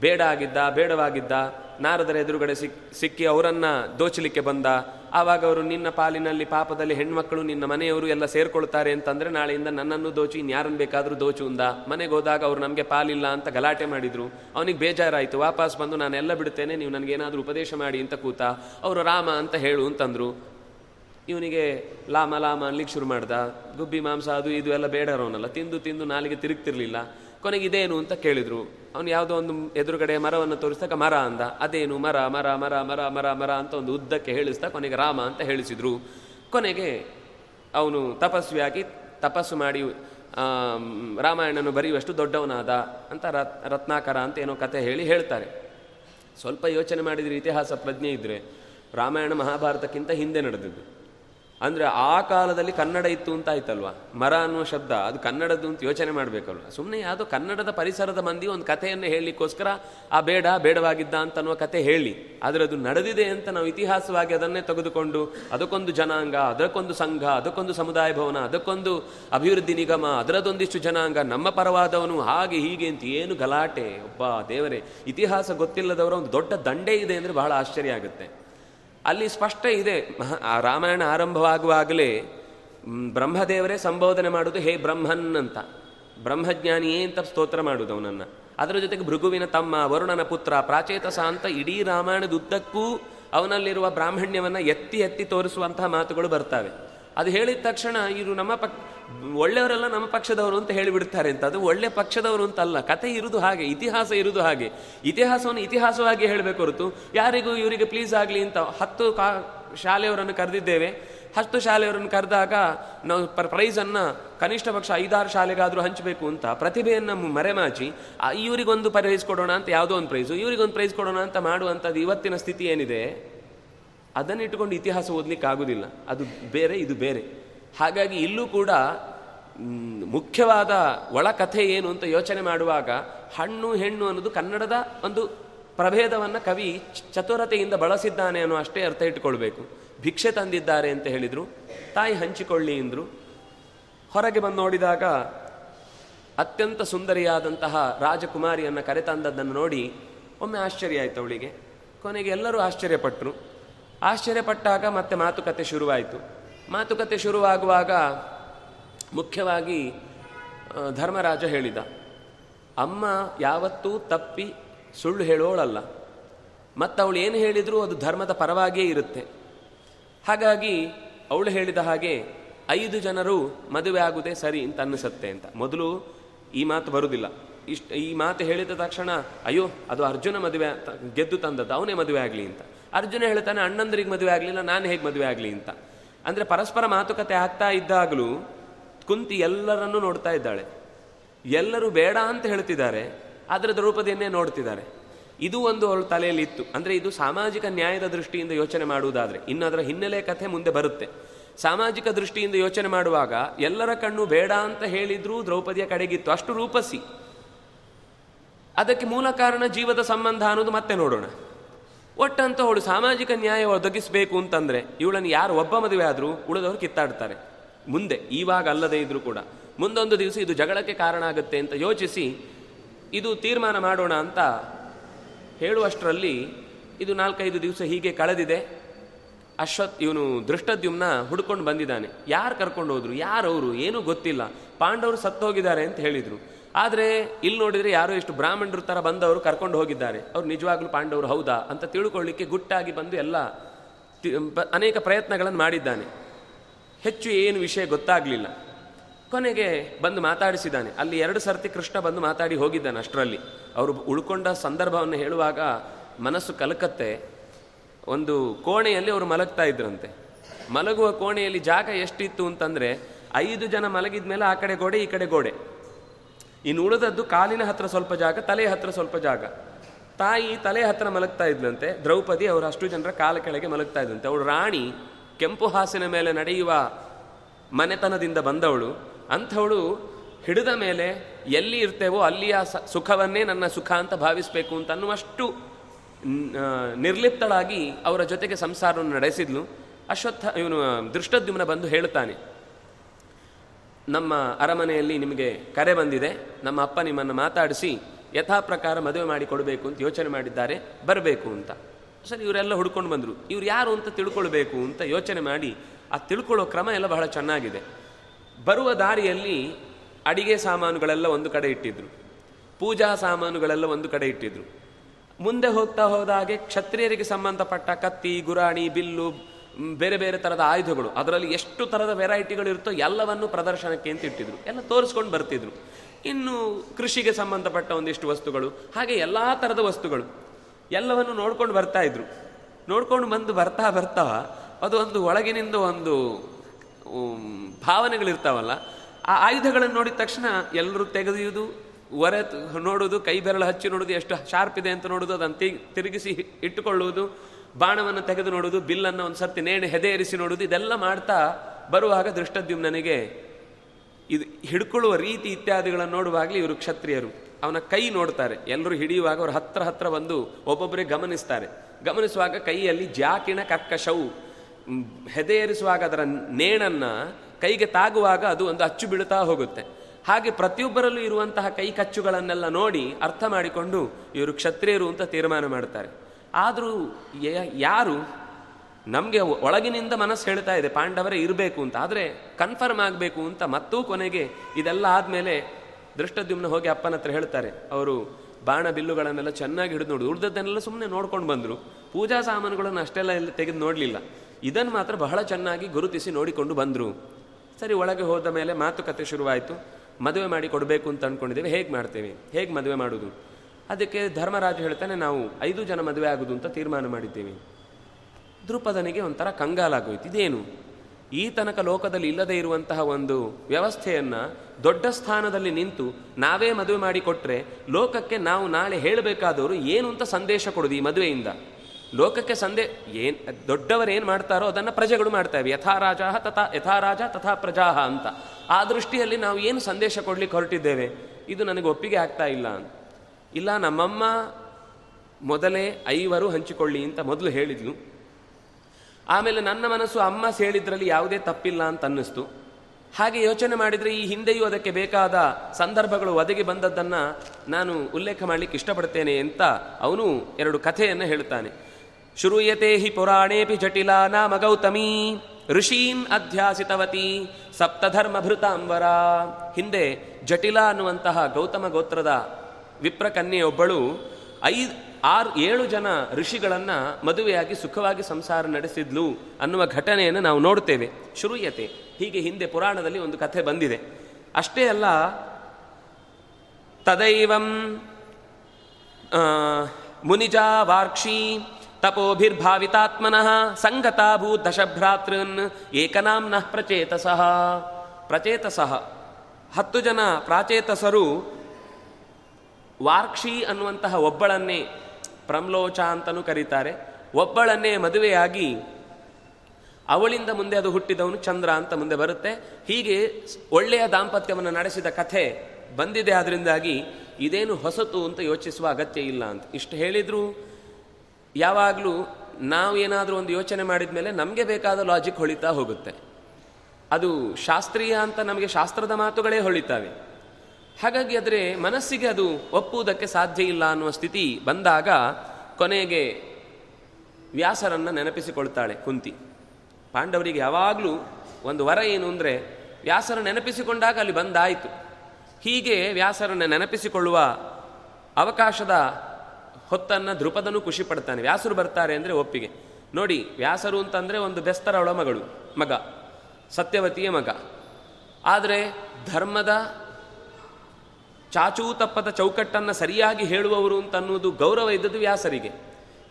ಬೇಡ ಆಗಿದ್ದ, ಬೇಡವಾಗಿದ್ದ, ನಾರದರ ಎದುರುಗಡೆ ಸಿಕ್, ಸಿಕ್ಕಿ ಅವರನ್ನು ದೋಚಲಿಕ್ಕೆ ಬಂದ ಆವಾಗ ಅವರು ನಿನ್ನ ಪಾಲಿನಲ್ಲಿ ಪಾಪದಲ್ಲಿ ಹೆಣ್ಮಕ್ಕಳು, ನಿನ್ನ ಮನೆಯವರು ಎಲ್ಲ ಸೇರ್ಕೊಳ್ತಾರೆ ಅಂತಂದ್ರೆ ನಾಳೆಯಿಂದ ನನ್ನನ್ನು ದೋಚು, ಇನ್ಯಾರನ್ನು ಬೇಕಾದರೂ ದೋಚು ಅಂದ. ಮನೆಗೆ ಹೋದಾಗ ಅವರು ನಮಗೆ ಪಾಲಿಲ್ಲ ಅಂತ ಗಲಾಟೆ ಮಾಡಿದ್ರು. ಅವನಿಗೆ ಬೇಜಾರಾಯಿತು, ವಾಪಸ್ ಬಂದು ನಾನು ಎಲ್ಲ ಬಿಡ್ತೇನೆ ನೀವು ನನಗೇನಾದರೂ ಉಪದೇಶ ಮಾಡಿ ಅಂತ ಕೂತ, ಅವರು ರಾಮ ಅಂತ ಹೇಳು ಅಂತಂದ್ರು. ಇವನಿಗೆ ಲಾಮ ಲಾಮ ಅನ್ಲಿಕ್ಕೆ ಶುರು ಮಾಡ್ದ. ಗುಬ್ಬಿ ಮಾಂಸ ಅದು ಇದು ಎಲ್ಲ ಬೇಡರವನಲ್ಲ ತಿಂದು ತಿಂದು ನಾಲಿಗೆ ತಿರುಗ್ತಿರ್ಲಿಲ್ಲ. ಕೊನೆಗೆ ಇದೇನು ಅಂತ ಕೇಳಿದ್ರು. ಅವನು ಯಾವುದೋ ಒಂದು ಎದುರುಗಡೆ ಮರವನ್ನು ತೋರಿಸಿದಾಗ ಮರ ಅಂದ. ಅದೇನು ಮರ ಮರ ಮರ ಮರ ಮರ ಮರ ಅಂತ ಒಂದು ಉದ್ದಕ್ಕೆ ಹೇಳಿಸ್ತಾ ಕೊನೆಗೆ ರಾಮ ಅಂತ ಹೇಳಿಸಿದ್ರು. ಕೊನೆಗೆ ಅವನು ತಪಸ್ವಿಯಾಗಿ ತಪಸ್ಸು ಮಾಡಿ ರಾಮಾಯಣನು ಬರೆಯುವಷ್ಟು ದೊಡ್ಡವನಾದ ಅಂತ ರತ್, ರತ್ನಾಕರ ಅಂತ ಏನೋ ಕತೆ ಹೇಳಿ ಹೇಳ್ತಾರೆ. ಸ್ವಲ್ಪ ಯೋಚನೆ ಮಾಡಿದ್ರೆ ಇತಿಹಾಸ ಪ್ರಜ್ಞೆ ಇದ್ದರೆ ರಾಮಾಯಣ ಮಹಾಭಾರತಕ್ಕಿಂತ ಹಿಂದೆ ನಡೆದಿದ್ದು. ಅಂದರೆ ಆ ಕಾಲದಲ್ಲಿ ಕನ್ನಡ ಇತ್ತು ಅಂತ ಆಯ್ತಲ್ವ? ಮರ ಅನ್ನುವ ಶಬ್ದ, ಅದು ಕನ್ನಡದ್ದು ಅಂತ ಯೋಚನೆ ಮಾಡಬೇಕಲ್ವ? ಸುಮ್ಮನೆ ಯಾವುದೋ ಕನ್ನಡದ ಪರಿಸರದ ಮಂದಿ ಒಂದು ಕಥೆಯನ್ನು ಹೇಳಲಿಕ್ಕೋಸ್ಕರ, ಆ ಬೇಡ, ಬೇಡವಾಗಿದ್ದ ಅಂತ ಅನ್ನುವ ಕಥೆ ಹೇಳಿ. ಆದರೆ ಅದು ನಡೆದಿದೆ ಅಂತ ನಾವು ಇತಿಹಾಸವಾಗಿ ಅದನ್ನೇ ತೆಗೆದುಕೊಂಡು, ಅದಕ್ಕೊಂದು ಜನಾಂಗ, ಅದಕ್ಕೊಂದು ಸಂಘ, ಅದಕ್ಕೊಂದು ಸಮುದಾಯ ಭವನ, ಅದಕ್ಕೊಂದು ಅಭಿವೃದ್ಧಿ ನಿಗಮ ಅದರದೊಂದಿಷ್ಟು ಜನಾಂಗ, ನಮ್ಮ ಪರವಾದವನು ಹಾಗೆ ಹೀಗೆ ಅಂತ ಏನು ಗಲಾಟೆ. ಒಬ್ಬ ದೇವರೇ, ಇತಿಹಾಸ ಗೊತ್ತಿಲ್ಲದವರ ಒಂದು ದೊಡ್ಡ ದಂಡೆ ಇದೆ ಅಂದರೆ ಬಹಳ ಆಶ್ಚರ್ಯ ಆಗುತ್ತೆ. ಅಲ್ಲಿ ಸ್ಪಷ್ಟ ಇದೆ. ಆ ರಾಮಾಯಣ ಆರಂಭವಾಗುವಾಗಲೇ ಬ್ರಹ್ಮದೇವರೇ ಸಂಬೋಧನೆ ಮಾಡುವುದು ಹೇ ಬ್ರಹ್ಮನ್ ಅಂತ. ಬ್ರಹ್ಮಜ್ಞಾನಿಯೇ ಅಂತ ಸ್ತೋತ್ರ ಮಾಡುವುದು ಅವನನ್ನು. ಅದರ ಜೊತೆಗೆ ಭೃಗುವಿನ ತಮ್ಮ, ವರುಣನ ಪುತ್ರ, ಪ್ರಾಚೇತಸ ಅಂತ ಇಡೀ ರಾಮಾಯಣದ ಉದ್ದಕ್ಕೂ ಅವನಲ್ಲಿರುವ ಬ್ರಾಹ್ಮಣ್ಯವನ್ನು ಎತ್ತಿ ಎತ್ತಿ ತೋರಿಸುವಂತಹ ಮಾತುಗಳು ಬರ್ತವೆ. ಅದು ಹೇಳಿದ ತಕ್ಷಣ ಇವರು ನಮ್ಮ ಪಕ್, ಒಳ್ಳೆಯವರೆಲ್ಲ ನಮ್ಮ ಪಕ್ಷದವರು ಅಂತ ಹೇಳಿಬಿಡ್ತಾರೆ ಅಂತ. ಅದು ಒಳ್ಳೆ ಪಕ್ಷದವರು ಅಂತ ಅಲ್ಲ. ಕತೆ ಇರುವುದು ಹಾಗೆ, ಇತಿಹಾಸ ಇರುವುದು ಹಾಗೆ. ಇತಿಹಾಸವನ್ನು ಇತಿಹಾಸವಾಗಿ ಹೇಳಬೇಕು ಹೊರತು, ಯಾರಿಗೂ ಇವರಿಗೆ ಪ್ಲೀಸ್ ಆಗಲಿ ಅಂತ ಹತ್ತು ಕಾ, ಶಾಲೆಯವರನ್ನು ಕರೆದಿದ್ದೇವೆ. ಹತ್ತು ಶಾಲೆಯವರನ್ನು ಕರೆದಾಗ ನಾವು ಪ್ರೈಸನ್ನು ಕನಿಷ್ಠ ಪಕ್ಷ ಐದಾರು ಶಾಲೆಗಾದರೂ ಹಂಚಬೇಕು ಅಂತ ಪ್ರತಿಭೆಯನ್ನು ಮರೆಮಾಚಿ ಇವರಿಗೊಂದು ಪ್ರೈಸ್ ಕೊಡೋಣ ಅಂತ ಯಾವುದೋ ಒಂದು ಪ್ರೈಸು ಇವರಿಗೊಂದು ಪ್ರೈಸ್ ಕೊಡೋಣ ಅಂತ ಮಾಡುವಂಥದ್ದು ಇವತ್ತಿನ ಸ್ಥಿತಿ ಏನಿದೆ? ಅದನ್ನು ಇಟ್ಟುಕೊಂಡು ಇತಿಹಾಸ ಓದಲಿಕ್ಕೆ ಆಗೋದಿಲ್ಲ. ಅದು ಬೇರೆ, ಇದು ಬೇರೆ. ಹಾಗಾಗಿ ಇಲ್ಲೂ ಕೂಡ ಮುಖ್ಯವಾದ ಒಳ ಕಥೆ ಏನು ಅಂತ ಯೋಚನೆ ಮಾಡುವಾಗ ಹಣ್ಣು ಹೆಣ್ಣು ಅನ್ನೋದು ಕನ್ನಡದ ಒಂದು ಪ್ರಭೇದವನ್ನು ಕವಿ ಚತುರತೆಯಿಂದ ಬಳಸಿದ್ದಾನೆ ಅನ್ನೋ ಅಷ್ಟೇ ಅರ್ಥ ಇಟ್ಟುಕೊಳ್ಬೇಕು. ಭಿಕ್ಷೆ ತಂದಿದ್ದಾರೆ ಅಂತ ಹೇಳಿದರು, ತಾಯಿ ಹಂಚಿಕೊಳ್ಳಿ ಎಂದರು ಹೊರಗೆ ಬಂದು ನೋಡಿದಾಗ ಅತ್ಯಂತ ಸುಂದರಿಯಾದಂತಹ ರಾಜಕುಮಾರಿಯನ್ನು ಕರೆತಂದದ್ದನ್ನು ನೋಡಿ ಒಮ್ಮೆ ಆಶ್ಚರ್ಯ ಆಯಿತು ಅವಳಿಗೆ. ಕೊನೆಗೆ ಎಲ್ಲರೂ ಆಶ್ಚರ್ಯಪಟ್ಟರು ಆಶ್ಚರ್ಯಪಟ್ಟಾಗ ಮತ್ತೆ ಮಾತುಕತೆ ಶುರುವಾಯಿತು. ಮಾತುಕತೆ ಶುರುವಾಗುವಾಗ ಮುಖ್ಯವಾಗಿ ಧರ್ಮರಾಜ ಹೇಳಿದ, ಅಮ್ಮ ಯಾವತ್ತೂ ತಪ್ಪಿ ಸುಳ್ಳು ಹೇಳೋಳಲ್ಲ. ಮತ್ತು ಅವಳು ಏನು ಹೇಳಿದರೂ ಅದು ಧರ್ಮದ ಪರವಾಗಿಯೇ ಇರುತ್ತೆ. ಹಾಗಾಗಿ ಅವಳು ಹೇಳಿದ ಹಾಗೆ ಐದು ಜನರು ಮದುವೆ ಆಗುವುದೇ ಸರಿ ಅಂತ ಅನ್ನಿಸುತ್ತೆ ಅಂತ. ಮೊದಲು ಈ ಮಾತು ಬರುವುದಿಲ್ಲ ಇಷ್ಟ, ಈ ಮಾತು ಹೇಳಿದ ತಕ್ಷಣ, ಅಯ್ಯೋ, ಅದು ಅರ್ಜುನ ಮದುವೆ ಗೆದ್ದು ತಂದದ್ದು, ಅವನೇ ಮದುವೆ ಆಗಲಿ ಅಂತ. ಅರ್ಜುನ ಹೇಳ್ತಾನೆ, ಅಣ್ಣಂದ್ರಿಗೆ ಮದುವೆ ಆಗಲಿಲ್ಲ, ನಾನು ಹೇಗೆ ಮದುವೆ ಆಗಲಿ ಅಂತ. ಅಂದರೆ ಪರಸ್ಪರ ಮಾತುಕತೆ ಆಗ್ತಾ ಇದ್ದಾಗಲೂ ಕುಂತಿ ಎಲ್ಲರನ್ನೂ ನೋಡ್ತಾ ಇದ್ದಾಳೆ. ಎಲ್ಲರೂ ಬೇಡ ಅಂತ ಹೇಳ್ತಿದ್ದಾರೆ ಆದರೆ ದ್ರೌಪದಿಯನ್ನೇ ನೋಡ್ತಿದ್ದಾರೆ. ಇದು ಒಂದು ಅವಳ ತಲೆಯಲ್ಲಿ ಇತ್ತು ಅಂದರೆ ಇದು ಸಾಮಾಜಿಕ ನ್ಯಾಯದ ದೃಷ್ಟಿಯಿಂದ ಯೋಚನೆ ಮಾಡುವುದಾದರೆ ಇನ್ನು ಅದರ ಹಿನ್ನೆಲೆ ಕಥೆ ಮುಂದೆ ಬರುತ್ತೆ. ಸಾಮಾಜಿಕ ದೃಷ್ಟಿಯಿಂದ ಯೋಚನೆ ಮಾಡುವಾಗ ಎಲ್ಲರ ಕಣ್ಣು ಬೇಡ ಅಂತ ಹೇಳಿದ್ರೂ ದ್ರೌಪದಿಯ ಕಡೆಗಿತ್ತು. ಅಷ್ಟು ರೂಪಸಿ. ಅದಕ್ಕೆ ಮೂಲ ಕಾರಣ ಜೀವದ ಸಂಬಂಧ ಅನ್ನೋದು ಮತ್ತೆ ನೋಡೋಣ. ಒಟ್ಟಂತ ಅವಳು ಸಾಮಾಜಿಕ ನ್ಯಾಯ ಒದಗಿಸಬೇಕು ಅಂತಂದ್ರೆ ಇವಳನ್ನು ಯಾರು ಒಬ್ಬ ಮದುವೆ ಆದರೂ ಉಳಿದವರು ಕಿತ್ತಾಡ್ತಾರೆ. ಮುಂದೆ ಈವಾಗ ಅಲ್ಲದೆ ಇದ್ರೂ ಕೂಡ. ಮುಂದೊಂದು ದಿವಸ ಇದು ಜಗಳಕ್ಕೆ ಕಾರಣ ಆಗುತ್ತೆ ಅಂತ ಯೋಚಿಸಿ ಇದು ತೀರ್ಮಾನ ಮಾಡೋಣ ಅಂತ ಹೇಳುವಷ್ಟರಲ್ಲಿ ಇದು ನಾಲ್ಕೈದು ದಿವಸ ಹೀಗೆ ಕಳೆದಿದೆ. ಅಶ್ವತ್ ಇವನು ದೃಷ್ಟದ್ಯುಮ್ನ ಹುಡ್ಕೊಂಡು ಬಂದಿದ್ದಾನೆ. ಯಾರು ಕರ್ಕೊಂಡು ಹೋದ್ರು? ಯಾರವರು ಏನೂ ಗೊತ್ತಿಲ್ಲ. ಪಾಂಡವರು ಸತ್ತೋಗಿದ್ದಾರೆ ಅಂತ ಹೇಳಿದರು. ಆದರೆ ಇಲ್ಲಿ ನೋಡಿದರೆ ಯಾರೋ ಎಷ್ಟು ಬ್ರಾಹ್ಮಣರು ಥರ ಬಂದವರು ಕರ್ಕೊಂಡು ಹೋಗಿದ್ದಾರೆ. ಅವ್ರು ನಿಜವಾಗ್ಲೂ ಪಾಂಡವರು ಹೌದಾ ಅಂತ ತಿಳ್ಕೊಳ್ಳಿಕ್ಕೆ ಗುಟ್ಟಾಗಿ ಬಂದು ಎಲ್ಲ ಅನೇಕ ಪ್ರಯತ್ನಗಳನ್ನು ಮಾಡಿದ್ದಾನೆ. ಹೆಚ್ಚು ಏನು ವಿಷಯ ಗೊತ್ತಾಗಲಿಲ್ಲ. ಕೊನೆಗೆ ಬಂದು ಮಾತಾಡಿಸಿದ್ದಾನೆ. ಅಲ್ಲಿ ಎರಡು ಸರ್ತಿ ಕೃಷ್ಣ ಬಂದು ಮಾತಾಡಿ ಹೋಗಿದ್ದಾನೆ ಅಷ್ಟರಲ್ಲಿ. ಅವರು ಉಳ್ಕೊಂಡ ಸಂದರ್ಭವನ್ನು ಹೇಳುವಾಗ ಮನಸ್ಸು ಕಲಕತ್ತೆ. ಒಂದು ಕೋಣೆಯಲ್ಲಿ ಅವರು ಮಲಗ್ತಾ ಇದ್ರಂತೆ. ಮಲಗುವ ಕೋಣೆಯಲ್ಲಿ ಜಾಗ ಎಷ್ಟಿತ್ತು ಅಂತಂದರೆ ಐದು ಜನ ಮಲಗಿದ ಮೇಲೆ ಆ ಕಡೆ ಗೋಡೆ, ಈ ಕಡೆ ಗೋಡೆ. ಇನ್ನು ಉಳಿದದ್ದು ಕಾಲಿನ ಹತ್ರ ಸ್ವಲ್ಪ ಜಾಗ ತಲೆ ಹತ್ರ ಸ್ವಲ್ಪ ಜಾಗ. ತಾಯಿ ತಲೆ ಹತ್ರ ಮಲಗ್ತಾ ಇದ್ಲಂತೆ, ದ್ರೌಪದಿ ಅವರು ಅಷ್ಟು ಜನರ ಕಾಲ ಕೆಳಗೆ ಮಲಗ್ತಾ ಇದ್ದಂತೆ ಅವಳು ರಾಣಿ, ಕೆಂಪು ಹಾಸಿನ ಮೇಲೆ ನಡೆಯುವ ಮನೆತನದಿಂದ ಬಂದವಳು. ಅಂಥವಳು ಹಿಡಿದ ಮೇಲೆ ಎಲ್ಲಿ ಇರ್ತೇವೋ ಅಲ್ಲಿಯ ಸುಖವನ್ನೇ ನನ್ನ ಸುಖ ಅಂತ ಭಾವಿಸಬೇಕು ಅಂತ ಅನ್ನುವಷ್ಟು ನಿರ್ಲಿಪ್ತಳಾಗಿ ಅವರ ಜೊತೆಗೆ ಸಂಸಾರವನ್ನು ನಡೆಸಿದ್ಲು. ಅಶ್ವತ್ಥ, ಇವನು ದೃಷ್ಟದ್ಯುಮ್ನ ಬಂದು ಹೇಳ್ತಾನೆ ನಮ್ಮ ಅರಮನೆಯಲ್ಲಿ ನಿಮಗೆ ಕರೆ ಬಂದಿದೆ. ನಮ್ಮ ಅಪ್ಪ ನಿಮ್ಮನ್ನು ಮಾತಾಡಿಸಿ ಯಥಾ ಪ್ರಕಾರ ಮದುವೆ ಮಾಡಿ ಕೊಡಬೇಕು ಅಂತ ಯೋಚನೆ ಮಾಡಿದ್ದಾರೆ. ಬರಬೇಕು ಅಂತ. ಸರಿ, ಇವರೆಲ್ಲ ಹುಡ್ಕೊಂಡು ಬಂದರು. ಇವ್ರು ಯಾರು ಅಂತ ತಿಳ್ಕೊಳ್ಬೇಕು ಅಂತ ಯೋಚನೆ ಮಾಡಿ ಆ ತಿಳ್ಕೊಳ್ಳೋ ಕ್ರಮ ಎಲ್ಲ ಬಹಳ ಚೆನ್ನಾಗಿದೆ. ಬರುವ ದಾರಿಯಲ್ಲಿ ಅಡಿಗೆ ಸಾಮಾನುಗಳೆಲ್ಲ ಒಂದು ಕಡೆ ಇಟ್ಟಿದ್ರು. ಪೂಜಾ ಸಾಮಾನುಗಳೆಲ್ಲ ಒಂದು ಕಡೆ ಇಟ್ಟಿದ್ರು. ಮುಂದೆ ಹೋಗ್ತಾ ಹೋದಾಗೆ ಕ್ಷತ್ರಿಯರಿಗೆ ಸಂಬಂಧಪಟ್ಟ ಕತ್ತಿ, ಗುರಾಣಿ, ಬಿಲ್ಲು ಬೇರೆ ಬೇರೆ ಥರದ ಆಯುಧಗಳು. ಅದರಲ್ಲಿ ಎಷ್ಟು ಥರದ ವೆರೈಟಿಗಳು ಇರುತ್ತೋ ಎಲ್ಲವನ್ನು ಪ್ರದರ್ಶನಕ್ಕೆ ಅಂತ ಇಟ್ಟಿದ್ರು. ಎಲ್ಲ ತೋರಿಸ್ಕೊಂಡು ಬರ್ತಿದ್ರು. ಇನ್ನು ಕೃಷಿಗೆ ಸಂಬಂಧಪಟ್ಟ ಒಂದಿಷ್ಟು ವಸ್ತುಗಳು, ಹಾಗೆ ಎಲ್ಲ ಥರದ ವಸ್ತುಗಳು, ಎಲ್ಲವನ್ನು ನೋಡ್ಕೊಂಡು ಬರ್ತಾ ಇದ್ರು. ನೋಡ್ಕೊಂಡು ಬಂದು ಬರ್ತಾ ಬರ್ತಾ ಅದು ಒಂದು ಒಳಗಿನಿಂದ ಒಂದು ಭಾವನೆಗಳಿರ್ತಾವಲ್ಲ, ಆ ಆಯುಧಗಳನ್ನು ನೋಡಿದ ತಕ್ಷಣ ಎಲ್ಲರೂ ತೆಗೆದಿಯುವುದು ಒರೆ ನೋಡೋದು ಕೈ ಬೆರಳು ಹಚ್ಚಿ ನೋಡೋದು ಎಷ್ಟು ಶಾರ್ಪ್ ಇದೆ ಅಂತ ನೋಡೋದು ಅದನ್ನು ತಿರುಗಿಸಿ ಇಟ್ಟುಕೊಳ್ಳುವುದು ಬಾಣವನ್ನು ತೆಗೆದು ನೋಡುವುದು ಬಿಲ್ಲನ್ನು ಒಂದು ಸರ್ತಿ ನೇಣು ಹೆದೆಯರಿಸಿ ನೋಡುವುದು ಇದೆಲ್ಲ ಮಾಡ್ತಾ ಬರುವಾಗ ದೃಷ್ಟದ್ಯುಮ್ನನಿಗೆ ಇದು ಹಿಡ್ಕೊಳ್ಳುವ ರೀತಿ ಇತ್ಯಾದಿಗಳನ್ನು ನೋಡುವಾಗಲಿ ಇವರು ಕ್ಷತ್ರಿಯರು. ಅವನ ಕೈ ನೋಡ್ತಾರೆ. ಎಲ್ಲರೂ ಹಿಡಿಯುವಾಗ ಅವರು ಹತ್ರ ಹತ್ರ ಬಂದು ಒಬ್ಬೊಬ್ಬರೇ ಗಮನಿಸ್ತಾರೆ. ಗಮನಿಸುವಾಗ ಕೈಯಲ್ಲಿ ಜಾಕಿಣ ಕರ್ಕಶವು ಮ್, ಹೆದೆಯರಿಸುವಾಗ ಅದರ ನೇಣನ್ನು ಕೈಗೆ ತಾಗುವಾಗ ಅದು ಒಂದು ಅಚ್ಚು ಬೀಳುತ್ತಾ ಹೋಗುತ್ತೆ. ಹಾಗೆ ಪ್ರತಿಯೊಬ್ಬರಲ್ಲೂ ಇರುವಂತಹ ಕೈ ಕಚ್ಚುಗಳನ್ನೆಲ್ಲ ನೋಡಿ ಅರ್ಥ ಮಾಡಿಕೊಂಡು ಇವರು ಕ್ಷತ್ರಿಯರು ಅಂತ ತೀರ್ಮಾನ ಮಾಡ್ತಾರೆ. ಆದರೂ ಯಾರು ನಮಗೆ ಒಳಗಿನಿಂದ ಮನಸ್ಸು ಹೇಳ್ತಾ ಇದೆ, ಪಾಂಡವರೇ ಇರಬೇಕು ಅಂತ. ಆದರೆ ಕನ್ಫರ್ಮ್ ಆಗಬೇಕು ಅಂತ ಮತ್ತೂ ಕೊನೆಗೆ ಇದೆಲ್ಲ ಆದಮೇಲೆ ದೃಷ್ಟದ್ಯುಮ್ನ ಹೋಗಿ ಅಪ್ಪನ ಹತ್ರ ಹೇಳ್ತಾರೆ. ಅವರು ಬಾಣ ಬಿಲ್ಲುಗಳನ್ನೆಲ್ಲ ಚೆನ್ನಾಗಿ ಹಿಡಿದು ನೋಡಿ ಉಳಿದದ್ದನ್ನೆಲ್ಲ ಸುಮ್ಮನೆ ನೋಡ್ಕೊಂಡು ಬಂದರು. ಪೂಜಾ ಸಾಮಾನುಗಳನ್ನು ಅಷ್ಟೆಲ್ಲ ಎಲ್ಲ ತೆಗೆದು ನೋಡಲಿಲ್ಲ. ಇದನ್ನು ಮಾತ್ರ ಬಹಳ ಚೆನ್ನಾಗಿ ಗುರುತಿಸಿ ನೋಡಿಕೊಂಡು ಬಂದರು. ಸರಿ, ಒಳಗೆ ಹೋದ ಮೇಲೆ ಮಾತುಕತೆ ಶುರುವಾಯಿತು. ಮದುವೆ ಮಾಡಿ ಕೊಡಬೇಕು ಅಂತ ಅಂದ್ಕೊಂಡಿದ್ದೇವೆ ಹೇಗೆ ಮಾಡ್ತೇವೆ? ಹೇಗೆ ಮದುವೆ ಮಾಡೋದು? ಅದಕ್ಕೆ ಧರ್ಮರಾಜು ಹೇಳ್ತಾನೆ, ನಾವು ಐದು ಜನ ಮದುವೆ ಆಗೋದು ಅಂತ ತೀರ್ಮಾನ ಮಾಡಿದ್ದೇವೆ. ದೃಪದನಿಗೆ ಒಂಥರ ಕಂಗಾಲಾಗೋಯ್ತು ಇದೇನು ಈ ತನಕ ಲೋಕದಲ್ಲಿ ಇಲ್ಲದೆ ಇರುವಂತಹ ಒಂದು ವ್ಯವಸ್ಥೆಯನ್ನು ದೊಡ್ಡ ಸ್ಥಾನದಲ್ಲಿ ನಿಂತು ನಾವೇ ಮದುವೆ ಮಾಡಿ ಕೊಟ್ರೆ ಲೋಕಕ್ಕೆ ನಾವು ನಾಳೆ ಹೇಳಬೇಕಾದವರು ಏನು ಅಂತ ಸಂದೇಶ ಕೊಡೋದು ಈ ಮದುವೆಯಿಂದ? ಲೋಕಕ್ಕೆ ಸಂದೇ, ಏನು, ದೊಡ್ಡವರು ಏನು ಮಾಡ್ತಾರೋ ಅದನ್ನು ಪ್ರಜೆಗಳು ಮಾಡ್ತಾವೆ. ಯಥಾ ರಾಜ ತಥಾ, ಯಥಾ ರಾಜ ತಥಾ ಪ್ರಜಾಹ ಅಂತ. ಆ ದೃಷ್ಟಿಯಲ್ಲಿ ನಾವು ಏನು ಸಂದೇಶ ಕೊಡಲಿಕ್ಕೆ ಹೊರಟಿದ್ದೇವೆ? ಇದು ನನಗೆ ಒಪ್ಪಿಗೆ ಆಗ್ತಾ ಇಲ್ಲ ಅಂತ. ಇಲ್ಲ, ನಮ್ಮಮ್ಮ ಮೊದಲೇ ಐವರು ಹಂಚಿಕೊಳ್ಳಿ ಅಂತ ಮೊದಲು ಹೇಳಿದ್ಲು. ಆಮೇಲೆ ನನ್ನ ಮನಸ್ಸು ಅಮ್ಮ ಸೇಳಿದ್ರಲ್ಲಿ ಯಾವುದೇ ತಪ್ಪಿಲ್ಲ ಅಂತ ಅನ್ನಿಸ್ತು. ಹಾಗೆ ಯೋಚನೆ ಮಾಡಿದರೆ ಈ ಹಿಂದೆಯೂ ಅದಕ್ಕೆ ಬೇಕಾದ ಸಂದರ್ಭಗಳು ಒದಗಿ ಬಂದದ್ದನ್ನು ನಾನು ಉಲ್ಲೇಖ ಮಾಡಲಿಕ್ಕೆ ಇಷ್ಟಪಡ್ತೇನೆ ಅಂತ ಅವನು ಎರಡು ಕಥೆಯನ್ನು ಹೇಳುತ್ತಾನೆ. ಶುರೂಯತೆ ಹಿ ಪುರಾಣೇಪಿ ಜಟಿಲ ನಾಮ ಗೌತಮೀ ಋಷೀನ್ ಅಧ್ಯಾಸಿತವತಿ ಸಪ್ತಧರ್ಮಭೃತಾಂಬರ ಹಿಂದೆ ಜಟಿಲ ಅನ್ನುವಂತಹ ಗೌತಮ ಗೋತ್ರದ ವಿಪ್ರಕನ್ಯೆಯೊಬ್ಬಳು ಐದು, ಆರು, ಏಳು ಜನ ಋಷಿಗಳನ್ನ ಮದುವೆಯಾಗಿ ಸುಖವಾಗಿ ಸಂಸಾರ ನಡೆಸಿದ್ಲು ಅನ್ನುವ ಘಟನೆಯನ್ನು ನಾವು ನೋಡ್ತೇವೆ. ಶುರುಯತೆ. ಹೀಗೆ ಹಿಂದೆ ಪುರಾಣದಲ್ಲಿ ಒಂದು ಕಥೆ ಬಂದಿದೆ. ಅಷ್ಟೇ ಅಲ್ಲ, ತದೈವಂ ಮುನಿಜಾ ವಾರ್ಕ್ಷಿ ತಪೋಭಿರ್ಭಾವಿತಾತ್ಮನಃ ಸಂಗತಾಭೂ ದಶಭ್ರಾತೃನ್ ಏಕನಾಂನಃ ಪ್ರಚೇತಸಃ. ಪ್ರಚೇತಸಃ. ಹತ್ತು ಜನ ಪ್ರಾಚೇತಸರು ವಾರ್ಕ್ಷಿ ಅನ್ನುವಂತಹ ಒಬ್ಬಳನ್ನೇ ಪ್ರಮ್ಲೋಚ ಅಂತಲೂ ಕರೀತಾರೆ. ಒಬ್ಬಳನ್ನೇ ಮದುವೆಯಾಗಿ ಅವಳಿಂದ ಮುಂದೆ ಅದು ಹುಟ್ಟಿದವನು ಚಂದ್ರ ಅಂತ ಮುಂದೆ ಬರುತ್ತೆ. ಹೀಗೆ ಒಳ್ಳೆಯ ದಾಂಪತ್ಯವನ್ನು ನಡೆಸಿದ ಕಥೆ ಬಂದಿದೆ ಅದರಿಂದಾಗಿ ಇದೇನು ಹೊಸತು ಅಂತ ಯೋಚಿಸುವ ಅಗತ್ಯ ಇಲ್ಲ ಅಂತ. ಇಷ್ಟು ಹೇಳಿದ್ರು, ಯಾವಾಗಲೂ ನಾವು ಏನಾದರೂ ಒಂದು ಯೋಚನೆ ಮಾಡಿದ ಮೇಲೆ ನಮಗೆ ಬೇಕಾದ ಲಾಜಿಕ್ ಹೊಳಿತಾ ಹೋಗುತ್ತೆ. ಅದು ಶಾಸ್ತ್ರೀಯ ಅಂತ ನಮಗೆ ಶಾಸ್ತ್ರದ ಮಾತುಗಳೇ ಹೊಳಿತಾವೆ. ಹಾಗಾಗಿ ಆದರೆ ಮನಸ್ಸಿಗೆ ಅದು ಒಪ್ಪುವುದಕ್ಕೆ ಸಾಧ್ಯ ಇಲ್ಲ ಅನ್ನುವ ಸ್ಥಿತಿ ಬಂದಾಗ ಕೊನೆಗೆ ವ್ಯಾಸರನ್ನು ನೆನಪಿಸಿಕೊಳ್ತಾಳೆ ಕುಂತಿ. ಪಾಂಡವರಿಗೆ ಯಾವಾಗಲೂ ಒಂದು ವರ ಏನು ಅಂದರೆ ವ್ಯಾಸರ ನೆನಪಿಸಿಕೊಂಡಾಗ ಅಲ್ಲಿ ಬಂದಾಯಿತು. ಹೀಗೆ ವ್ಯಾಸರನ್ನು ನೆನಪಿಸಿಕೊಳ್ಳುವ ಅವಕಾಶದ ಹೊತ್ತನ್ನು ಧ್ರುಪದನು ಖುಷಿ ಪಡ್ತಾನೆ ವ್ಯಾಸರು ಬರ್ತಾರೆ ಅಂದರೆ ಒಪ್ಪಿಗೆ. ನೋಡಿ, ವ್ಯಾಸರು ಅಂತಂದರೆ ಒಂದು ಬೆಸ್ತರವಳ ಮಗಳು, ಮಗ, ಸತ್ಯವತಿಯ ಮಗ. ಆದರೆ ಧರ್ಮದ ಚಾಚೂ ತಪ್ಪದ ಚೌಕಟ್ಟನ್ನು ಸರಿಯಾಗಿ ಹೇಳುವವರು ಅಂತ ಅನ್ನೋದು ಗೌರವ ಇದ್ದದ್ದು ವ್ಯಾಸರಿಗೆ.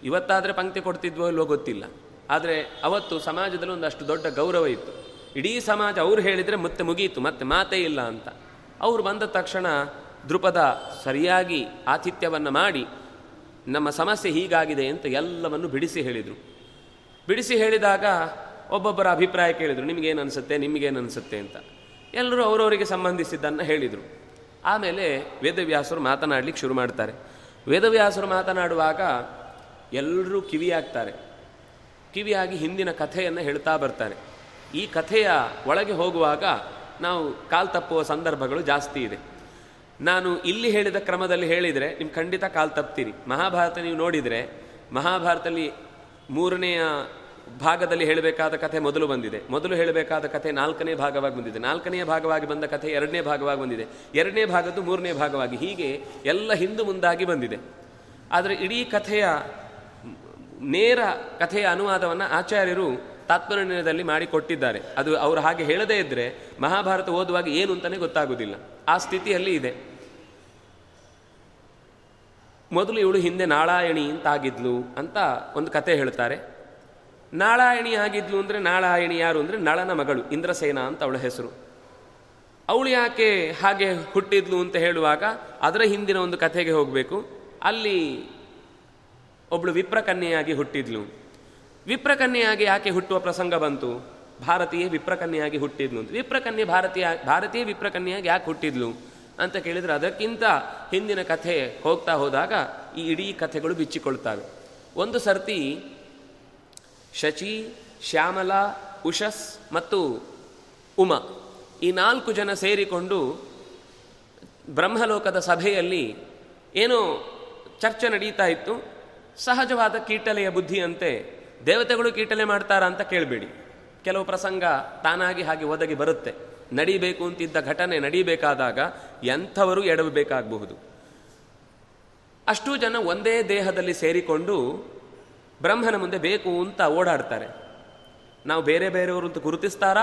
ಇವತ್ತಾದರೆ ಪಂಕ್ತಿ ಕೊಡ್ತಿದ್ವೋ ಇಲ್ವೋ ಗೊತ್ತಿಲ್ಲ. ಆದರೆ ಅವತ್ತು ಸಮಾಜದಲ್ಲಿ ಒಂದಷ್ಟು ದೊಡ್ಡ ಗೌರವ ಇತ್ತು. ಇಡೀ ಸಮಾಜ ಅವ್ರು ಹೇಳಿದರೆ ಮತ್ತೆ ಮುಗಿಯಿತು ಮತ್ತೆ ಮಾತೇ ಇಲ್ಲ ಅಂತ. ಅವರು ಬಂದ ತಕ್ಷಣ ದೃಪದ ಸರಿಯಾಗಿ ಆತಿಥ್ಯವನ್ನು ಮಾಡಿ, ನಮ್ಮ ಸಮಸ್ಯೆ ಹೀಗಾಗಿದೆ ಅಂತ ಎಲ್ಲವನ್ನು ಬಿಡಿಸಿ ಹೇಳಿದರು. ಬಿಡಿಸಿ ಹೇಳಿದಾಗ ಒಬ್ಬೊಬ್ಬರ ಅಭಿಪ್ರಾಯ ಕೇಳಿದರು, ನಿಮಗೇನು ಅನಿಸುತ್ತೆ ನಿಮಗೇನು ಅನಿಸುತ್ತೆ? ಅಂತ. ಎಲ್ಲರೂ ಅವರವರಿಗೆ ಸಂಬಂಧಿಸಿದ್ದನ್ನು ಹೇಳಿದರು. ಆಮೇಲೆ ವೇದವ್ಯಾಸರು ಮಾತನಾಡಲಿಕ್ಕೆ ಶುರು ಮಾಡ್ತಾರೆ. ವೇದವ್ಯಾಸರು ಮಾತನಾಡುವಾಗ ಎಲ್ಲರೂ ಕಿವಿಯಾಗ್ತಾರೆ. ಕಿವಿಯಾಗಿ ಹಿಂದಿನ ಕಥೆಯನ್ನು ಹೇಳ್ತಾ ಬರ್ತಾರೆ. ಈ ಕಥೆಯ ಒಳಗೆ ಹೋಗುವಾಗ ನಾವು ಕಾಲು ತಪ್ಪುವ ಸಂದರ್ಭಗಳು ಜಾಸ್ತಿ ಇದೆ. ನಾನು ಇಲ್ಲಿ ಹೇಳಿದ ಕ್ರಮದಲ್ಲಿ ಹೇಳಿದರೆ ನಿಮ್ಮ ಖಂಡಿತ ಕಾಲು ತಪ್ತೀರಿ. ಮಹಾಭಾರತ ನೀವು ನೋಡಿದರೆ ಮಹಾಭಾರತದಲ್ಲಿ ಮೂರನೆಯ ಭಾಗದಲ್ಲಿ ಹೇಳಬೇಕಾದ ಕಥೆ ಮೊದಲು ಬಂದಿದೆ. ಮೊದಲು ಹೇಳಬೇಕಾದ ಕಥೆ ನಾಲ್ಕನೇ ಭಾಗವಾಗಿ ಬಂದಿದೆ. ನಾಲ್ಕನೇ ಭಾಗವಾಗಿ ಬಂದ ಕಥೆ ಎರಡನೇ ಭಾಗವಾಗಿ ಬಂದಿದೆ. ಎರಡನೇ ಭಾಗದ್ದು ಮೂರನೇ ಭಾಗವಾಗಿ ಹೀಗೆ ಎಲ್ಲ ಹಿಂದೆ ಮುಂದಾಗಿ ಬಂದಿದೆ. ಆದರೆ ಇಡೀ ಕಥೆಯ ನೇರ ಕಥೆಯ ಅನುವಾದವನ್ನು ಆಚಾರ್ಯರು ತಾತ್ಪರ್ಯದಲ್ಲಿ ಮಾಡಿಕೊಟ್ಟಿದ್ದಾರೆ. ಅದು ಅವರು ಹಾಗೆ ಹೇಳದೇ ಇದ್ದರೆ ಮಹಾಭಾರತ ಓದುವಾಗ ಏನು ಅಂತಲೇ ಗೊತ್ತಾಗುವುದಿಲ್ಲ ಆ ಸ್ಥಿತಿಯಲ್ಲಿ ಇದೆ. ಮೊದಲು ಇವಳು ಹಿಂದೆ ನಾಳಾಯಣಿ ಅಂತ ಆಗಿದ್ಲು ಅಂತ ಒಂದು ಕತೆ ಹೇಳ್ತಾರೆ. ನಾಳಾಯಣಿ ಆಗಿದ್ಲು ಅಂದರೆ ನಾಳಾಯಣಿ ಯಾರು ಅಂದರೆ ನಳನ ಮಗಳು, ಇಂದ್ರಸೇನ ಅಂತ ಅವಳ ಹೆಸರು. ಅವಳು ಯಾಕೆ ಹಾಗೆ ಹುಟ್ಟಿದ್ಲು ಅಂತ ಹೇಳುವಾಗ ಅದರ ಹಿಂದಿನ ಒಂದು ಕಥೆಗೆ ಹೋಗಬೇಕು. ಅಲ್ಲಿ ಒಬ್ಳು ವಿಪ್ರಕನ್ಯೆಯಾಗಿ ಹುಟ್ಟಿದ್ಲು. ವಿಪ್ರಕನ್ಯೆಯಾಗಿ ಯಾಕೆ ಹುಟ್ಟುವ ಪ್ರಸಂಗ ಬಂತು? ಭಾರತೀಯ ವಿಪ್ರಕನ್ಯೆಯಾಗಿ ಹುಟ್ಟಿದ್ಲು ಅಂತ. ವಿಪ್ರಕನ್ಯೆ ಭಾರತೀಯ ಭಾರತೀಯ ವಿಪ್ರಕನ್ಯೆಯಾಗಿ ಯಾಕೆ ಹುಟ್ಟಿದ್ಲು ಅಂತ ಕೇಳಿದರೆ ಅದಕ್ಕಿಂತ ಹಿಂದಿನ ಕಥೆ ಹೋಗ್ತಾ ಹೋದಾಗ ಈ ಇಡೀ ಕಥೆಗಳು ಬಿಚ್ಚಿಕೊಳ್ತವೆ. ಒಂದು ಸರ್ತಿ ಶಚಿ, ಶ್ಯಾಮಲ, ಉಷಸ್ ಮತ್ತು ಉಮ ಈ ನಾಲ್ಕು ಜನ ಸೇರಿಕೊಂಡು ಬ್ರಹ್ಮಲೋಕದ ಸಭೆಯಲ್ಲಿ ಏನೋ ಚರ್ಚೆ ನಡೀತಾ ಇತ್ತು. ಸಹಜವಾದ ಕೀಟಲೆಯ ಬುದ್ಧಿಯಂತೆ ದೇವತೆಗಳು ಕೀಟಲೆ ಮಾಡ್ತಾರಾ ಅಂತ ಕೇಳಬೇಡಿ. ಕೆಲವು ಪ್ರಸಂಗ ತಾನಾಗಿ ಹಾಗೆ ಒದಗಿ ಬರುತ್ತೆ. ನಡಿಬೇಕು ಅಂತಿದ್ದ ಘಟನೆ ನಡೀಬೇಕಾದಾಗ ಎಂಥವರು ಎಡವಬೇಕಾಗಬಹುದು. ಅಷ್ಟೂ ಜನ ಒಂದೇ ದೇಹದಲ್ಲಿ ಸೇರಿಕೊಂಡು ಬ್ರಹ್ಮನ ಮುಂದೆ ಬೇಕು ಅಂತ ಓಡಾಡ್ತಾರೆ. ನಾವು ಬೇರೆ ಬೇರೆಯವರು ಅಂತ ಗುರುತಿಸ್ತಾರಾ?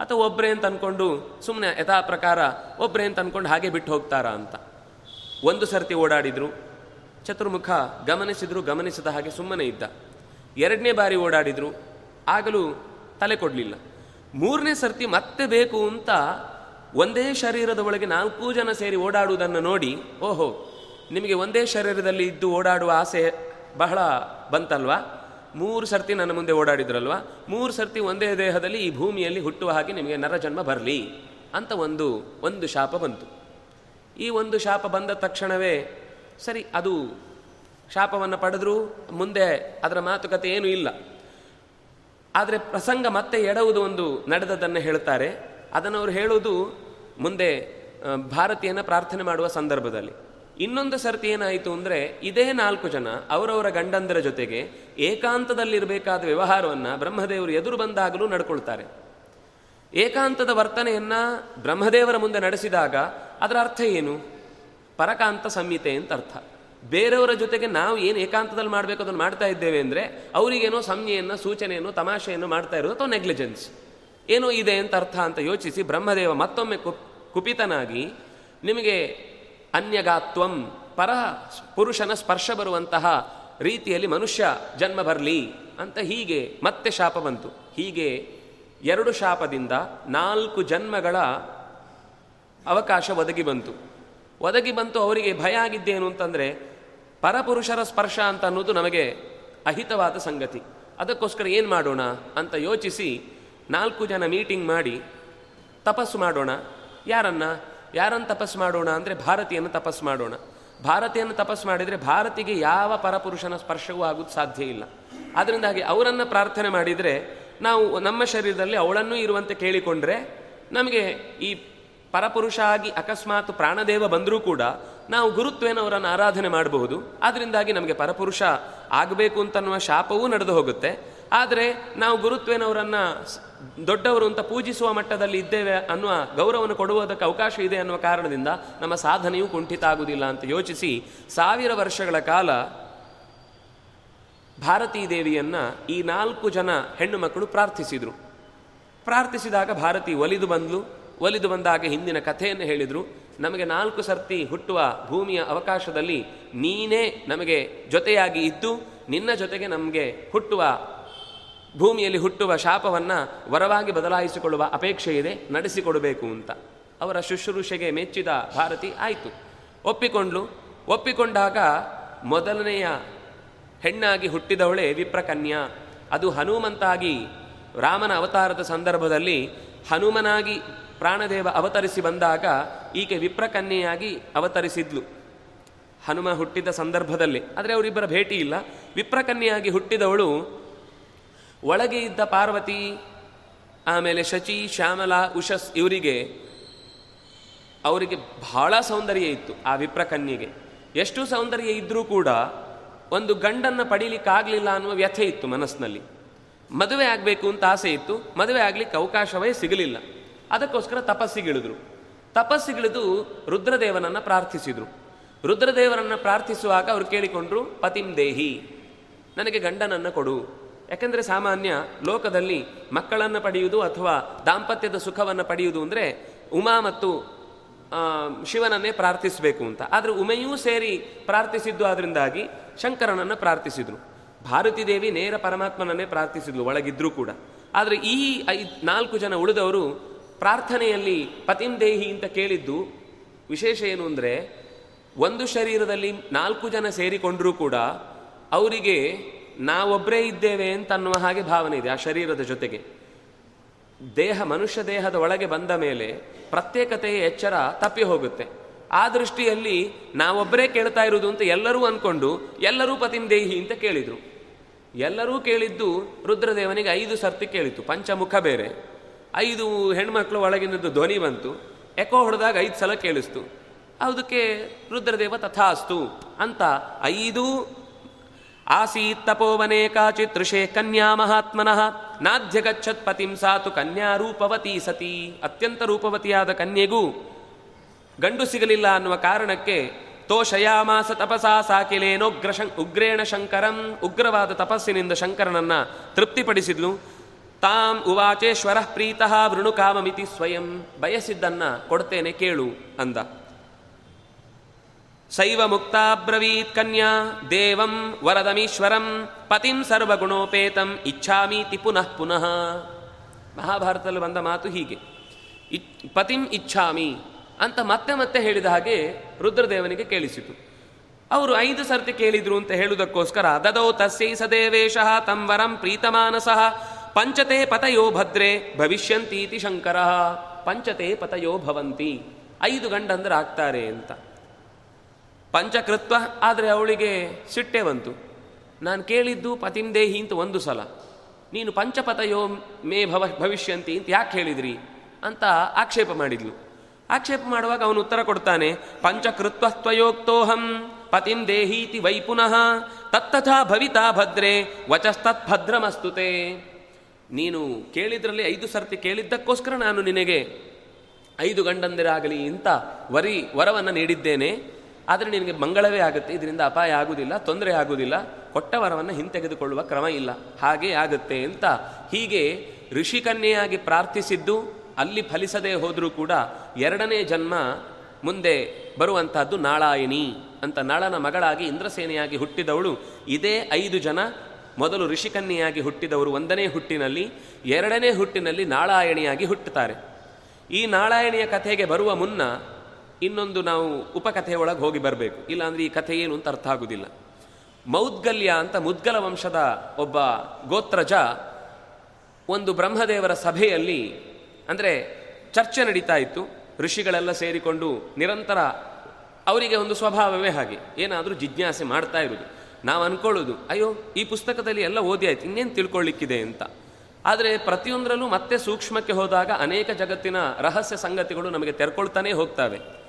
ಅಥವಾ ಒಬ್ಬರೇ ಅಂತ ಅಂದ್ಕೊಂಡು ಸುಮ್ಮನೆ ಯಥಾ ಪ್ರಕಾರ ಒಬ್ಬರೇ ಅಂತ ಅಂದ್ಕೊಂಡು ಹಾಗೆ ಬಿಟ್ಟು ಹೋಗ್ತಾರಾ ಅಂತ. ಒಂದು ಸರ್ತಿ ಓಡಾಡಿದ್ರು, ಚತುರ್ಮುಖ ಗಮನಿಸಿದ್ರು, ಗಮನಿಸಿದ ಹಾಗೆ ಸುಮ್ಮನೆ ಇದ್ದ. ಎರಡನೇ ಬಾರಿ ಓಡಾಡಿದ್ರು, ಆಗಲೂ ತಲೆ ಕೊಡಲಿಲ್ಲ. ಮೂರನೇ ಸರ್ತಿ ಮತ್ತೆ ಬೇಕು ಅಂತ ಒಂದೇ ಶರೀರದ ಒಳಗೆ ನಾಲ್ಕು ಜನ ಸೇರಿ ಓಡಾಡುವುದನ್ನು ನೋಡಿ, ಓಹೋ, ನಿಮಗೆ ಒಂದೇ ಶರೀರದಲ್ಲಿ ಇದ್ದು ಓಡಾಡುವ ಆಸೆ ಬಹಳ ಬಂತಲ್ವಾ? ಮೂರು ಸರ್ತಿ ನನ್ನ ಮುಂದೆ ಓಡಾಡಿದ್ರಲ್ವ? ಮೂರು ಸರ್ತಿ ಒಂದೇ ದೇಹದಲ್ಲಿ ಈ ಭೂಮಿಯಲ್ಲಿ ಹುಟ್ಟುವ ಹಾಗೆ ನಿಮಗೆ ನರಜನ್ಮ ಬರಲಿ ಅಂತ ಒಂದು ಒಂದು ಶಾಪ ಬಂತು. ಈ ಒಂದು ಶಾಪ ಬಂದ ತಕ್ಷಣವೇ ಸರಿ, ಅದು ಶಾಪವನ್ನು ಪಡೆದರೂ, ಮುಂದೆ ಅದರ ಮಾತುಕತೆ ಏನೂ ಇಲ್ಲ. ಆದರೆ ಪ್ರಸಂಗ ಮತ್ತೆ ಎಡವುದು ಒಂದು ನಡೆದದನ್ನು ಹೇಳ್ತಾರೆ. ಅದನ್ನು ಅವರು ಹೇಳುವುದು ಮುಂದೆ ಭಾರತೀಯನ ಪ್ರಾರ್ಥನೆ ಮಾಡುವ ಸಂದರ್ಭದಲ್ಲಿ. ಇನ್ನೊಂದು ಸರ್ತಿ ಏನಾಯಿತು ಅಂದರೆ ಇದೇ ನಾಲ್ಕು ಜನ ಅವರವರ ಗಂಡಂದರ ಜೊತೆಗೆ ಏಕಾಂತದಲ್ಲಿರಬೇಕಾದ ವ್ಯವಹಾರವನ್ನು ಬ್ರಹ್ಮದೇವರು ಎದುರು ಬಂದಾಗಲೂ ನಡ್ಕೊಳ್ತಾರೆ. ಏಕಾಂತದ ವರ್ತನೆಯನ್ನ ಬ್ರಹ್ಮದೇವರ ಮುಂದೆ ನಡೆಸಿದಾಗ ಅದರ ಅರ್ಥ ಏನು? ಪರಕಾಂತ ಸಂಹಿತೆ ಅಂತ ಅರ್ಥ. ಬೇರೆಯವರ ಜೊತೆಗೆ ನಾವು ಏನು ಏಕಾಂತದಲ್ಲಿ ಮಾಡಬೇಕು ಅದನ್ನು ಮಾಡ್ತಾ ಇದ್ದೇವೆ ಅಂದರೆ ಅವರಿಗೇನೋ ಸಂಜ್ಞೆಯನ್ನು, ಸೂಚನೆಯನ್ನು, ತಮಾಷೆಯನ್ನು ಮಾಡ್ತಾ ಇರೋದು ಅಥವಾ ನೆಗ್ಲಿಜೆನ್ಸ್. ಏನೋ ಇದೆ ಅಂತ ಅರ್ಥ ಅಂತ ಯೋಚಿಸಿ ಬ್ರಹ್ಮದೇವ ಮತ್ತೊಮ್ಮೆ ಕುಪ್, ಕುಪಿತನಾಗಿ ನಿಮಗೆ ಅನ್ಯಗಾತ್ವಂ ಪರ ಪುರುಷನ ಸ್ಪರ್ಶ ಬರುವಂತಹ ರೀತಿಯಲ್ಲಿ ಮನುಷ್ಯ ಜನ್ಮ ಬರಲಿ ಅಂತ ಹೀಗೆ ಮತ್ತೆ ಶಾಪ ಬಂತು. ಹೀಗೆ ಎರಡು ಶಾಪದಿಂದ ನಾಲ್ಕು ಜನ್ಮಗಳ ಅವಕಾಶ ಒದಗಿ ಬಂತು. ಒದಗಿ ಬಂತು ಅವರಿಗೆ ಭಯ ಆಗಿದ್ದೇನು ಅಂತಂದರೆ ಪರಪುರುಷರ ಸ್ಪರ್ಶ ಅಂತ ಅನ್ನೋದು ನಮಗೆ ಅಹಿತವಾದ ಸಂಗತಿ. ಅದಕ್ಕೋಸ್ಕರ ಏನು ಮಾಡೋಣ ಅಂತ ಯೋಚಿಸಿ ನಾಲ್ಕು ಜನ ಮೀಟಿಂಗ್ ಮಾಡಿ ತಪಸ್ಸು ಮಾಡೋಣ. ಯಾರನ್ನ? ಯಾರನ್ನು ತಪಸ್ಸು ಮಾಡೋಣ ಅಂದರೆ ಭಾರತಿಯನ್ನು ತಪಸ್ಸು ಮಾಡೋಣ. ಭಾರತಿಯನ್ನು ತಪಸ್ಸು ಮಾಡಿದರೆ ಭಾರತಿಗೆ ಯಾವ ಪರಪುರುಷನ ಸ್ಪರ್ಶವೂ ಆಗೋದು ಸಾಧ್ಯ ಇಲ್ಲ. ಅದರಿಂದಾಗಿ ಅವರನ್ನು ಪ್ರಾರ್ಥನೆ ಮಾಡಿದರೆ ನಾವು ನಮ್ಮ ಶರೀರದಲ್ಲಿ ಅವಳನ್ನೂ ಇರುವಂತೆ ಕೇಳಿಕೊಂಡ್ರೆ ನಮಗೆ ಈ ಪರಪುರುಷ ಆಗಿ ಅಕಸ್ಮಾತ್ ಪ್ರಾಣದೇವ ಬಂದರೂ ಕೂಡ ನಾವು ಗುರುತ್ವೇನ ಅವರನ್ನು ಆರಾಧನೆ ಮಾಡಬಹುದು. ಆದ್ರಿಂದಾಗಿ ನಮಗೆ ಪರಪುರುಷ ಆಗಬೇಕು ಅಂತನ್ನುವ ಶಾಪವೂ ನಡೆದು ಹೋಗುತ್ತೆ. ಆದರೆ ನಾವು ಗುರುತ್ವೇನವರನ್ನು ದೊಡ್ಡವರು ಅಂತ ಪೂಜಿಸುವ ಮಟ್ಟದಲ್ಲಿ ಇದ್ದೇವೆ ಅನ್ನುವ ಗೌರವವನ್ನು ಕೊಡುವುದಕ್ಕೆ ಅವಕಾಶ ಇದೆ ಅನ್ನುವ ಕಾರಣದಿಂದ ನಮ್ಮ ಸಾಧನೆಯೂ ಕುಂಠಿತ ಆಗುವುದಿಲ್ಲ ಅಂತ ಯೋಚಿಸಿ ಸಾವಿರ ವರ್ಷಗಳ ಕಾಲ ಭಾರತೀ ದೇವಿಯನ್ನು ಈ ನಾಲ್ಕು ಜನ ಹೆಣ್ಣು ಮಕ್ಕಳು ಪ್ರಾರ್ಥಿಸಿದರು. ಪ್ರಾರ್ಥಿಸಿದಾಗ ಭಾರತಿ ಒಲಿದು ಬಂದ್ಲು. ಒಲಿದು ಬಂದಾಗ ಹಿಂದಿನ ಕಥೆಯನ್ನು ಹೇಳಿದರು. ನಮಗೆ ನಾಲ್ಕು ಸರ್ತಿ ಹುಟ್ಟುವ ಭೂಮಿಯ ಅವಕಾಶದಲ್ಲಿ ನೀನೇ ನಮಗೆ ಜೊತೆಯಾಗಿ ಇದ್ದು ನಿನ್ನ ಜೊತೆಗೆ ನಮಗೆ ಹುಟ್ಟುವ ಭೂಮಿಯಲ್ಲಿ ಹುಟ್ಟುವ ಶಾಪವನ್ನು ವರವಾಗಿ ಬದಲಾಯಿಸಿಕೊಳ್ಳುವ ಅಪೇಕ್ಷೆ ಇದೆ, ನಡೆಸಿಕೊಡಬೇಕು ಅಂತ. ಅವರ ಶುಶ್ರೂಷೆಗೆ ಮೆಚ್ಚಿದ ಭಾರತಿ ಆಯಿತು. ಒಪ್ಪಿಕೊಂಡ್ಲು. ಒಪ್ಪಿಕೊಂಡಾಗ ಮೊದಲನೆಯ ಹೆಣ್ಣಾಗಿ ಹುಟ್ಟಿದವಳೆ ವಿಪ್ರಕನ್ಯಾ. ಅದು ಹನುಮಂತಾಗಿ ರಾಮನ ಅವತಾರದ ಸಂದರ್ಭದಲ್ಲಿ ಹನುಮನಾಗಿ ಪ್ರಾಣದೇವ ಅವತರಿಸಿ ಬಂದಾಗ ಈಕೆ ವಿಪ್ರಕನ್ಯೆಯಾಗಿ ಅವತರಿಸಿದ್ಲು. ಹನುಮ ಹುಟ್ಟಿದ ಸಂದರ್ಭದಲ್ಲಿ. ಆದರೆ ಅವರಿಬ್ಬರ ಭೇಟಿ ಇಲ್ಲ. ವಿಪ್ರಕನ್ಯೆಯಾಗಿ ಹುಟ್ಟಿದವಳು ಒಳಗೆ ಇದ್ದ ಪಾರ್ವತಿ, ಆಮೇಲೆ ಶಚಿ, ಶ್ಯಾಮಲ, ಉಷಸ್ ಇವರಿಗೆ, ಅವರಿಗೆ ಬಹಳ ಸೌಂದರ್ಯ ಇತ್ತು ಆ ವಿಪ್ರಕನ್ಯೆಗೆ ಎಷ್ಟು ಸೌಂದರ್ಯ ಇದ್ದರೂ ಕೂಡ ಒಂದು ಗಂಡನ್ನು ಪಡೀಲಿಕ್ಕಾಗಲಿಲ್ಲ ಅನ್ನುವ ವ್ಯಥೆ ಇತ್ತು ಮನಸ್ಸಿನಲ್ಲಿ. ಮದುವೆ ಆಗಬೇಕು ಅಂತ ಆಸೆ ಇತ್ತು, ಮದುವೆ ಆಗಲಿಕ್ಕೆ ಅವಕಾಶವೇ ಸಿಗಲಿಲ್ಲ. ಅದಕ್ಕೋಸ್ಕರ ತಪಸ್ಸಿಗಿಳಿದ್ರು. ತಪಸ್ಸಿಗಿಳಿದು ರುದ್ರದೇವನನ್ನು ಪ್ರಾರ್ಥಿಸಿದರು. ರುದ್ರದೇವರನ್ನು ಪ್ರಾರ್ಥಿಸುವಾಗ ಅವರು ಕೇಳಿಕೊಂಡ್ರು, ಪತಿಂ ದೇಹಿ, ನನಗೆ ಗಂಡನನ್ನು ಕೊಡು. ಯಾಕೆಂದರೆ ಸಾಮಾನ್ಯ ಲೋಕದಲ್ಲಿ ಮಕ್ಕಳನ್ನು ಪಡೆಯುವುದು ಅಥವಾ ದಾಂಪತ್ಯದ ಸುಖವನ್ನು ಪಡೆಯುವುದು ಅಂದರೆ ಉಮಾ ಮತ್ತು ಶಿವನನ್ನೇ ಪ್ರಾರ್ಥಿಸಬೇಕು ಅಂತ. ಆದರೆ ಉಮೆಯೂ ಸೇರಿ ಪ್ರಾರ್ಥಿಸಿದ್ದು ಅದರಿಂದಾಗಿ ಶಂಕರನನ್ನು ಪ್ರಾರ್ಥಿಸಿದ್ರು. ಭಾರತೀ ದೇವಿ ನೇರ ಪರಮಾತ್ಮನನ್ನೇ ಪ್ರಾರ್ಥಿಸಿದ್ಲು, ಒಳಗಿದ್ರೂ ಕೂಡ. ಆದರೆ ಈ ಐದ್ ನಾಲ್ಕು ಜನ ಉಳಿದವರು ಪ್ರಾರ್ಥನೆಯಲ್ಲಿ ಪತಿಂ ದೇಹಿ ಅಂತ ಕೇಳಿದ್ದು ವಿಶೇಷ ಏನು ಅಂದರೆ ಒಂದು ಶರೀರದಲ್ಲಿ ನಾಲ್ಕು ಜನ ಸೇರಿಕೊಂಡರೂ ಕೂಡ ಅವರಿಗೆ ನಾವೊಬ್ಬರೇ ಇದ್ದೇವೆ ಅಂತ ಅನ್ನುವ ಹಾಗೆ ಭಾವನೆ ಇದೆ ಆ ಶರೀರದ ಜೊತೆಗೆ. ದೇಹ ಮನುಷ್ಯ ದೇಹದ ಒಳಗೆ ಬಂದ ಮೇಲೆ ಪ್ರತ್ಯೇಕತೆಯ ಎಚ್ಚರ ತಪ್ಪಿ ಹೋಗುತ್ತೆ. ಆ ದೃಷ್ಟಿಯಲ್ಲಿ ನಾವೊಬ್ಬರೇ ಕೇಳ್ತಾ ಇರುವುದು ಅಂತ ಎಲ್ಲರೂ ಅಂದ್ಕೊಂಡು ಎಲ್ಲರೂ ಪತಿನ್ ದೇಹಿ ಅಂತ ಕೇಳಿದರು. ಎಲ್ಲರೂ ಕೇಳಿದ್ದು ರುದ್ರದೇವನಿಗೆ ಐದು ಸರ್ತಿ ಕೇಳಿತು, ಪಂಚಮುಖ ಬೇರೆ. ಐದು ಹೆಣ್ಮಕ್ಳು ಒಳಗಿನದ್ದು ಧ್ವನಿ ಬಂತು, ಎಕೋ ಹೊಡೆದಾಗ ಐದು ಸಲ ಕೇಳಿಸ್ತು. ಅದಕ್ಕೆ ರುದ್ರದೇವ ತಥಾಸ್ತು ಅಂತ ಐದು ಆಸೀತ್ ತಪೋವನೆ ಕಾಚಿತ್ ಋಷೇ ಕನ್ಯಾ ಮಹಾತ್ಮನಃ ನಾಧ್ಯಗಚ್ಚತ್ ಪತಿಂ ಸಾತು ಕನ್ಯಾ ರೂಪವತಿ ಸತಿ ಅತ್ಯಂತ ರೂಪವತಿಯಾದ ಕನ್ಯೆಗೂ ಗಂಡು ಸಿಗಲಿಲ್ಲ ಅನ್ನುವ ಕಾರಣಕ್ಕೆ ತೋಷಯಾಮಾಸ ತಪಸಾ ಸಾಕಿಲೇನೋಗ್ರ ಶಂ ಉಗ್ರೇಣ ಶಂಕರಂ ಉಗ್ರವಾದ ತಪಸ್ಸಿನಿಂದ ಶಂಕರನನ್ನ ತೃಪ್ತಿಪಡಿಸಿದ್ಲು. ತಾಂ ಉವಾಚೇಶ್ವರ ಪ್ರೀತಃ ವೃಣುಕಾಮಮಿತಿ ಸ್ವಯಂ ಬಯಸಿದ್ದನ್ನ ಕೊಡ್ತೇನೆ ಕೇಳು ಅಂದ. ಸೈವ ಮುಕ್ತಾಬ್ರವೀತ್ ಕನ್ಯಾ ದೇವಂ ವರದಮೀಶ್ವರಂ ಪತಿಂ ಸರ್ವಗುಣೋಪೇತಂ ಇಚ್ಛಾಮೀತಿ ಪುನಃ ಪುನಃ ಮಹಾಭಾರತದಲ್ಲಿ ಬಂದ ಮಾತು ಹೀಗೆ. ಪತಿಂ ಇಚ್ಛಾಮಿ ಅಂತ ಮತ್ತೆ ಮತ್ತೆ ಹೇಳಿದ ಹಾಗೆ ರುದ್ರದೇವನಿಗೆ ಕೇಳಿಸಿತು. ಅವರು ಐದು ಸರ್ತಿ ಕೇಳಿದ್ರು ಅಂತ ಹೇಳುವುದಕ್ಕೋಸ್ಕರ, ದದೌ ತಸ್ಯೈ ಸದೇವೇಶ, ತಂ ವರಂ ಪ್ರೀತಮಾನಸಃ, ಪಂಚತೆ ಪತಯೋ ಭದ್ರೆ, ಭವಿಷ್ಯಂತೀತಿ ಶಂಕರ, ಪಂಚತೆ ಪತಯೋ ಭವಂತಿ, ಐದು ಗಂಡಂದರಾಗ್ತಾರೆ ಅಂತ. ಪಂಚಕೃತ್ವ, ಆದರೆ ಅವಳಿಗೆ ಸಿಟ್ಟೆ ಬಂತು. ನಾನು ಕೇಳಿದ್ದು ಪತಿಂದೇಹಿ ಅಂತ ಒಂದು ಸಲ. ನೀನು ಪಂಚಪತಯೋ ಮೇ ಭವ, ಭವಿಷ್ಯಂತಿ ಅಂತ ಯಾಕೆ ಹೇಳಿದ್ರಿ? ಅಂತ ಆಕ್ಷೇಪ ಮಾಡಿದ್ಲು. ಆಕ್ಷೇಪ ಮಾಡುವಾಗ ಅವನು ಉತ್ತರ ಕೊಡ್ತಾನೆ ಪಂಚಕೃತ್ವಸ್ತ್ವಯೋಕ್ತೋಹಂ ಪತಿಂ ದೇಹೀತಿ ವೈ ಪುನಃ ತತ್ತಥಾ ಭವಿತಾ ಭದ್ರೆ ವಚಸ್ತತ್ ಭದ್ರಮಸ್ತುತೆ. ನೀನು ಕೇಳಿದ್ರಲ್ಲಿ ಐದು ಸರ್ತಿ ಕೇಳಿದ್ದಕ್ಕೋಸ್ಕರ ನಾನು ನಿನಗೆ ಐದು ಗಂಡಂದಿರಾಗಲಿ ಅಂತ ವರಿ ವರವನ್ನು ನೀಡಿದ್ದೇನೆ. ಆದರೆ ನಿನಗೆ ಮಂಗಳವೇ ಆಗುತ್ತೆ. ಇದರಿಂದ ಅಪಾಯ ಆಗುವುದಿಲ್ಲ, ತೊಂದರೆ ಆಗುವುದಿಲ್ಲ. ಕೊಟ್ಟ ವರವನ್ನು ಹಿಂತೆಗೆದುಕೊಳ್ಳುವ ಕ್ರಮ ಇಲ್ಲ. ಹಾಗೇ ಆಗುತ್ತೆ ಅಂತ ಹೀಗೆ ಋಷಿಕನ್ಯೆಯಾಗಿ ಪ್ರಾರ್ಥಿಸಿದ್ದು, ಅಲ್ಲಿ ಫಲಿಸದೇ ಹೋದರೂ ಕೂಡ ಎರಡನೇ ಜನ್ಮ ಮುಂದೆ ಬರುವಂತಹದ್ದು ನಾಳಾಯಿನಿ ಅಂತ ನಳನ ಮಗಳಾಗಿ ಇಂದ್ರಸೇನೆಯಾಗಿ ಹುಟ್ಟಿದವಳು. ಇದೇ ಐದು ಜನ ಮೊದಲು ಋಷಿಕನ್ಯೆಯಾಗಿ ಹುಟ್ಟಿದವರು ಒಂದನೇ ಹುಟ್ಟಿನಲ್ಲಿ, ಎರಡನೇ ಹುಟ್ಟಿನಲ್ಲಿ ನಾಳಾಯಣಿಯಾಗಿ ಹುಟ್ಟುತ್ತಾರೆ. ಈ ನಾಳಾಯಣಿಯ ಕಥೆಗೆ ಬರುವ ಮುನ್ನ ಇನ್ನೊಂದು ನಾವು ಉಪಕಥೆಯ ಒಳಗೆ ಹೋಗಿ ಬರಬೇಕು. ಇಲ್ಲಾಂದ್ರೆ ಈ ಕಥೆ ಏನು ಅಂತ ಅರ್ಥ ಆಗುದಿಲ್ಲ. ಮೌದ್ಗಲ್ಯ ಅಂತ ಮುದ್ಗಲ ವಂಶದ ಒಬ್ಬ ಗೋತ್ರಜ ಒಂದು ಬ್ರಹ್ಮದೇವರ ಸಭೆಯಲ್ಲಿ, ಅಂದರೆ ಚರ್ಚೆ ನಡೀತಾ ಇತ್ತು. ಋಷಿಗಳೆಲ್ಲ ಸೇರಿಕೊಂಡು ನಿರಂತರ ಅವರಿಗೆ ಒಂದು ಸ್ವಭಾವವೇ ಹಾಗೆ. ಏನಾದರೂ ಜಿಜ್ಞಾಸೆ ಮಾಡ್ತಾ ಇರೋದು. ನಾವು ಅನ್ಕೊಳ್ಳೋದು, ಅಯ್ಯೋ, ಈ ಪುಸ್ತಕದಲ್ಲಿ ಎಲ್ಲ ಓದಿ ಆಯ್ತು ಇನ್ನೇನು ತಿಳ್ಕೊಳ್ಳಿಕ್ಕಿದೆ ಅಂತ. ಆದರೆ ಪ್ರತಿಯೊಂದರಲ್ಲೂ ಮತ್ತೆ ಸೂಕ್ಷ್ಮಕ್ಕೆ ಹೋದಾಗ ಅನೇಕ ಜಗತ್ತಿನ ರಹಸ್ಯ ಸಂಗತಿಗಳು ನಮಗೆ ತೆರ್ಕೊಳ್ತಾನೆ ಹೋಗ್ತವೆ.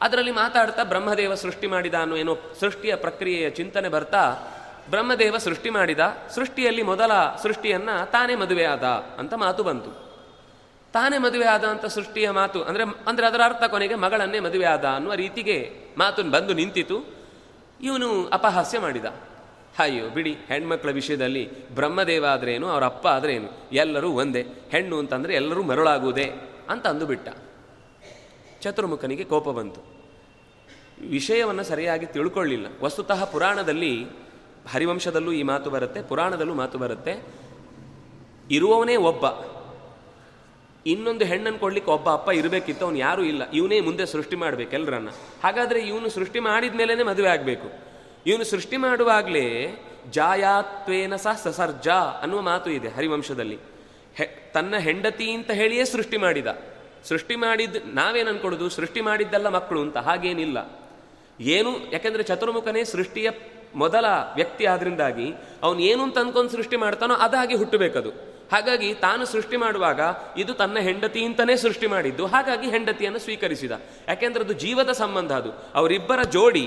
ಅದರಲ್ಲಿ ಮಾತಾಡ್ತಾ ಬ್ರಹ್ಮದೇವ ಸೃಷ್ಟಿ ಮಾಡಿದ ಅನ್ನೋ ಏನೋ ಸೃಷ್ಟಿಯ ಪ್ರಕ್ರಿಯೆಯ ಚಿಂತನೆ ಬರ್ತಾ ಬ್ರಹ್ಮದೇವ ಸೃಷ್ಟಿ ಮಾಡಿದ, ಸೃಷ್ಟಿಯಲ್ಲಿ ಮೊದಲ ಸೃಷ್ಟಿಯನ್ನ ತಾನೇ ಮದುವೆ ಆದ ಅಂತ ಮಾತು ಬಂತು. ತಾನೇ ಮದುವೆ ಆದ ಅಂತ ಸೃಷ್ಟಿಯ ಮಾತು, ಅಂದರೆ ಅಂದರೆ ಅದರ ಅರ್ಥ ಕೊನೆಗೆ ಮಗಳನ್ನೇ ಮದುವೆ ಆದ ಅನ್ನುವ ರೀತಿಗೆ ಮಾತು ಬಂದು ನಿಂತಿತು. ಇವನು ಅಪಹಾಸ್ಯ ಮಾಡಿದ. ಅಯ್ಯೋ, ಬಿಡಿ, ಹೆಣ್ಮಕ್ಳ ವಿಷಯದಲ್ಲಿ ಬ್ರಹ್ಮದೇವ ಆದ್ರೇನು, ಅವರ ಅಪ್ಪ ಆದ್ರೇನು, ಎಲ್ಲರೂ ಒಂದೇ. ಹೆಣ್ಣು ಅಂತಂದರೆ ಎಲ್ಲರೂ ಮರಳಾಗುವುದೇ ಅಂತ ಅಂದುಬಿಟ್ಟ. ಚತುರ್ಮುಖನಿಗೆ ಕೋಪ ಬಂತು. ವಿಷಯವನ್ನು ಸರಿಯಾಗಿ ತಿಳ್ಕೊಳ್ಳಿಲ್ಲ. ವಸ್ತುತಃ ಪುರಾಣದಲ್ಲಿ ಹರಿವಂಶದಲ್ಲೂ ಈ ಮಾತು ಬರುತ್ತೆ, ಪುರಾಣದಲ್ಲೂ ಮಾತು ಬರುತ್ತೆ. ಇರುವವನೇ ಒಬ್ಬ. ಇನ್ನೊಂದು ಹೆಣ್ಣನ್ನು ಕೊಡ್ಲಿಕ್ಕೆ ಒಬ್ಬ ಅಪ್ಪ ಇರಬೇಕಿತ್ತು, ಅವನು ಯಾರೂ ಇಲ್ಲ. ಇವನೇ ಮುಂದೆ ಸೃಷ್ಟಿ ಮಾಡಬೇಕು ಎಲ್ಲರನ್ನ ಹಾಗಾದ್ರೆ ಇವನು ಸೃಷ್ಟಿ ಮಾಡಿದ ಮದುವೆ ಆಗಬೇಕು. ಇವನು ಸೃಷ್ಟಿ ಮಾಡುವಾಗಲೇ ಜಾಯಾತ್ವೇನ ಸಹ ಸಸರ್ಜ ಅನ್ನುವ ಮಾತು ಇದೆ ಹರಿವಂಶದಲ್ಲಿ. ತನ್ನ ಹೆಂಡತಿ ಅಂತ ಹೇಳಿಯೇ ಸೃಷ್ಟಿ ಮಾಡಿದ. ಸೃಷ್ಟಿ ಮಾಡಿದ್ ನಾವೇನು ಅನ್ಕೊಡೋದು ಸೃಷ್ಟಿ ಮಾಡಿದ್ದಲ್ಲ ಮಕ್ಕಳು ಅಂತ ಹಾಗೇನಿಲ್ಲ. ಏನು, ಯಾಕೆಂದರೆ ಚತುರ್ಮುಖನೇ ಸೃಷ್ಟಿಯ ಮೊದಲ ವ್ಯಕ್ತಿ ಆದ್ರಿಂದಾಗಿ ಅವನು ಏನು ಅಂತ ಅನ್ಕೊಂಡು ಸೃಷ್ಟಿ ಮಾಡ್ತಾನೋ ಅದಾಗಿ ಹುಟ್ಟಬೇಕದು. ಹಾಗಾಗಿ ತಾನು ಸೃಷ್ಟಿ ಮಾಡುವಾಗ ಇದು ತನ್ನ ಹೆಂಡತಿ ಅಂತಲೇ ಸೃಷ್ಟಿ ಮಾಡಿದ್ದು, ಹಾಗಾಗಿ ಹೆಂಡತಿಯನ್ನು ಸ್ವೀಕರಿಸಿದ. ಯಾಕೆಂದ್ರೆ ಅದು ಜೀವದ ಸಂಬಂಧ ಅದು. ಅವರಿಬ್ಬರ ಜೋಡಿ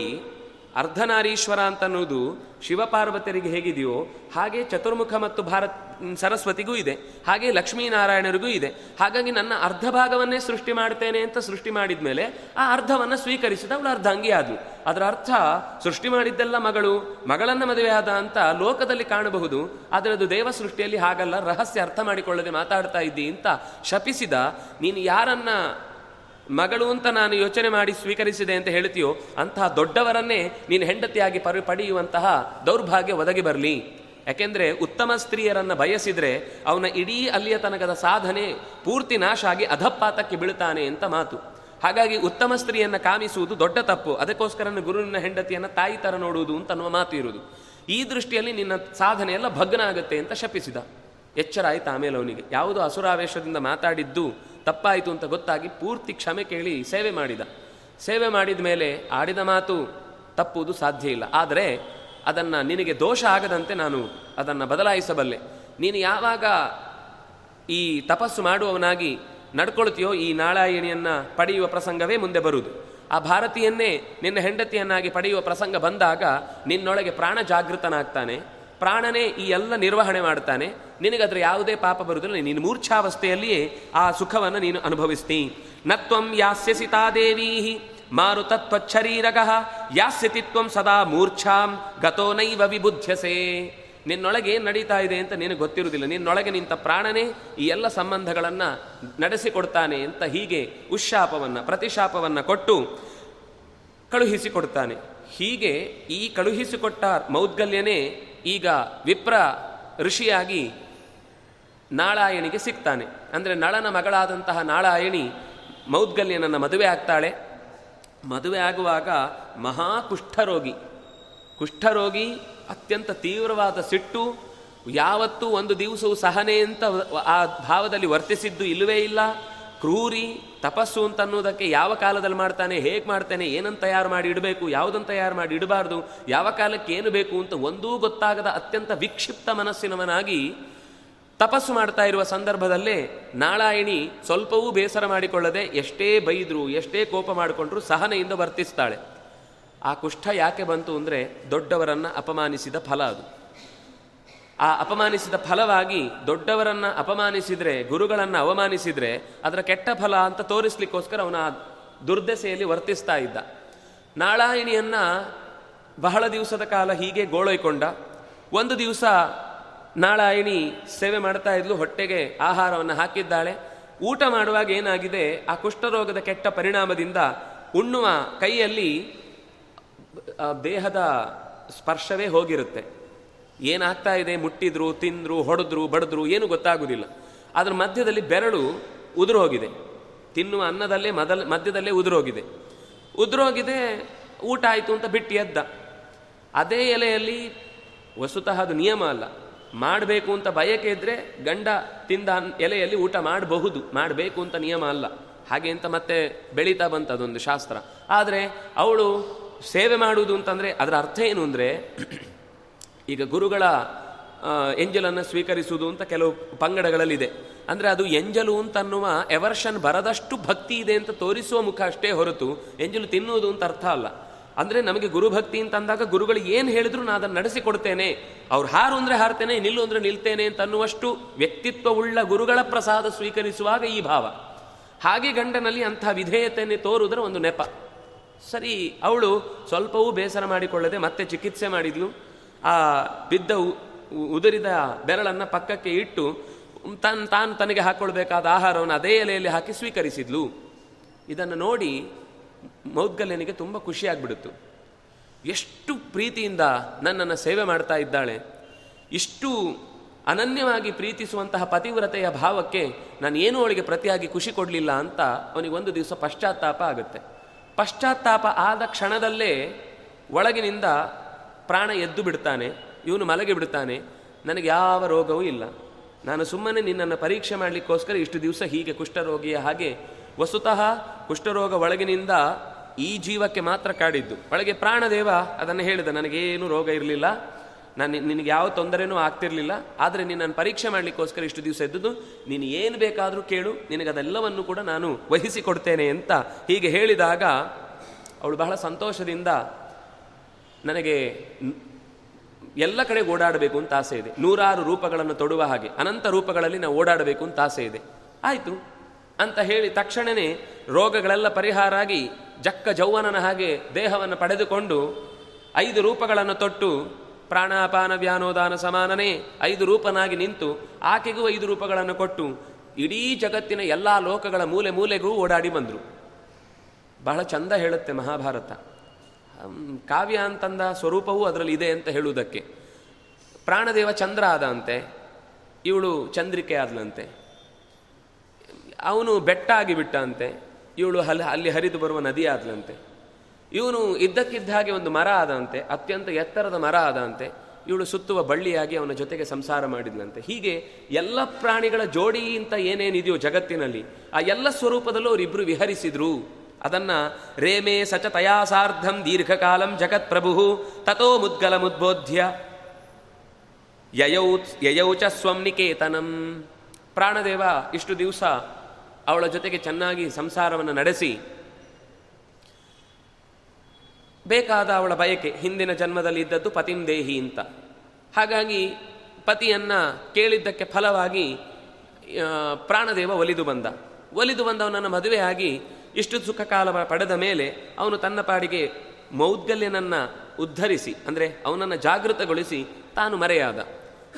ಅರ್ಧನಾರೀಶ್ವರ ಅಂತ ಅನ್ನೋದು ಶಿವಪಾರ್ವತಿಯರಿಗೆ ಹೇಗಿದೆಯೋ ಹಾಗೆ ಚತುರ್ಮುಖ ಮತ್ತು ಭಾರತ್ ಸರಸ್ವತಿಗೂ ಇದೆ. ಹಾಗೆ ಲಕ್ಷ್ಮೀನಾರಾಯಣರಿಗೂ ಇದೆ. ಹಾಗಾಗಿ ನನ್ನ ಅರ್ಧ ಭಾಗವನ್ನೇ ಸೃಷ್ಟಿ ಮಾಡ್ತೇನೆ ಅಂತ ಸೃಷ್ಟಿ ಮಾಡಿದ ಮೇಲೆ ಆ ಅರ್ಧವನ್ನು ಸ್ವೀಕರಿಸಿದ ಅವಳು ಅರ್ಧಾಂಗಿ ಆದ್ಲು. ಅದರ ಅರ್ಥ, ಸೃಷ್ಟಿ ಮಾಡಿದ್ದೆಲ್ಲ ಮಗಳು, ಮಗಳನ್ನ ಮದುವೆ ಆದ ಅಂತ ಲೋಕದಲ್ಲಿ ಕಾಣಬಹುದು. ಆದರೆ ಅದು ದೇವ ಸೃಷ್ಟಿಯಲ್ಲಿ ಹಾಗಲ್ಲ, ರಹಸ್ಯ ಅರ್ಥ ಮಾಡಿಕೊಳ್ಳದೆ ಮಾತಾಡ್ತಾ ಇದ್ದಿ ಅಂತ ಶಪಿಸಿದ ನೀನು ಯಾರನ್ನ ಮಗಳು ಅಂತ ನಾನು ಯೋಚನೆ ಮಾಡಿ ಸ್ವೀಕರಿಸಿದೆ ಅಂತ ಹೇಳ್ತೀಯೋ, ಅಂತಹ ದೊಡ್ಡವರನ್ನೇ ನೀನು ಹೆಂಡತಿಯಾಗಿ ಪರಿ ಪಡೆಯುವಂತಹ ದೌರ್ಭಾಗ್ಯ ಒದಗಿ ಬರಲಿ. ಯಾಕೆಂದರೆ ಉತ್ತಮ ಸ್ತ್ರೀಯರನ್ನ ಬಯಸಿದ್ರೆ ಅವನ ಇಡೀ ಅಲ್ಲಿಯ ತನಕದ ಸಾಧನೆ ಪೂರ್ತಿ ನಾಶ ಆಗಿ ಅಧಪಾತಕ್ಕೆ ಬೀಳ್ತಾನೆ ಅಂತ ಮಾತು. ಹಾಗಾಗಿ ಉತ್ತಮ ಸ್ತ್ರೀಯನ್ನ ಕಾಮಿಸುವುದು ದೊಡ್ಡ ತಪ್ಪು. ಅದಕ್ಕೋಸ್ಕರ ಗುರುವಿನ ಹೆಂಡತಿಯನ್ನು ತಾಯಿ ತರ ನೋಡುವುದು ಅಂತ ಅನ್ನುವ ಮಾತು ಇರುವುದು. ಈ ದೃಷ್ಟಿಯಲ್ಲಿ ನಿನ್ನ ಸಾಧನೆ ಎಲ್ಲ ಭಗ್ನ ಆಗುತ್ತೆ ಅಂತ ಶಪಿಸಿದ. ಎಚ್ಚರ ಆಯ್ತು ಆಮೇಲೆ ಅವನಿಗೆ ಯಾವುದೋ ಅಸುರಾವೇಶದಿಂದ ಮಾತಾಡಿದ್ದು ತಪ್ಪಾಯಿತು ಅಂತ ಗೊತ್ತಾಗಿ ಪೂರ್ತಿ ಕ್ಷಮೆ ಕೇಳಿ ಸೇವೆ ಮಾಡಿದ. ಸೇವೆ ಮಾಡಿದ ಮೇಲೆ ಆಡಿದ ಮಾತು ತಪ್ಪುವುದು ಸಾಧ್ಯ ಇಲ್ಲ. ಆದರೆ ಅದನ್ನು ನಿನಗೆ ದೋಷ ಆಗದಂತೆ ನಾನು ಅದನ್ನು ಬದಲಾಯಿಸಬಲ್ಲೆ. ನೀನು ಯಾವಾಗ ಈ ತಪಸ್ಸು ಮಾಡುವವನಾಗಿ ನಡ್ಕೊಳ್ತೀಯೋ ಈ ನಾಳಾಯಿಣಿಯನ್ನು ಪಡೆಯುವ ಪ್ರಸಂಗವೇ ಮುಂದೆ ಬರುವುದು. ಆ ಭಾರತೀಯನ್ನೇ ನಿನ್ನ ಹೆಂಡತಿಯನ್ನಾಗಿ ಪಡೆಯುವ ಪ್ರಸಂಗ ಬಂದಾಗ ನಿನ್ನೊಳಗೆ ಪ್ರಾಣ ಜಾಗೃತನಾಗ್ತಾನೆ. ಪ್ರಾಣನೇ ಈ ಎಲ್ಲ ನಿರ್ವಹಣೆ ಮಾಡ್ತಾನೆ, ನಿನಗದ್ರ ಯಾವುದೇ ಪಾಪ ಬರುವುದಿಲ್ಲ ನೀನು ಮೂರ್ಛಾವಸ್ಥೆಯಲ್ಲಿಯೇ ಆ ಸುಖವನ್ನು ನೀನು ಅನುಭವಿಸ್ತಿ. ನತ್ವಂ ಯಾಸ್ಯಸಿ ತಾದೇವೀ ಮಾರುತತ್ವಚ್ಛರೀರಗ ಯಾಸ್ಯತಿ ತ್ವಂ ಸದಾ ಮೂರ್ಛಾಂ, ಗತೋ ನೈವ ವಿಬುಧ್ಯಸೆ. ನಿನ್ನೊಳಗೆ ಏನು ನಡೀತಾ ಇದೆ ಅಂತ ನಿನಗೆ ಗೊತ್ತಿರುವುದಿಲ್ಲ, ನಿನ್ನೊಳಗೆ ನಿಂತ ಪ್ರಾಣನೇ ಈ ಎಲ್ಲ ಸಂಬಂಧಗಳನ್ನು ನಡೆಸಿಕೊಡ್ತಾನೆ ಅಂತ ಹೀಗೆ ಉಶಾಪವನ್ನು ಪ್ರತಿಶಾಪವನ್ನು ಕೊಟ್ಟು ಕಳುಹಿಸಿಕೊಡ್ತಾನೆ. ಹೀಗೆ ಈ ಕಳುಹಿಸಿಕೊಟ್ಟ ಮೌದ್ಗಲ್ಯನೇ ಈಗ ವಿಪ್ರ ಋಷಿಯಾಗಿ ನಾಳಾಯಣಿಗೆ ಸಿಗ್ತಾನೆ. ಅಂದರೆ ನಳನ ಮಗಳಾದಂತಹ ನಾಳಾಯಣಿ ಮೌದ್ಗಲ್ಯನನ್ನ ಮದುವೆ ಆಗ್ತಾಳೆ. ಮದುವೆ ಆಗುವಾಗ ಮಹಾ ಕುಷ್ಠರೋಗಿ ಕುಷ್ಠರೋಗಿ ಅತ್ಯಂತ ತೀವ್ರವಾದ ಸಿಟ್ಟು, ಯಾವತ್ತೂ ಒಂದು ದಿವಸವು ಸಹನೆ ಅಂತ ಆ ಭಾವದಲ್ಲಿ ವರ್ತಿಸಿದ್ದು ಇಲ್ಲವೇ ಇಲ್ಲ. ಕ್ರೂರಿ ತಪಸ್ಸು ಅಂತ ಅನ್ನೋದಕ್ಕೆ ಯಾವ ಕಾಲದಲ್ಲಿ ಮಾಡ್ತಾನೆ, ಹೇಗೆ ಮಾಡ್ತಾನೆ ಏನನ್ನು ತಯಾರು ಮಾಡಿ ಇಡಬೇಕು ಯಾವುದನ್ನು ತಯಾರು ಮಾಡಿ ಇಡಬಾರ್ದು, ಯಾವ ಕಾಲಕ್ಕೆ ಏನು ಬೇಕು ಅಂತ ಒಂದೂ ಗೊತ್ತಾಗದ ಅತ್ಯಂತ ವಿಕ್ಷಿಪ್ತ ಮನಸ್ಸಿನವನಾಗಿ ತಪಸ್ಸು ಮಾಡ್ತಾ ಇರುವ ಸಂದರ್ಭದಲ್ಲೇ ನಾಳಾಯಣಿ ಸ್ವಲ್ಪವೂ ಬೇಸರ ಮಾಡಿಕೊಳ್ಳದೆ ಎಷ್ಟೇ ಬೈದ್ರು, ಎಷ್ಟೇ ಕೋಪ ಮಾಡಿಕೊಂಡ್ರು ಸಹನೆಯಿಂದ ವರ್ತಿಸ್ತಾಳೆ. ಆ ಕುಷ್ಠ ಯಾಕೆ ಬಂತು ಅಂದರೆ ದೊಡ್ಡವರನ್ನು ಅಪಮಾನಿಸಿದ ಫಲ ಅದು. ಆ ಅಪಮಾನಿಸಿದ ಫಲವಾಗಿ ದೊಡ್ಡವರನ್ನ ಅಪಮಾನಿಸಿದ್ರೆ, ಗುರುಗಳನ್ನ ಅವಮಾನಿಸಿದ್ರೆ ಅದರ ಕೆಟ್ಟ ಫಲ ಅಂತ ತೋರಿಸ್ಲಿಕ್ಕೋಸ್ಕರ ಅವನ ದುರ್ದೆಸೆಯಲ್ಲಿ ವರ್ತಿಸ್ತಾ ಇದ್ದ. ನಾಳಾಯಣಿಯನ್ನ ಬಹಳ ದಿವಸದ ಕಾಲ ಹೀಗೆ ಗೋಳೊಯ್ಕೊಂಡ ಒಂದು ದಿವಸ ನಾಳಾಯಣಿ ಸೇವೆ ಮಾಡ್ತಾ ಇದ್ಲು, ಹೊಟ್ಟೆಗೆ ಆಹಾರವನ್ನು ಹಾಕಿದ್ದಾಳೆ. ಊಟ ಮಾಡುವಾಗ ಏನಾಗಿದೆ, ಆ ಕುಷ್ಠರೋಗದ ಕೆಟ್ಟ ಪರಿಣಾಮದಿಂದ ಉಣ್ಣುವ ಕೈಯಲ್ಲಿ ದೇಹದ ಸ್ಪರ್ಶವೇ ಹೋಗಿರುತ್ತೆ. ಏನಾಗ್ತಾ ಇದೆ? ಮುಟ್ಟಿದ್ರು, ತಿಂದ್ರು, ಹೊಡೆದ್ರು, ಬಡಿದ್ರು, ಏನು ಗೊತ್ತಾಗುವುದಿಲ್ಲ ಅದರ ಮಧ್ಯದಲ್ಲಿ ಬೆರಳು ಉದುರೋಗಿದೆ. ತಿನ್ನುವ ಅನ್ನದಲ್ಲೇ ಮೊದಲ, ಮಧ್ಯದಲ್ಲೇ ಉದುರೋಗಿದೆ. ಉದುರೋಗಿದೆ, ಊಟ ಆಯಿತು ಅಂತ ಬಿಟ್ಟು ಎದ್ದ. ಅದೇ ಎಲೆಯಲ್ಲಿ ವಸ್ತುತಃ ಅದು ನಿಯಮ ಅಲ್ಲ. ಮಾಡಬೇಕು ಅಂತ ಬಯಕೆ ಇದ್ದರೆ ಗಂಡ ತಿಂದ ಎಲೆಯಲ್ಲಿ ಊಟ ಮಾಡಬಹುದು. ಮಾಡಬೇಕು ಅಂತ ನಿಯಮ ಅಲ್ಲ. ಹಾಗೆ ಅಂತ ಮತ್ತೆ ಬೆಳೀತಾ ಬಂತ ಅದೊಂದು ಶಾಸ್ತ್ರ. ಆದರೆ ಅವಳು ಸೇವೆ ಮಾಡುವುದು ಅಂತಂದರೆ ಅದರ ಅರ್ಥ ಏನು ಅಂದರೆ ಈಗ ಗುರುಗಳ ಎಂಜಲನ್ನು ಸ್ವೀಕರಿಸುವುದು ಅಂತ ಕೆಲವು ಪಂಗಡಗಳಲ್ಲಿದೆ. ಅಂದರೆ ಅದು ಎಂಜಲು ಅಂತ ಅನ್ನುವ ಎವರ್ಷನ್ ಬರದಷ್ಟು ಭಕ್ತಿ ಇದೆ ಅಂತ ತೋರಿಸುವ ಮುಖ ಅಷ್ಟೇ ಹೊರತು ಎಂಜಲು ತಿನ್ನುವುದು ಅಂತ ಅರ್ಥ ಅಲ್ಲ. ಅಂದರೆ ನಮಗೆ ಗುರುಭಕ್ತಿ ಅಂತ ಅಂದಾಗ ಗುರುಗಳು ಏನು ಹೇಳಿದ್ರು ನಾನು ಅದನ್ನು ನಡೆಸಿಕೊಡ್ತೇನೆ. ಅವ್ರು ಹಾರು ಅಂದರೆ ಹಾರ್ತೇನೆ, ನಿಲ್ಲು ಅಂದರೆ ನಿಲ್ತೇನೆ ಅಂತ ಅನ್ನುವಷ್ಟು ವ್ಯಕ್ತಿತ್ವವುಳ್ಳ ಗುರುಗಳ ಪ್ರಸಾದ ಸ್ವೀಕರಿಸುವಾಗ ಈ ಭಾವ. ಹಾಗೆ ಗಂಡನಲ್ಲಿ ಅಂತಹ ವಿಧೇಯತೆಯನ್ನು ತೋರುವುದರ ಒಂದು ನೆಪ. ಸರಿ, ಅವಳು ಸ್ವಲ್ಪವೂ ಬೇಸರ ಮಾಡಿಕೊಳ್ಳದೆ ಮತ್ತೆ ಚಿಕಿತ್ಸೆ ಮಾಡಿದ್ಲು. ಆ ಬಿದ್ದ ಉದುರಿದ ಬೆರಳನ್ನು ಪಕ್ಕಕ್ಕೆ ಇಟ್ಟು ತನ್, ತಾನು ತನಗೆ ಹಾಕ್ಕೊಳ್ಬೇಕಾದ ಆಹಾರವನ್ನು ಅದೇ ಎಲೆಯಲ್ಲಿ ಹಾಕಿ ಸ್ವೀಕರಿಸಿದ್ಲು. ಇದನ್ನು ನೋಡಿ ಮೌದ್ಗಲ್ಯನಿಗೆ ತುಂಬ ಖುಷಿಯಾಗ್ಬಿಡುತ್ತು. ಎಷ್ಟು ಪ್ರೀತಿಯಿಂದ ನನ್ನನ್ನು ಸೇವೆ ಮಾಡ್ತಾ ಇದ್ದಾಳೆ. ಇಷ್ಟು ಅನನ್ಯವಾಗಿ ಪ್ರೀತಿಸುವಂತಹ ಪತಿವ್ರತೆಯ ಭಾವಕ್ಕೆ ನಾನು ಏನೂ ಅವಳಿಗೆ ಪ್ರತಿಯಾಗಿ ಖುಷಿ ಕೊಡಲಿಲ್ಲ ಅಂತ ಅವನಿಗೆ ಒಂದು ದಿವಸ ಪಶ್ಚಾತ್ತಾಪ ಆಗುತ್ತೆ. ಪಶ್ಚಾತ್ತಾಪ ಆದ ಕ್ಷಣದಲ್ಲೇ ಒಳಗಿನಿಂದ ಪ್ರಾಣ ಎದ್ದು ಬಿಡ್ತಾನೆ, ಇವನು ಮಲಗಿ ಬಿಡ್ತಾನೆ, ನನಗೆ ಯಾವ ರೋಗವೂ ಇಲ್ಲ. ನಾನು ಸುಮ್ಮನೆ ನಿನ್ನನ್ನು ಪರೀಕ್ಷೆ ಮಾಡಲಿಕ್ಕೋಸ್ಕರ ಇಷ್ಟು ದಿವಸ ಹೀಗೆ ಕುಷ್ಠರೋಗಿಯ ಹಾಗೆ ವಸ್ತುತಃ ಕುಷ್ಠರೋಗ ಒಳಗಿನಿಂದ ಈ ಜೀವಕ್ಕೆ ಮಾತ್ರ ಕಾಡಿದ್ದು. ಒಳಗೆ ಪ್ರಾಣದೇವ ಅದನ್ನು ಹೇಳಿದ, ನನಗೇನು ರೋಗ ಇರಲಿಲ್ಲ, ನಾನು ನಿನಗೆ ಯಾವ ತೊಂದರೆನೂ ಆಗ್ತಿರಲಿಲ್ಲ, ಆದರೆ ನಿನ್ನನ್ನು ಪರೀಕ್ಷೆ ಮಾಡಲಿಕ್ಕೋಸ್ಕರ ಇಷ್ಟು ದಿವಸ ಎದ್ದುದು ನೀನು ಏನು ಬೇಕಾದರೂ ಕೇಳು ನಿನಗದೆಲ್ಲವನ್ನು ಕೂಡ ನಾನು ವಹಿಸಿಕೊಡ್ತೇನೆ ಅಂತ ಹೀಗೆ ಹೇಳಿದಾಗ, ಅವಳು ಬಹಳ ಸಂತೋಷದಿಂದ ನನಗೆ ಎಲ್ಲ ಕಡೆ ಓಡಾಡಬೇಕು ಅಂತ ಆಸೆ ಇದೆ. ನೂರಾರು ರೂಪಗಳನ್ನು ತೊಡುವ ಹಾಗೆ, ಅನಂತ ರೂಪಗಳಲ್ಲಿ ನಾವು ಓಡಾಡಬೇಕು ಅಂತ ಆಸೆ ಇದೆ. ಆಯಿತು. ಅಂತ ಹೇಳಿ ತಕ್ಷಣವೇ ರೋಗಗಳೆಲ್ಲ ಪರಿಹಾರ ಆಗಿ ಜಕ್ಕ ಜೌವನನ ಹಾಗೆ ದೇಹವನ್ನು ಪಡೆದುಕೊಂಡು ಐದು ರೂಪಗಳನ್ನು ತೊಟ್ಟು ಪ್ರಾಣಾಪಾನ ವ್ಯಾನೋದಾನ ಸಮಾನನೇ ಐದು ರೂಪನಾಗಿ ನಿಂತು ಆಕೆಗೂ ಐದು ರೂಪಗಳನ್ನು ಕೊಟ್ಟು ಇಡೀ ಜಗತ್ತಿನ ಎಲ್ಲ ಲೋಕಗಳ ಮೂಲೆ ಮೂಲೆಗೂ ಓಡಾಡಿ ಬಂದರು. ಬಹಳ ಚಂದ ಹೇಳುತ್ತೆ ಮಹಾಭಾರತ. ಕಾವ್ಯ ಅಂತಂದ ಸ್ವರೂಪವೂ ಅದರಲ್ಲಿ ಇದೆ ಅಂತ ಹೇಳುವುದಕ್ಕೆ. ಪ್ರಾಣದೇವ ಚಂದ್ರ ಆದಂತೆ, ಇವಳು ಚಂದ್ರಿಕೆ ಆದಲಂತೆ. ಅವನು ಬೆಟ್ಟ ಆಗಿಬಿಟ್ಟಂತೆ ಇವಳು ಅಲ್ಲಿ ಅಲ್ಲಿ ಹರಿದು ಬರುವ ನದಿ ಆದಲಂತೆ. ಇವನು ಇದ್ದಕ್ಕಿದ್ದ ಹಾಗೆ ಒಂದು ಮರ ಆದಂತೆ, ಅತ್ಯಂತ ಎತ್ತರದ ಮರ ಆದಂತೆ, ಇವಳು ಸುತ್ತುವ ಬಳ್ಳಿಯಾಗಿ ಅವನ ಜೊತೆಗೆ ಸಂಸಾರ ಮಾಡಿದ್ಲಂತೆ. ಹೀಗೆ ಎಲ್ಲ ಪ್ರಾಣಿಗಳ ಜೋಡಿ ಅಂತ ಏನೇನಿದೆಯೋ ಜಗತ್ತಿನಲ್ಲಿ, ಆ ಎಲ್ಲ ಸ್ವರೂಪದಲ್ಲೂ ಅವರಿಬ್ಬರು ವಿಹರಿಸಿದ್ರು. ಅದನ್ನ ರೇಮೇ ಸಚ ತಯಾಸಾರ್ಧಂ ದೀರ್ಘಕಾಲಂ ಜಗತ್ ಪ್ರಭು ತಥೋ ಮುದ್ಗಲ ಮುದ್ಬೋಧ್ಯ ಯಯೌ ಯಯೌಚ ಸ್ವಂ ನಿಕೇತನಂ. ಪ್ರಾಣದೇವ, ಇಷ್ಟು ದಿವಸ ಅವಳ ಜೊತೆಗೆ ಚೆನ್ನಾಗಿ ಸಂಸಾರವನ್ನು ನಡೆಸಿ ಬೇಕಾದ ಅವಳ ಬಯಕೆ, ಹಿಂದಿನ ಜನ್ಮದಲ್ಲಿ ಇದ್ದದ್ದು ಪತಿಂ ದೇಹಿ ಅಂತ. ಹಾಗಾಗಿ ಪತಿಯನ್ನ ಕೇಳಿದ್ದಕ್ಕೆ ಫಲವಾಗಿ ಪ್ರಾಣದೇವ ಒಲಿದು ಬಂದ. ಒಲಿದು ಬಂದವನನ್ನು ಮದುವೆಯಾಗಿ ಇಷ್ಟು ಸುಖ ಕಾಲ ಪಡೆದ ಮೇಲೆ ಅವನು ತನ್ನ ಪಾಡಿಗೆ ಮೌದ್ಗಲ್ಯನನ್ನ ಉದ್ಧರಿಸಿ, ಅಂದರೆ ಅವನನ್ನು ಜಾಗೃತಗೊಳಿಸಿ ತಾನು ಮರೆಯಾದ.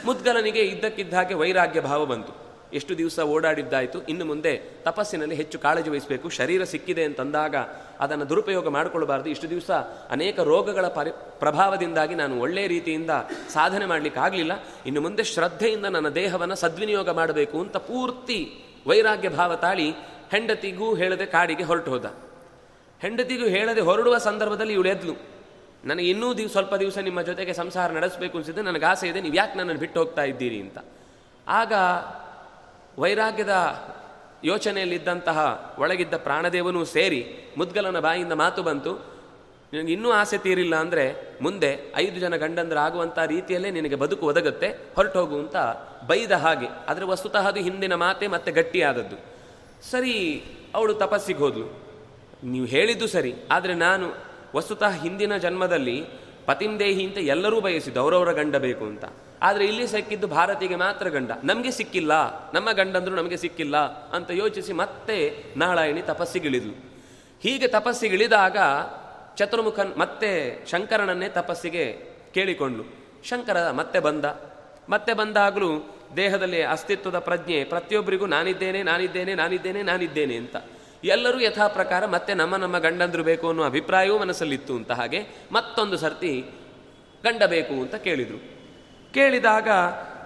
ಮುದ್ಗಲನಿಗೆ ಇದ್ದಕ್ಕಿದ್ದ ಹಾಗೆ ವೈರಾಗ್ಯ ಭಾವ ಬಂತು. ಎಷ್ಟು ದಿವಸ ಓಡಾಡಿದ್ದಾಯಿತು, ಇನ್ನು ಮುಂದೆ ತಪಸ್ಸಿನಲ್ಲಿ ಹೆಚ್ಚು ಕಾಳಜಿ ವಹಿಸಬೇಕು, ಶರೀರ ಸಿಕ್ಕಿದೆ ಅಂತಂದಾಗ ಅದನ್ನು ದುರುಪಯೋಗ ಮಾಡಿಕೊಳ್ಳಬಾರ್ದು ಇಷ್ಟು ದಿವಸ ಅನೇಕ ರೋಗಗಳ ಪರಿ ಪ್ರಭಾವದಿಂದಾಗಿ ನಾನು ಒಳ್ಳೆಯ ರೀತಿಯಿಂದ ಸಾಧನೆ ಮಾಡಲಿಕ್ಕಾಗಲಿಲ್ಲ ಇನ್ನು ಮುಂದೆ ಶ್ರದ್ಧೆಯಿಂದ ನನ್ನ ದೇಹವನ್ನು ಸದ್ವಿನಿಯೋಗ ಮಾಡಬೇಕು ಅಂತ ಪೂರ್ತಿ ವೈರಾಗ್ಯ ಭಾವ ತಾಳಿ ಹೆಂಡತಿಗೂ ಹೇಳದೆ ಕಾಡಿಗೆ ಹೊರಟು ಹೋದ. ಹೆಂಡತಿಗೂ ಹೇಳದೆ ಹೊರಡುವ ಸಂದರ್ಭದಲ್ಲಿ ಇವಳು ಎದ್ಲು. ನನಗೆ ಇನ್ನೂ ದಿವ್, ಸ್ವಲ್ಪ ದಿವಸ ನಿಮ್ಮ ಜೊತೆಗೆ ಸಂಸಾರ ನಡೆಸಬೇಕು ಅನಿಸಿದ್ದು ನನಗೆ ಆಸೆ ಇದೆ, ನೀವು ಯಾಕೆ ನನ್ನನ್ನು ಬಿಟ್ಟು ಹೋಗ್ತಾ ಇದ್ದೀರಿ ಅಂತ. ಆಗ ವೈರಾಗ್ಯದ ಯೋಚನೆಯಲ್ಲಿದ್ದಂತಹ ಒಳಗಿದ್ದ ಪ್ರಾಣದೇವನೂ ಸೇರಿ ಮುದ್ಗಲನ ಬಾಯಿಂದ ಮಾತು ಬಂತು. ನಿನಗೆ ಇನ್ನೂ ಆಸೆ ತೀರಿಲ್ಲ ಅಂದರೆ ಮುಂದೆ ಐದು ಜನ ಗಂಡಂದರಾಗುವಂಥ ರೀತಿಯಲ್ಲೇ ನಿನಗೆ ಬದುಕು ಒದಗುತ್ತೆ, ಹೊರಟು ಹೋಗು ಅಂತ ಬೈದ ಹಾಗೆ. ಆದರೆ ವಸ್ತುತಃ ಅದು ಹಿಂದಿನ ಮಾತೆ ಮತ್ತೆ ಗಟ್ಟಿಯಾದದ್ದು. ಸರಿ, ಅವಳು ತಪಸ್ಸಿಗೆ ಹೋದ್ಲು. ನೀವು ಹೇಳಿದ್ದು ಸರಿ, ಆದರೆ ನಾನು ವಸ್ತುತಃ ಹಿಂದಿನ ಜನ್ಮದಲ್ಲಿ ಪತಿಂದೇಹಿ ಅಂತ ಎಲ್ಲರೂ ಬಯಸಿದ್ದು ಅವರವರ ಗಂಡ ಬೇಕು ಅಂತ. ಆದರೆ ಇಲ್ಲಿ ಸಿಕ್ಕಿದ್ದು ಭಾರತಿಗೆ ಮಾತ್ರ ಗಂಡ. ನಮಗೆ ಸಿಕ್ಕಿಲ್ಲ, ನಮ್ಮ ಗಂಡಂದ್ರು ನಮಗೆ ಸಿಕ್ಕಿಲ್ಲ ಅಂತ ಯೋಚಿಸಿ ಮತ್ತೆ ನಾರಾಯಣಿ ತಪಸ್ಸಿಗಿಳಿದ್ಲು. ಹೀಗೆ ತಪಸ್ಸಿಗಿಳಿದಾಗ ಚತುರ್ಮುಖನ್ ಮತ್ತೆ ಶಂಕರನನ್ನೇ ತಪಸ್ಸಿಗೆ ಕೇಳಿಕೊಂಡ್ಲು. ಶಂಕರ ಮತ್ತೆ ಬಂದ. ಮತ್ತೆ ಬಂದಾಗಲೂ ದೇಹದಲ್ಲಿ ಅಸ್ತಿತ್ವದ ಪ್ರಜ್ಞೆ, ಪ್ರತಿಯೊಬ್ಬರಿಗೂ ನಾನಿದ್ದೇನೆ ನಾನಿದ್ದೇನೆ ನಾನಿದ್ದೇನೆ ನಾನಿದ್ದೇನೆ ಅಂತ. ಎಲ್ಲರೂ ಯಥಾ ಪ್ರಕಾರ ಮತ್ತೆ ನಮ್ಮ ನಮ್ಮ ಗಂಡಂದ್ರು ಬೇಕು ಅನ್ನೋ ಅಭಿಪ್ರಾಯವೂ ಮನಸ್ಸಲ್ಲಿತ್ತು ಅಂತ ಹಾಗೆ ಮತ್ತೊಂದು ಸರ್ತಿ ಗಂಡ ಬೇಕು ಅಂತ ಕೇಳಿದರು. ಕೇಳಿದಾಗ,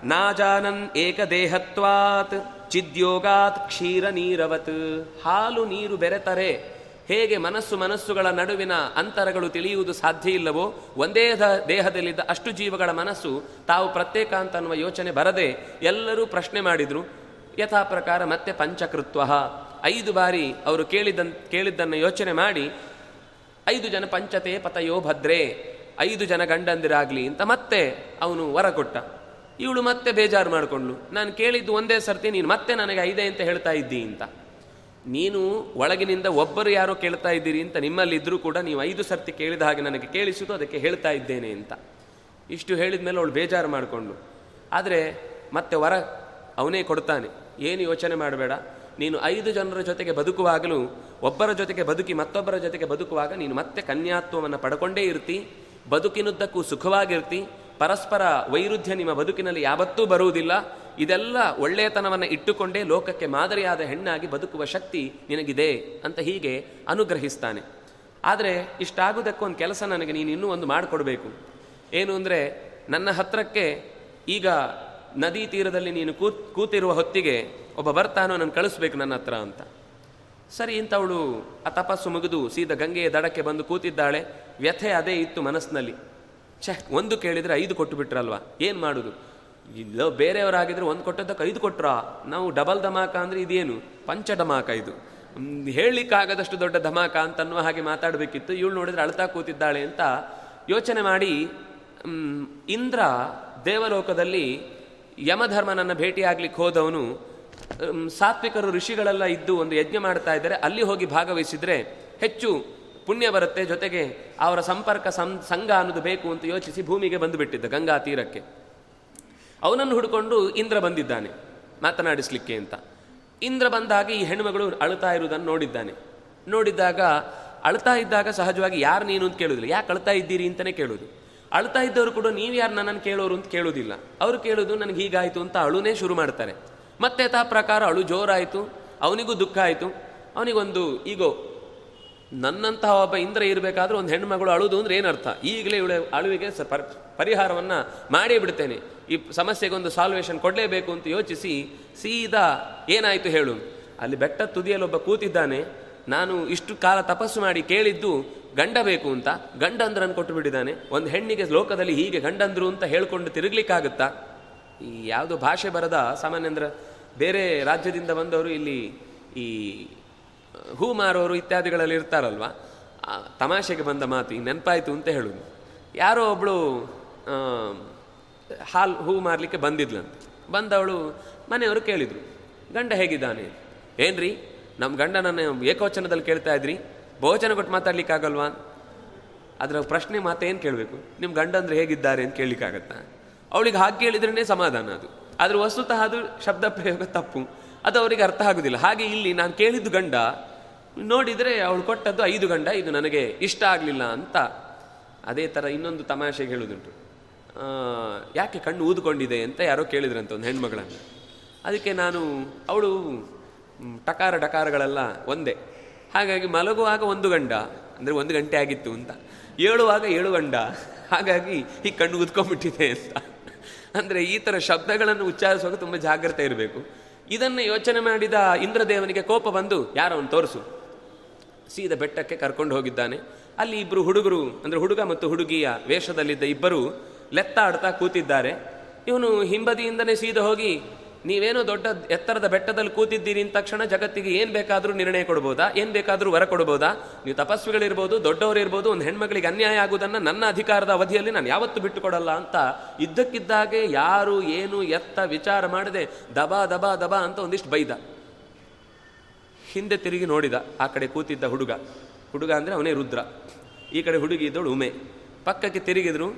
ನಾಜಾನನ್ ಏಕದೇಹತ್ವಾತ್, ಚಿದ್ಯೋಗಾತ್ ಕ್ಷೀರ ನೀರವತ್, ಹಾಲು ನೀರು ಬೆರೆತರೆ ಹೇಗೆ ಮನಸ್ಸು ಮನಸ್ಸುಗಳ ನಡುವಿನ ಅಂತರಗಳು ತಿಳಿಯುವುದು ಸಾಧ್ಯ ಇಲ್ಲವೋ, ಒಂದೇ ದೇಹದಲ್ಲಿದ್ದ ಅಷ್ಟು ಜೀವಗಳ ಮನಸ್ಸು ತಾವು ಪ್ರತ್ಯೇಕ ಅಂತ ಅನ್ನುವ ಯೋಚನೆ ಬರದೆ ಎಲ್ಲರೂ ಪ್ರಶ್ನೆ ಮಾಡಿದ್ರು, ಯಥಾ ಪ್ರಕಾರ ಮತ್ತೆ ಪಂಚಕೃತ್ವ? ಐದು ಬಾರಿ ಅವರು ಕೇಳಿದನ್, ಕೇಳಿದ್ದನ್ನು ಯೋಚನೆ ಮಾಡಿ, ಐದು ಜನ ಪಂಚತೆ ಪತಯೋ ಭದ್ರೇ, ಐದು ಜನ ಗಂಡಂದಿರಾಗ್ಲಿ ಅಂತ ಮತ್ತೆ ಅವನು ವರ ಕೊಟ್ಟ ಇವಳು ಮತ್ತೆ ಬೇಜಾರು ಮಾಡಿಕೊಂಡ್ಲು. ನಾನು ಕೇಳಿದ್ದು ಒಂದೇ ಸರ್ತಿ, ನೀನು ಮತ್ತೆ ನನಗೆ ಐದೇ ಅಂತ ಹೇಳ್ತಾ ಇದ್ದಿ ಅಂತ. ನೀನು ಒಳಗಿನಿಂದ ಒಬ್ಬರು ಯಾರೋ ಕೇಳ್ತಾ ಇದ್ದೀರಿ ಅಂತ ನಿಮ್ಮಲ್ಲಿ ಇದ್ರೂ ಕೂಡ ನೀವು ಐದು ಸರ್ತಿ ಕೇಳಿದ ಹಾಗೆ ನನಗೆ ಕೇಳಿಸಿತು, ಅದಕ್ಕೆ ಹೇಳ್ತಾ ಇದ್ದೇನೆ ಅಂತ. ಇಷ್ಟು ಹೇಳಿದ ಮೇಲೆ ಅವಳು ಬೇಜಾರು ಮಾಡಿಕೊಂಡು, ಆದರೆ ಮತ್ತೆ ವರ ಅವನೇ ಕೊಡ್ತಾನೆ. ಏನು ಯೋಚನೆ ಮಾಡಬೇಡ. ನೀನು ಐದು ಜನರ ಜೊತೆಗೆ ಬದುಕುವಾಗಲೂ, ಒಬ್ಬರ ಜೊತೆಗೆ ಬದುಕಿ ಮತ್ತೊಬ್ಬರ ಜೊತೆಗೆ ಬದುಕುವಾಗ ನೀನು ಮತ್ತೆ ಕನ್ಯಾತ್ವವನ್ನು ಪಡ್ಕೊಂಡೇ ಇರ್ತಿ, ಬದುಕಿನುದ್ದಕ್ಕೂ ಸುಖವಾಗಿರ್ತಿ ಪರಸ್ಪರ ವೈರುಧ್ಯ ನಿಮ್ಮ ಬದುಕಿನಲ್ಲಿ ಯಾವತ್ತೂ ಬರುವುದಿಲ್ಲ. ಇದೆಲ್ಲ ಒಳ್ಳೆಯತನವನ್ನು ಇಟ್ಟುಕೊಂಡೇ ಲೋಕಕ್ಕೆ ಮಾದರಿಯಾದ ಹೆಣ್ಣಾಗಿ ಬದುಕುವ ಶಕ್ತಿ ನಿನಗಿದೆ ಅಂತ ಹೀಗೆ ಅನುಗ್ರಹಿಸ್ತಾನೆ. ಆದರೆ ಇಷ್ಟಾಗುವುದಕ್ಕೊಂದು ಕೆಲಸ ನನಗೆ ನೀನು ಇನ್ನೂ ಒಂದು ಮಾಡಿಕೊಡ್ಬೇಕು. ಏನು ಅಂದರೆ ನನ್ನ ಹತ್ರಕ್ಕೆ ಈಗ ನದಿ ತೀರದಲ್ಲಿ ನೀನು ಕೂತ್, ಕೂತಿರುವ ಹೊತ್ತಿಗೆ ಒಬ್ಬ ಬರ್ತಾನೋ ನಾನು ಕಳಿಸ್ಬೇಕು ನನ್ನ ಹತ್ರ ಅಂತ. ಸರಿ, ಇಂಥವಳು ಆ ತಪಸ್ಸು ಮುಗಿದು ಸೀದಾ ಗಂಗೆಯ ದಡಕ್ಕೆ ಬಂದು ಕೂತಿದ್ದಾಳೆ. ವ್ಯಥೆ ಅದೇ ಇತ್ತು ಮನಸ್ಸಿನಲ್ಲಿ. ಛೆ, ಒಂದು ಕೇಳಿದರೆ ಐದು ಕೊಟ್ಟು ಬಿಟ್ರಲ್ವಾ ಏನು ಮಾಡೋದು? ಇಲ್ಲೋ, ಬೇರೆಯವರಾಗಿದ್ರೆ ಒಂದು ಕೊಟ್ಟದ್ದಕ್ಕೆ ಐದು ಕೊಟ್ರ? ನಾವು ಡಬಲ್ ಧಮಾಕ ಅಂದರೆ ಇದೇನು? ಪಂಚ ಧಮಾಕ ಇದು. ಹೇಳಲಿಕ್ಕಾಗದಷ್ಟು ದೊಡ್ಡ ಧಮಾಕ ಅಂತ ಅನ್ನುವ ಹಾಗೆ ಮಾತಾಡಬೇಕಿತ್ತು. ಇವಳು ನೋಡಿದ್ರೆ ಅಳ್ತಾ ಕೂತಿದ್ದಾಳೆ ಅಂತ ಯೋಚನೆ ಮಾಡಿ ಇಂದ್ರ ದೇವಲೋಕದಲ್ಲಿ ಯಮಧರ್ಮನನ್ನು ಭೇಟಿಯಾಗ್ಲಿಕ್ಕೆ ಹೋದವನು ಸಾತ್ವಿಕರು ಋಷಿಗಳೆಲ್ಲ ಇದ್ದು ಒಂದು ಯಜ್ಞ ಮಾಡ್ತಾ ಇದ್ದಾರೆ. ಅಲ್ಲಿ ಹೋಗಿ ಭಾಗವಹಿಸಿದರೆ ಹೆಚ್ಚು ಪುಣ್ಯ ಬರುತ್ತೆ ಜೊತೆಗೆ ಅವರ ಸಂಪರ್ಕ ಸಂ ಸಂಘ ಅನ್ನೋದು ಬೇಕು ಅಂತ ಯೋಚಿಸಿ ಭೂಮಿಗೆ ಬಂದುಬಿಟ್ಟಿದ್ದ ಗಂಗಾ ತೀರಕ್ಕೆ. ಅವನನ್ನು ಹುಡುಕೊಂಡು ಇಂದ್ರ ಬಂದಿದ್ದಾನೆ, ಮಾತನಾಡಿಸ್ಲಿಕ್ಕೆ ಅಂತ. ಇಂದ್ರ ಬಂದಾಗ ಈ ಹೆಣ್ಣುಮಗಳು ಅಳುತ್ತಾ ಇರುವುದನ್ನು ನೋಡಿದ್ದಾನೆ. ನೋಡಿದ್ದಾಗ ಅಳ್ತಾ ಇದ್ದಾಗ ಸಹಜವಾಗಿ ಯಾರು ನೀನು ಅಂತ ಕೇಳುದಿಲ್ಲ ಯಾಕೆ ಅಳ್ತಾ ಇದ್ದೀರಿ ಅಂತಲೇ ಕೇಳೋದು ಅಳ್ತಾ ಇದ್ದವರು ಕೂಡ ನೀವು ಯಾರು ನನ್ನನ್ನು ಕೇಳೋರು ಅಂತ ಕೇಳೋದಿಲ್ಲ ಅವರು ಕೇಳೋದು ನನಗೆ ಹೀಗಾಯಿತು ಅಂತ ಅಳುನೇ ಶುರು ಮಾಡ್ತಾರೆ. ಮತ್ತೆ ತಾ ಪ್ರಕಾರ ಅಳು ಜೋರಾಯಿತು, ಅವನಿಗೂ ದುಃಖ ಆಯಿತು. ಅವನಿಗೊಂದು ಈಗೋ ನನ್ನಂತಹ ಒಬ್ಬ ಇಂದ್ರ ಇರಬೇಕಾದ್ರೆ ಒಂದು ಹೆಣ್ಮಗಳು ಅಳುದು ಅಂದ್ರೆ ಏನರ್ಥ ಈಗಲೇ ಇವಳೆ ಅಳುವಿಗೆ ಸ ಪರಿಹಾರವನ್ನು ಮಾಡೇ ಬಿಡ್ತೇನೆ. ಈ ಸಮಸ್ಯೆಗೆ ಒಂದು ಸಾಲ್ವೇಷನ್ ಕೊಡಲೇಬೇಕು ಅಂತ ಯೋಚಿಸಿ ಸೀದಾ ಏನಾಯಿತು ಹೇಳು. ಅಲ್ಲಿ ಬೆಟ್ಟ ತುದಿಯಲ್ಲಿ ಒಬ್ಬ ಕೂತಿದ್ದಾನೆ. ನಾನು ಇಷ್ಟು ಕಾಲ ತಪಸ್ಸು ಮಾಡಿ ಕೇಳಿದ್ದು ಗಂಡ ಬೇಕು ಅಂತ. ಗಂಡಂದ್ರನ್ನು ಕೊಟ್ಟು ಬಿಟ್ಟಿದ್ದಾನೆ. ಒಂದು ಹೆಣ್ಣಿಗೆ ಲೋಕದಲ್ಲಿ ಹೀಗೆ ಗಂಡಂದ್ರು ಅಂತ ಹೇಳ್ಕೊಂಡು ತಿರುಗ್ಲಿಕ್ಕಾಗುತ್ತಾ? ಈ ಯಾವುದು ಭಾಷೆ ಬರದ ಸಾಮಾನ್ಯ ಅಂದ್ರೆ ಬೇರೆ ರಾಜ್ಯದಿಂದ ಬಂದವರು ಇಲ್ಲಿ ಈ ಹೂ ಮಾರೋರು ಇತ್ಯಾದಿಗಳಲ್ಲಿ ಇರ್ತಾರಲ್ವ? ತಮಾಷೆಗೆ ಬಂದ ಮಾತು ಈಗ ನೆನಪಾಯಿತು ಅಂತ ಹೇಳುದು. ಯಾರೋ ಒಬ್ಳು ಆ, ಹಾಲು ಹೂ ಮಾರಲಿಕ್ಕೆ ಬಂದಿದ್ಲಂತೆ. ಬಂದವಳು ಮನೆಯವರು ಕೇಳಿದ್ರು ಗಂಡ ಹೇಗಿದ್ದಾನೆ? ಏನ್ರಿ ನಮ್ಮ ಗಂಡನನ್ನು ಏಕವಚನದಲ್ಲಿ ಕೇಳ್ತಾ ಇದ್ರಿ? ಬಹುವಚನ ಕೊಟ್ಟು ಮಾತಾಡ್ಲಿಕ್ಕಾಗಲ್ವಾ? ಅದರ ಪ್ರಶ್ನೆ ಮಾತೇನು ಕೇಳಬೇಕು? ನಿಮ್ಮ ಗಂಡ ಅಂದ್ರೆ ಹೇಗಿದ್ದಾರೆ ಅಂತ ಕೇಳಲಿಕ್ಕಾಗತ್ತಾ? ಅವಳಿಗೆ ಹಾಗೆ ಕೇಳಿದ್ರೇ ಸಮಾಧಾನ ಅದು. ಆದ್ರೆ ವಸ್ತುತಃ ಅದು ಶಬ್ದ ಪ್ರಯೋಗ ತಪ್ಪು. ಅದು ಅವರಿಗೆ ಅರ್ಥ ಆಗುದಿಲ್ಲ. ಹಾಗೆ ಇಲ್ಲಿ ನಾನು ಕೇಳಿದ್ದು ಗಂಡ, ನೋಡಿದರೆ ಅವಳು ಕೊಟ್ಟದ್ದು ಐದು ಗಂಡ, ಇದು ನನಗೆ ಇಷ್ಟ ಆಗಲಿಲ್ಲ ಅಂತ ಅದೇ ಥರ ಇನ್ನೊಂದು ತಮಾಷೆ ಹೇಳುದುಂಟು ಯಾಕೆ ಕಣ್ಣು ಊದ್ಕೊಂಡಿದೆ ಅಂತ ಯಾರೋ ಕೇಳಿದ್ರಂತ ಒಂದು ಹೆಣ್ಮಗಳನ್ನು. ಅದಕ್ಕೆ ನಾನು, ಅವಳು ಟಕಾರ ಟಕಾರಗಳೆಲ್ಲ ಒಂದೇ. ಹಾಗಾಗಿ ಮಲಗುವಾಗ ಒಂದು ಗಂಡ, ಅಂದರೆ ಒಂದು ಗಂಟೆ ಆಗಿತ್ತು ಅಂತ. ಏಳುವಾಗ ಏಳು ಗಂಡ, ಹಾಗಾಗಿ ಈ ಕಣ್ಣು ಊದ್ಕೊಂಡ್ಬಿಟ್ಟಿದೆ ಅಂತ. ಅಂದರೆ ಈ ಥರ ಶಬ್ದಗಳನ್ನು ಉಚ್ಚಾರಿಸುವಾಗ ತುಂಬ ಜಾಗ್ರತೆ ಇರಬೇಕು. ಇದನ್ನು ಯೋಚನೆ ಮಾಡಿದ ಇಂದ್ರದೇವನಿಗೆ ಕೋಪ ಬಂದು ಯಾರವನು ತೋರಿಸು? ಸೀದ ಬೆಟ್ಟಕ್ಕೆ ಕರ್ಕೊಂಡು ಹೋಗಿದ್ದಾನೆ. ಅಲ್ಲಿ ಇಬ್ಬರು ಹುಡುಗರು, ಅಂದರೆ ಹುಡುಗ ಮತ್ತು ಹುಡುಗಿಯ ವೇಷದಲ್ಲಿದ್ದ ಇಬ್ಬರು ಲೆತ್ತಾಡ್ತಾ ಕೂತಿದ್ದಾರೆ. ಇವನು ಹಿಂಬದಿಯಿಂದನೇ ಸೀದ ಹೋಗಿ ನೀವೇನೋ ದೊಡ್ಡ ಎತ್ತರದ ಬೆಟ್ಟದಲ್ಲಿ ಕೂತಿದ್ದೀರಿ ಅಂದ ತಕ್ಷಣ ಜಗತ್ತಿಗೆ ಏನು ಬೇಕಾದರೂ ನಿರ್ಣಯ ಕೊಡ್ಬೋದಾ? ಏನು ಬೇಕಾದರೂ ವರ ಕೊಡ್ಬೋದಾ? ನೀವು ತಪಸ್ವಿಗಳಿರ್ಬೋದು, ದೊಡ್ಡವರಿರ್ಬೋದು, ಒಂದು ಹೆಣ್ಮಗಳಿಗೆ ಅನ್ಯಾಯ ಆಗುವುದನ್ನು ನನ್ನ ಅಧಿಕಾರದ ಅವಧಿಯಲ್ಲಿ ನಾನು ಯಾವತ್ತೂ ಬಿಟ್ಟುಕೊಡಲ್ಲ ಅಂತ ಇದ್ದಕ್ಕಿದ್ದಾಗೆ ಯಾರು ಏನು ಎತ್ತ ವಿಚಾರ ಮಾಡದೆ ದಬಾ ದಬಾ ದಬಾ ಅಂತ ಒಂದಿಷ್ಟು ಬೈದ. ಹಿಂದೆ ತಿರುಗಿ ನೋಡಿದ ಆ ಕಡೆ ಕೂತಿದ್ದ ಹುಡುಗ. ಹುಡುಗ ಅಂದರೆ ಅವನೇ ರುದ್ರ. ಈ ಕಡೆ ಹುಡುಗಿ ಇದ್ದವಳು ಉಮೆ. ಪಕ್ಕಕ್ಕೆ ತಿರುಗಿದ್ರು,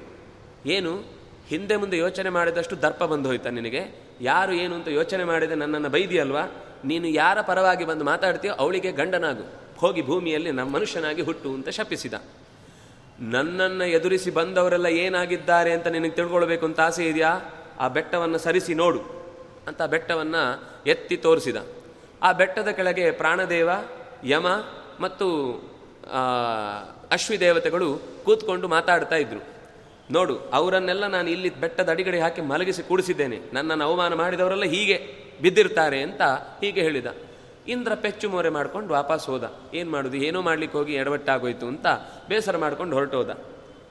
ಏನು? ಹಿಂದೆ ಮುಂದೆ ಯೋಚನೆ ಮಾಡಿದಷ್ಟು ದರ್ಪ ಬಂದು ಹೋಯ್ತಾ ನಿನಗೆ? ಯಾರು ಏನು ಅಂತ ಯೋಚನೆ ಮಾಡಿದೆ ನನ್ನನ್ನು ಬೈದಿಯಲ್ವಾ? ನೀನು ಯಾರ ಪರವಾಗಿ ಬಂದು ಮಾತಾಡ್ತೀಯೋ ಅವಳಿಗೆ ಗಂಡನಾಗು. ಹೋಗಿ ಭೂಮಿಯಲ್ಲಿ ನಮ್ಮ ಮನುಷ್ಯನಾಗಿ ಹುಟ್ಟು ಅಂತ ಶಪಿಸಿದ. ನನ್ನನ್ನು ಎದುರಿಸಿ ಬಂದವರೆಲ್ಲ ಏನಾಗಿದ್ದಾರೆ ಅಂತ ನಿನಗೆ ತಿಳ್ಕೊಳ್ಬೇಕು ಅಂತ ಆಸೆ ಇದೆಯಾ? ಆ ಬೆಟ್ಟವನ್ನು ಸರಿಸಿ ನೋಡು ಅಂತ ಬೆಟ್ಟವನ್ನು ಎತ್ತಿ ತೋರಿಸಿದ. ಆ ಬೆಟ್ಟದ ಕೆಳಗೆ ಪ್ರಾಣದೇವ, ಯಮ ಮತ್ತು ಅಶ್ವಿದೇವತೆಗಳು ಅಶ್ವಿ ದೇವತೆಗಳು ಕೂತ್ಕೊಂಡು ಮಾತಾಡ್ತಾ ಇದ್ರು. ನೋಡು, ಅವರನ್ನೆಲ್ಲ ನಾನು ಇಲ್ಲಿ ಬೆಟ್ಟದ ಅಡಿಗಡೆ ಹಾಕಿ ಮಲಗಿಸಿ ಕೂಡಿಸಿದ್ದೇನೆ. ನನ್ನನ್ನು ಅವಮಾನ ಮಾಡಿದವರೆಲ್ಲ ಹೀಗೆ ಬಿದ್ದಿರ್ತಾರೆ ಅಂತ ಹೀಗೆ ಹೇಳಿದ. ಇಂದ್ರ ಪೆಚ್ಚು ಮೋರೆ ಮಾಡ್ಕೊಂಡು ವಾಪಸ್ ಹೋದ. ಏನು ಮಾಡೋದು? ಏನೋ ಮಾಡ್ಲಿಕ್ಕೆ ಹೋಗಿ ಎಡವಟ್ಟಾಗೋಯ್ತು ಅಂತ ಬೇಸರ ಮಾಡ್ಕೊಂಡು ಹೊರಟೋದ.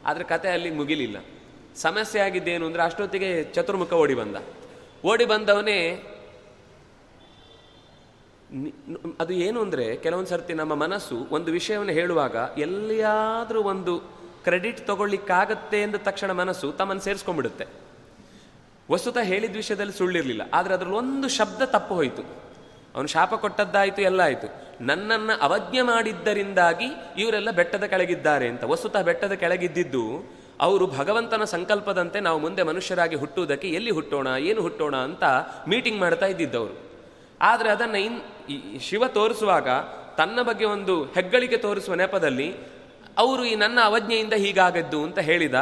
ಆದರೆ ಕತೆ ಅಲ್ಲಿ ಮುಗಿಲಿಲ್ಲ. ಸಮಸ್ಯೆ ಆಗಿದ್ದೇನು ಅಂದರೆ ಅಷ್ಟೊತ್ತಿಗೆ ಚತುರ್ಮುಖ ಓಡಿ ಬಂದ. ಓಡಿ ಬಂದವನೇ ಅದು ಏನು ಅಂದರೆ ಕೆಲವೊಂದು ಸರ್ತಿ ನಮ್ಮ ಮನಸ್ಸು ಒಂದು ವಿಷಯವನ್ನು ಹೇಳುವಾಗ ಎಲ್ಲಿಯಾದರೂ ಒಂದು ಕ್ರೆಡಿಟ್ ತಗೊಳ್ಳಿಕ್ಕಾಗತ್ತೆ ಎಂದ ತಕ್ಷಣ ಮನಸ್ಸು ತಮ್ಮನ್ನು ಸೇರಿಸ್ಕೊಂಡ್ಬಿಡುತ್ತೆ. ವಸ್ತುತ ಹೇಳಿದ ವಿಷಯದಲ್ಲಿ ಸುಳ್ಳಿರಲಿಲ್ಲ. ಆದರೆ ಅದರಲ್ಲಿ ಒಂದು ಶಬ್ದ ತಪ್ಪು ಹೋಯಿತು. ಅವನು ಶಾಪ ಕೊಟ್ಟದ್ದಾಯಿತು, ಎಲ್ಲ ಆಯಿತು. ನನ್ನನ್ನು ಅವಜ್ಞೆ ಮಾಡಿದ್ದರಿಂದಾಗಿ ಇವರೆಲ್ಲ ಬೆಟ್ಟದ ಕೆಳಗಿದ್ದಾರೆ ಅಂತ. ವಸ್ತುತಃ ಬೆಟ್ಟದ ಕೆಳಗಿದ್ದಿದ್ದು ಅವರು ಭಗವಂತನ ಸಂಕಲ್ಪದಂತೆ ನಾವು ಮುಂದೆ ಮನುಷ್ಯರಾಗಿ ಹುಟ್ಟುವುದಕ್ಕೆ ಎಲ್ಲಿ ಹುಟ್ಟೋಣ, ಏನು ಹುಟ್ಟೋಣ ಅಂತ ಮೀಟಿಂಗ್ ಮಾಡ್ತಾ ಇದ್ದಿದ್ದವರು. ಆದರೆ ಅದನ್ನು ಇನ್ ಶಿವ ತೋರಿಸುವಾಗ ತನ್ನ ಬಗ್ಗೆ ಒಂದು ಹೆಗ್ಗಳಿಕೆ ತೋರಿಸುವ ನೆಪದಲ್ಲಿ ಅವರು ಈ ನನ್ನ ಅವಜ್ಞೆಯಿಂದ ಹೀಗಾಗದ್ದು ಅಂತ ಹೇಳಿದ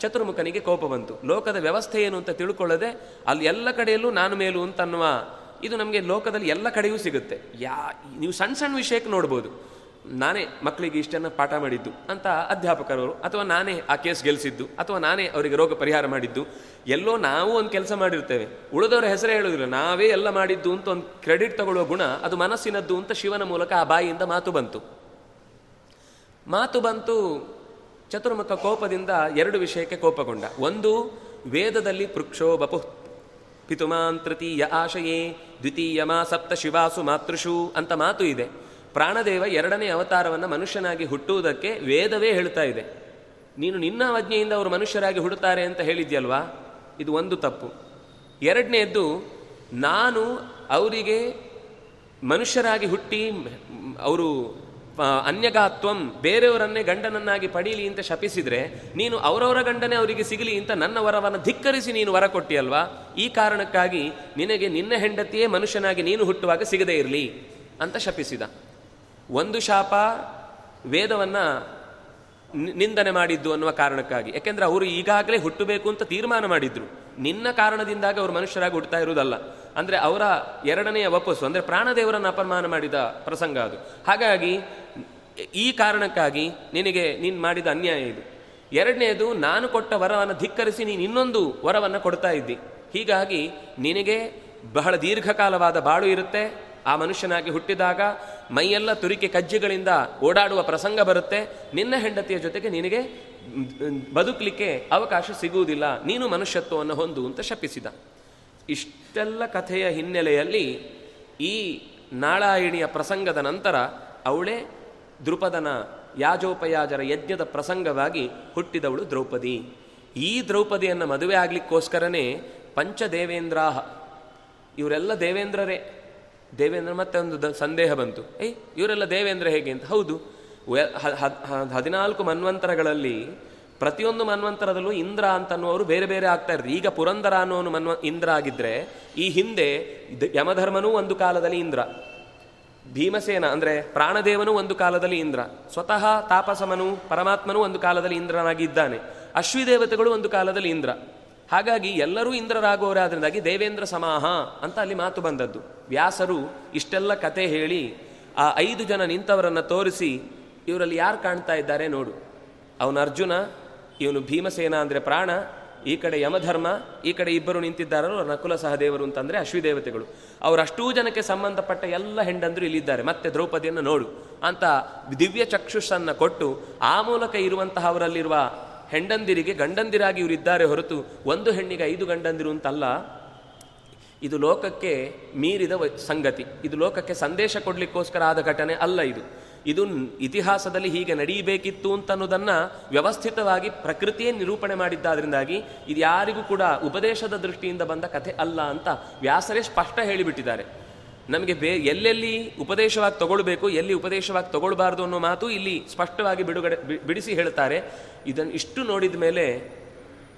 ಚತುರ್ಮುಖನಿಗೆ ಕೋಪ ಬಂತು. ಲೋಕದ ವ್ಯವಸ್ಥೆ ಏನು ಅಂತ ತಿಳ್ಕೊಳ್ಳದೆ ಅಲ್ಲಿ ಎಲ್ಲ ಕಡೆಯಲ್ಲೂ ನಾನು ಮೇಲು ಅಂತ ಅನ್ನುವ ಇದು ನಮಗೆ ಲೋಕದಲ್ಲಿ ಎಲ್ಲ ಕಡೆಯೂ ಸಿಗುತ್ತೆ. ಯಾ, ನೀವು ಸಣ್ಣ ಸಣ್ಣ ವಿಷಯಕ್ಕೆ ನೋಡ್ಬೋದು. ನಾನೇ ಮಕ್ಕಳಿಗೆ ಇಷ್ಟನ್ನು ಪಾಠ ಮಾಡಿದ್ದು ಅಂತ ಅಧ್ಯಾಪಕರವರು, ಅಥವಾ ನಾನೇ ಆ ಕೇಸ್ ಗೆಲ್ಲಿಸಿದ್ದು ಅಥವಾ ನಾನೇ ಅವರಿಗೆ ರೋಗ ಪರಿಹಾರ ಮಾಡಿದ್ದು, ಎಲ್ಲೋ ನಾವು ಒಂದು ಕೆಲಸ ಮಾಡಿರ್ತೇವೆ. ಉಳಿದವರ ಹೆಸರೇ ಹೇಳೋದಿಲ್ಲ. ನಾವೇ ಎಲ್ಲ ಮಾಡಿದ್ದು ಅಂತ ಒಂದು ಕ್ರೆಡಿಟ್ ತಗೊಳ್ಳುವ ಗುಣ, ಅದು ಮನಸ್ಸಿನದ್ದು ಅಂತ ಶಿವನ ಮೂಲಕ ಆ ಬಾಯಿಯಿಂದ ಮಾತು ಬಂತು. ಮಾತು ಬಂತು. ಚತುರ್ಮುಖ ಕೋಪದಿಂದ ಎರಡು ವಿಷಯಕ್ಕೆ ಕೋಪಗೊಂಡ. ಒಂದು, ವೇದದಲ್ಲಿ ಪೃಕ್ಷೋ ಬಪು ಪಿತುಮಾನ್ ತೃತೀಯ ಆಶಯೇ, ದ್ವಿತೀಯ ಮಾ ಸಪ್ತ ಶಿವಾಸು ಮಾತೃಷು ಅಂತ ಮಾತು ಇದೆ. ಪ್ರಾಣದೇವ ಎರಡನೇ ಅವತಾರವನ್ನು ಮನುಷ್ಯನಾಗಿ ಹುಟ್ಟುವುದಕ್ಕೆ ವೇದವೇ ಹೇಳ್ತಾ ಇದೆ. ನೀನು ನಿನ್ನ ಅವಜ್ಞೆಯಿಂದ ಅವರು ಮನುಷ್ಯರಾಗಿ ಹುಡುತ್ತಾರೆ ಅಂತ ಹೇಳಿದ್ಯಲ್ವಾ? ಇದು ಒಂದು ತಪ್ಪು. ಎರಡನೇದ್ದು, ನಾನು ಅವರಿಗೆ ಮನುಷ್ಯರಾಗಿ ಹುಟ್ಟಿ, ಅವರು ಅನ್ಯಗಾತ್ವಂ ಬೇರೆಯವರನ್ನೇ ಗಂಡನನ್ನಾಗಿ ಪಡೀಲಿ ಅಂತ ಶಪಿಸಿದರೆ ನೀನು ಅವರವರ ಗಂಡನೇ ಅವರಿಗೆ ಸಿಗಲಿ ಅಂತ ನನ್ನ ವರವನ್ನು ಧಿಕ್ಕರಿಸಿ ನೀನು ವರ ಕೊಟ್ಟಿಯಲ್ವಾ? ಈ ಕಾರಣಕ್ಕಾಗಿ ನಿನಗೆ ನಿನ್ನ ಹೆಂಡತಿಯೇ ಮನುಷ್ಯನಾಗಿ ನೀನು ಹುಟ್ಟುವಾಗ ಸಿಗದೇ ಇರಲಿ ಅಂತ ಶಪಿಸಿದ. ಒಂದು ಶಾಪ ವೇದವನ್ನು ನಿಂದನೆ ಮಾಡಿದ್ದು ಅನ್ನುವ ಕಾರಣಕ್ಕಾಗಿ. ಯಾಕೆಂದರೆ ಅವರು ಈಗಾಗಲೇ ಹುಟ್ಟಬೇಕು ಅಂತ ತೀರ್ಮಾನ ಮಾಡಿದ್ರು. ನಿನ್ನ ಕಾರಣದಿಂದಾಗಿ ಅವರು ಮನುಷ್ಯರಾಗಿ ಹುಟ್ಟುತ್ತಾ ಇರುವುದಲ್ಲ. ಅಂದ್ರೆ ಅವರ ಎರಡನೆಯ ವಪಸ್ಸು, ಅಂದರೆ ಪ್ರಾಣದೇವರನ್ನು ಅಪಮಾನ ಮಾಡಿದ ಪ್ರಸಂಗ ಅದು. ಹಾಗಾಗಿ, ಈ ಕಾರಣಕ್ಕಾಗಿ ನಿನಗೆ ನೀನು ಮಾಡಿದ ಅನ್ಯಾಯ ಇದು. ಎರಡನೆಯದು, ನಾನು ಕೊಟ್ಟ ವರವನ್ನು ಧಿಕ್ಕರಿಸಿ ನೀನು ಇನ್ನೊಂದು ವರವನ್ನು ಕೊಡ್ತಾ ಇದ್ದಿ. ಹೀಗಾಗಿ, ನಿನಗೆ ಬಹಳ ದೀರ್ಘಕಾಲವಾದ ಬಾಳು ಇರುತ್ತೆ. ಆ ಮನುಷ್ಯನಾಗಿ ಹುಟ್ಟಿದಾಗ ಮೈಯೆಲ್ಲ ತುರಿಕೆ ಕಜ್ಜಿಗಳಿಂದ ಓಡಾಡುವ ಪ್ರಸಂಗ ಬರುತ್ತೆ. ನಿನ್ನ ಹೆಂಡತಿಯ ಜೊತೆಗೆ ನಿನಗೆ ಬದುಕಲಿಕ್ಕೆ ಅವಕಾಶ ಸಿಗುವುದಿಲ್ಲ. ನೀನು ಮನುಷ್ಯತ್ವವನ್ನು ಹೊಂದು ಅಂತ ಶಪಿಸಿದ. ಇಷ್ಟೆಲ್ಲ ಕಥೆಯ ಹಿನ್ನೆಲೆಯಲ್ಲಿ ಈ ನಾಳಾಯಿಣಿಯ ಪ್ರಸಂಗದ ನಂತರ ಅವಳೇ ದೃಪದನ ಯಾಜೋಪಯಾಜರ ಯಜ್ಞದ ಪ್ರಸಂಗವಾಗಿ ಹುಟ್ಟಿದವಳು ದ್ರೌಪದಿ. ಈ ದ್ರೌಪದಿಯನ್ನು ಮದುವೆ ಆಗಲಿಕ್ಕೋಸ್ಕರನೇ ಪಂಚದೇವೇಂದ್ರಾಹ, ಇವರೆಲ್ಲ ದೇವೇಂದ್ರರೇ. ದೇವೇಂದ್ರ ಮತ್ತೆ ಒಂದು ಸಂದೇಹ ಬಂತು. ಏಯ್, ಇವರೆಲ್ಲ ದೇವೇಂದ್ರ ಹೇಗೆ ಅಂತ? ಹೌದು. ಹದಿನಾಲ್ಕು ಮನ್ವಂತರಗಳಲ್ಲಿ ಪ್ರತಿಯೊಂದು ಮನ್ವಂತರದಲ್ಲೂ ಇಂದ್ರ ಅಂತನ್ನುವರು ಬೇರೆ ಬೇರೆ ಆಗ್ತಾ ಈಗ ಪುರಂದರ ಅನ್ನೋನು ಮನ್ವ, ಇಂದ್ರ ಆಗಿದ್ರೆ, ಈ ಹಿಂದೆ ಯಮಧರ್ಮನೂ ಒಂದು ಕಾಲದಲ್ಲಿ ಇಂದ್ರ. ಭೀಮಸೇನ, ಅಂದರೆ ಪ್ರಾಣದೇವನು ಒಂದು ಕಾಲದಲ್ಲಿ ಇಂದ್ರ. ಸ್ವತಃ ತಾಪಸಮನು ಪರಮಾತ್ಮನು ಒಂದು ಕಾಲದಲ್ಲಿ ಇಂದ್ರನಾಗಿ ಇದ್ದಾನೆ ಅಶ್ವಿದೇವತೆಗಳು ಒಂದು ಕಾಲದಲ್ಲಿ ಇಂದ್ರ. ಹಾಗಾಗಿ ಎಲ್ಲರೂ ಇಂದ್ರರಾಗುವವರಾದ್ರಿಂದಾಗಿ ದೇವೇಂದ್ರ ಸಮಾಹ ಅಂತ ಅಲ್ಲಿ ಮಾತು ಬಂದದ್ದು. ವ್ಯಾಸರು ಇಷ್ಟೆಲ್ಲ ಕತೆ ಹೇಳಿ ಆ ಐದು ಜನ ನಿಂತವರನ್ನು ತೋರಿಸಿ, ಇವರಲ್ಲಿ ಯಾರು ಕಾಣ್ತಾ ಇದ್ದಾರೆ ನೋಡು. ಅವನ ಅರ್ಜುನ ಇವನು ಭೀಮಸೇನ ಅಂದರೆ ಪ್ರಾಣ, ಈ ಕಡೆ ಯಮಧರ್ಮ, ಈ ಕಡೆ ಇಬ್ಬರು ನಿಂತಿದ್ದಾರಲ್ಲ ನಕುಲ ಸಹದೇವರು ಅಂತಂದರೆ ಅಶ್ವಿದೇವತೆಗಳು ಅವರಷ್ಟೂ ಜನಕ್ಕೆ ಸಂಬಂಧಪಟ್ಟ ಎಲ್ಲ ಹೆಂಡಂದರು ಇಲ್ಲಿದ್ದಾರೆ. ಮತ್ತೆ ದ್ರೌಪದಿಯನ್ನು ನೋಡು. ಅಂತ ದಿವ್ಯ ಚಕ್ಷುಷನ್ನು ಕೊಟ್ಟು ಆ ಮೂಲಕ ಇರುವಂತಹ ಅವರಲ್ಲಿರುವ ಹೆಂಡಂದಿರಿಗೆ ಗಂಡಂದಿರಾಗಿ ಇವರಿದ್ದಾರೆ ಹೊರತು ಒಂದು ಹೆಣ್ಣಿಗೆ ಐದು ಗಂಡಂದಿರು ಅಂತಲ್ಲ, ಇದು ಲೋಕಕ್ಕೆ ಮೀರಿದ ಸಂಗತಿ. ಇದು ಲೋಕಕ್ಕೆ ಸಂದೇಶ ಕೊಡಲಿಕ್ಕೋಸ್ಕರ ಆದ ಘಟನೆ ಅಲ್ಲ ಇದು. ಇದು ಇತಿಹಾಸದಲ್ಲಿ ಹೀಗೆ ನಡೆಯಬೇಕಿತ್ತು ಅಂತ ಅನ್ನೋದನ್ನು ವ್ಯವಸ್ಥಿತವಾಗಿ ಪ್ರಕೃತಿಯೇ ನಿರೂಪಣೆ ಮಾಡಿದ್ದಾದ್ರಿಂದಾಗಿ ಇದು ಯಾರಿಗೂ ಕೂಡ ಉಪದೇಶದ ದೃಷ್ಟಿಯಿಂದ ಬಂದ ಕಥೆ ಅಲ್ಲ ಅಂತ ವ್ಯಾಸರೇ ಸ್ಪಷ್ಟ ಹೇಳಿಬಿಟ್ಟಿದ್ದಾರೆ. ನಮಗೆ ಬೇ, ಎಲ್ಲೆಲ್ಲಿ ಉಪದೇಶವಾಗಿ ತಗೊಳ್ಬೇಕು, ಎಲ್ಲಿ ಉಪದೇಶವಾಗಿ ತಗೊಳ್ಬಾರ್ದು ಅನ್ನೋ ಮಾತು ಇಲ್ಲಿ ಸ್ಪಷ್ಟವಾಗಿ ಬಿಡುಗಡೆ ಬಿಡಿಸಿ ಹೇಳ್ತಾರೆ. ಇದನ್ನು ಇಷ್ಟು ನೋಡಿದ ಮೇಲೆ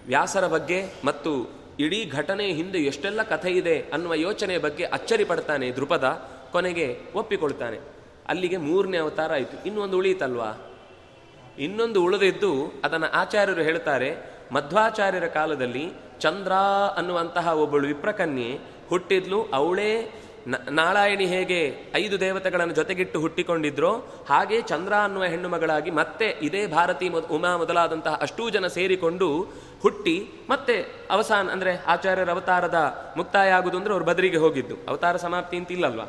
ವ್ಯಾಸರ ಬಗ್ಗೆ ಮತ್ತು ಇಡೀ ಘಟನೆ ಹಿಂದೆ ಎಷ್ಟೆಲ್ಲ ಕಥೆ ಇದೆ ಅನ್ನುವ ಯೋಚನೆಯ ಬಗ್ಗೆ ಅಚ್ಚರಿ ಪಡ್ತಾನೆ ದೃಪದ ಕೊನೆಗೆ ಒಪ್ಪಿಕೊಳ್ತಾನೆ. ಅಲ್ಲಿಗೆ ಮೂರನೇ ಅವತಾರ ಆಯಿತು. ಇನ್ನೊಂದು ಉಳಿಯಿತಲ್ವಾ? ಇನ್ನೊಂದು ಉಳಿದಿದ್ದು ಅದನ್ನು ಆಚಾರ್ಯರು ಹೇಳ್ತಾರೆ, ಮಧ್ವಾಚಾರ್ಯರ ಕಾಲದಲ್ಲಿ ಚಂದ್ರ ಅನ್ನುವಂತಹ ಒಬ್ಬಳು ವಿಪ್ರಕನ್ಯೆ ಹುಟ್ಟಿದ್ಲು. ಅವಳೇ ನಾರಾಯಣಿ ಹೇಗೆ ಐದು ದೇವತೆಗಳನ್ನು ಜೊತೆಗಿಟ್ಟು ಹುಟ್ಟಿಕೊಂಡಿದ್ರೋ, ಹಾಗೆ ಚಂದ್ರ ಅನ್ನುವ ಹೆಣ್ಣು ಮಗಳಾಗಿ ಮತ್ತೆ ಇದೇ ಭಾರತಿ ಉಮಾ ಮೊದಲಾದಂತಹ ಅಷ್ಟೂ ಜನ ಸೇರಿಕೊಂಡು ಹುಟ್ಟಿ ಮತ್ತೆ ಅವಸಾನ, ಅಂದರೆ ಆಚಾರ್ಯರ ಅವತಾರದ ಮುಕ್ತಾಯ ಆಗುವುದು ಅಂದ್ರೆ ಅವ್ರು ಬದರಿಗೆ ಹೋಗಿದ್ದು. ಅವತಾರ ಸಮಾಪ್ತಿ ಅಂತ ಇಲ್ಲಲ್ವಾ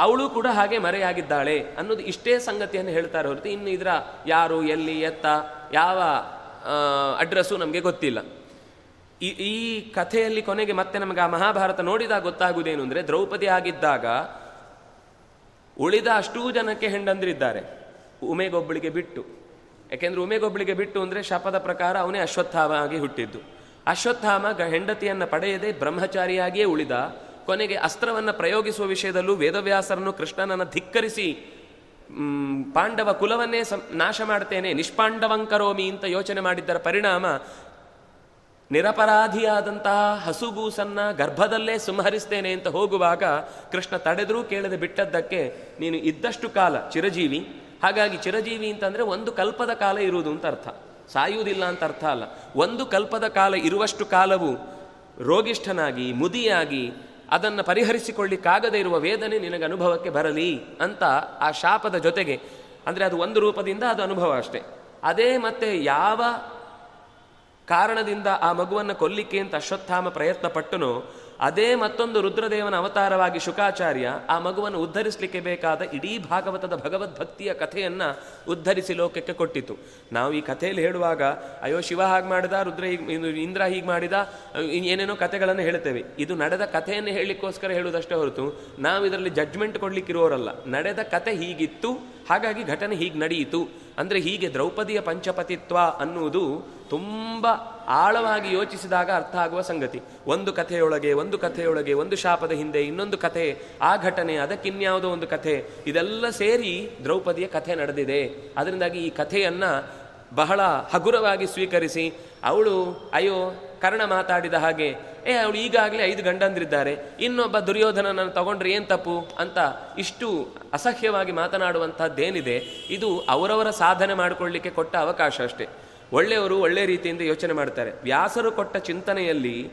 ಅವಳು ಕೂಡ ಹಾಗೆ ಮರೆಯಾಗಿದ್ದಾಳೆ ಅನ್ನೋದು ಇಷ್ಟೇ ಸಂಗತಿಯನ್ನು ಹೇಳ್ತಾರೆ ಹೊರತು ಇನ್ನು ಇದರ ಯಾರು, ಎಲ್ಲಿ, ಎತ್ತ, ಯಾವ ಅಡ್ರೆಸ್ಸು ನಮಗೆ ಗೊತ್ತಿಲ್ಲ. ಈ ಈ ಕಥೆಯಲ್ಲಿ ಕೊನೆಗೆ ಮತ್ತೆ ನಮಗೆ ಆ ಮಹಾಭಾರತ ನೋಡಿದಾಗ ಗೊತ್ತಾಗುವುದೇನು ಅಂದರೆ ದ್ರೌಪದಿ ಆಗಿದ್ದಾಗ ಉಳಿದ ಅಷ್ಟೂ ಜನಕ್ಕೆ ಹೆಂಡಂದ್ರಿದ್ದಾರೆ. ಉಮೇಗೊಬ್ಬಳಿಗೆ ಬಿಟ್ಟು. ಯಾಕೆಂದ್ರೆ ಉಮೇಗೊಬ್ಬಳಿಗೆ ಬಿಟ್ಟು ಅಂದರೆ ಶಪದ ಪ್ರಕಾರ ಅವನೇ ಅಶ್ವತ್ಥಾಮ ಆಗಿ ಹುಟ್ಟಿದ್ದು. ಅಶ್ವತ್ಥಾಮ ಹೆಂಡತಿಯನ್ನು ಪಡೆಯದೆ ಬ್ರಹ್ಮಚಾರಿಯಾಗಿಯೇ ಉಳಿದ. ಕೊನೆಗೆ ಅಸ್ತ್ರವನ್ನು ಪ್ರಯೋಗಿಸುವ ವಿಷಯದಲ್ಲೂ ವೇದವ್ಯಾಸರನ್ನು ಕೃಷ್ಣನನ್ನು ಧಿಕ್ಕರಿಸಿ ಪಾಂಡವ ಕುಲವನ್ನೇ ನಾಶ ಮಾಡ್ತೇನೆ ನಿಷ್ಪಾಂಡವಂಕರೋಮಿ ಅಂತ ಯೋಚನೆ ಮಾಡಿದ್ದರ ಪರಿಣಾಮ ನಿರಪರಾಧಿಯಾದಂತಹ ಹಸುಗೂಸನ್ನ ಗರ್ಭದಲ್ಲೇ ಸಂಹರಿಸ್ತೇನೆ ಅಂತ ಹೋಗುವಾಗ ಕೃಷ್ಣ ತಡೆದರೂ ಕೇಳದೆ ಬಿಟ್ಟದ್ದಕ್ಕೆ ನೀನು ಇದ್ದಷ್ಟು ಕಾಲ ಚಿರಜೀವಿ. ಹಾಗಾಗಿ ಚಿರಜೀವಿ ಅಂತಂದ್ರೆ ಒಂದು ಕಲ್ಪದ ಕಾಲ ಇರುವುದು ಅಂತ ಅರ್ಥ. ಸಾಯುವುದಿಲ್ಲ ಅಂತ ಅರ್ಥ ಅಲ್ಲ. ಒಂದು ಕಲ್ಪದ ಕಾಲ ಇರುವಷ್ಟು ಕಾಲವು ರೋಗಿಷ್ಠನಾಗಿ, ಮುದಿಯಾಗಿ ಅದನ್ನು ಪರಿಹರಿಸಿಕೊಳ್ಳಿಕ್ಕಾಗದೇ ಇರುವ ವೇದನೆ ನಿನಗೆ ಅನುಭವಕ್ಕೆ ಬರಲಿ ಅಂತ ಆ ಶಾಪದ ಜೊತೆಗೆ, ಅಂದರೆ ಅದು ಒಂದು ರೂಪದಿಂದ ಅದು ಅನುಭವ ಅಷ್ಟೇ. ಅದೇ ಮತ್ತೆ ಯಾವ ಕಾರಣದಿಂದ ಆ ಮಗುವನ್ನು ಕೊಲ್ಲಿಕ್ಕೆ ಅಂತ ಅಶ್ವತ್ಥಾಮ ಪ್ರಯತ್ನ ಪಟ್ಟನೋ ಅದೇ ಮತ್ತೊಂದು ರುದ್ರದೇವನ ಅವತಾರವಾಗಿ ಶುಕಾಚಾರ್ಯ ಆ ಮಗುವನ್ನು ಉದ್ಧರಿಸಲಿಕ್ಕೆ ಬೇಕಾದ ಇಡೀ ಭಾಗವತದ ಭಗವದ್ಭಕ್ತಿಯ ಕಥೆಯನ್ನು ಉದ್ಧರಿಸಿ ಲೋಕಕ್ಕೆ ಕೊಟ್ಟಿತು. ನಾವು ಈ ಕಥೆಯಲ್ಲಿ ಹೇಳುವಾಗ, ಅಯ್ಯೋ, ಶಿವ ಹಾಗೆ ಮಾಡಿದ, ರುದ್ರ ಹೀಗೆ ಇಂದ್ರ ಹೀಗೆ ಮಾಡಿದ ಏನೇನೋ ಕಥೆಗಳನ್ನು ಹೇಳ್ತೇವೆ. ಇದು ನಡೆದ ಕಥೆಯನ್ನು ಹೇಳಲಿಕ್ಕೋಸ್ಕರ ಹೇಳುವುದಷ್ಟೇ ಹೊರತು, ನಾವು ಇದರಲ್ಲಿ ಜಡ್ಜ್ಮೆಂಟ್ ಕೊಡ್ಲಿಕ್ಕಿರೋರಲ್ಲ. ನಡೆದ ಕತೆ ಹೀಗಿತ್ತು, ಹಾಗಾಗಿ ಘಟನೆ ಹೀಗೆ ನಡೆಯಿತು. ಅಂದರೆ ಹೀಗೆ ದ್ರೌಪದಿಯ ಪಂಚಪತಿತ್ವ ಅನ್ನುವುದು ತುಂಬ ಆಳವಾಗಿ ಯೋಚಿಸಿದಾಗ ಅರ್ಥ ಆಗುವ ಸಂಗತಿ. ಒಂದು ಕಥೆಯೊಳಗೆ ಒಂದು ಕಥೆಯೊಳಗೆ, ಒಂದು ಶಾಪದ ಹಿಂದೆ ಇನ್ನೊಂದು ಕಥೆ, ಆ ಘಟನೆ, ಅದಕ್ಕಿನ್ಯಾವುದೋ ಒಂದು ಕಥೆ, ಇದೆಲ್ಲ ಸೇರಿ ದ್ರೌಪದಿಯ ಕಥೆ ನಡೆದಿದೆ. ಅದರಿಂದಾಗಿ ಈ ಕಥೆಯನ್ನು ಬಹಳ ಹಗುರವಾಗಿ ಸ್ವೀಕರಿಸಿ, ಅವಳು, ಅಯ್ಯೋ, ಕರ್ಣ ಮಾತಾಡಿದ ಹಾಗೆ, ಏ, ಅವಳು ಈಗಾಗಲೇ ಐದು ಗಂಡಂದ್ರಿದ್ದಾರೆ, ಇನ್ನೊಬ್ಬ ದುರ್ಯೋಧನನನ್ನು ತಗೊಂಡ್ರೆ ಏನು ತಪ್ಪು? ಅಂತ ಇಷ್ಟು ಅಸಹ್ಯವಾಗಿ ಮಾತನಾಡುವಂಥದ್ದೇನಿದೆ ಇದು ಅವರವರ ಸಾಧನೆ ಮಾಡಿಕೊಳ್ಳಿಕ್ಕೆ ಕೊಟ್ಟ ಅವಕಾಶ ಅಷ್ಟೇ. ಒಳ್ಳೆಯವರು ಒಳ್ಳೆ ರೀತಿಯಿಂದ ಯೋಚನೆ ಮಾಡ್ತಾರೆ. ವ್ಯಾಸರು ಕೊಟ್ಟ ಚಿಂತನೆಯಲ್ಲಿ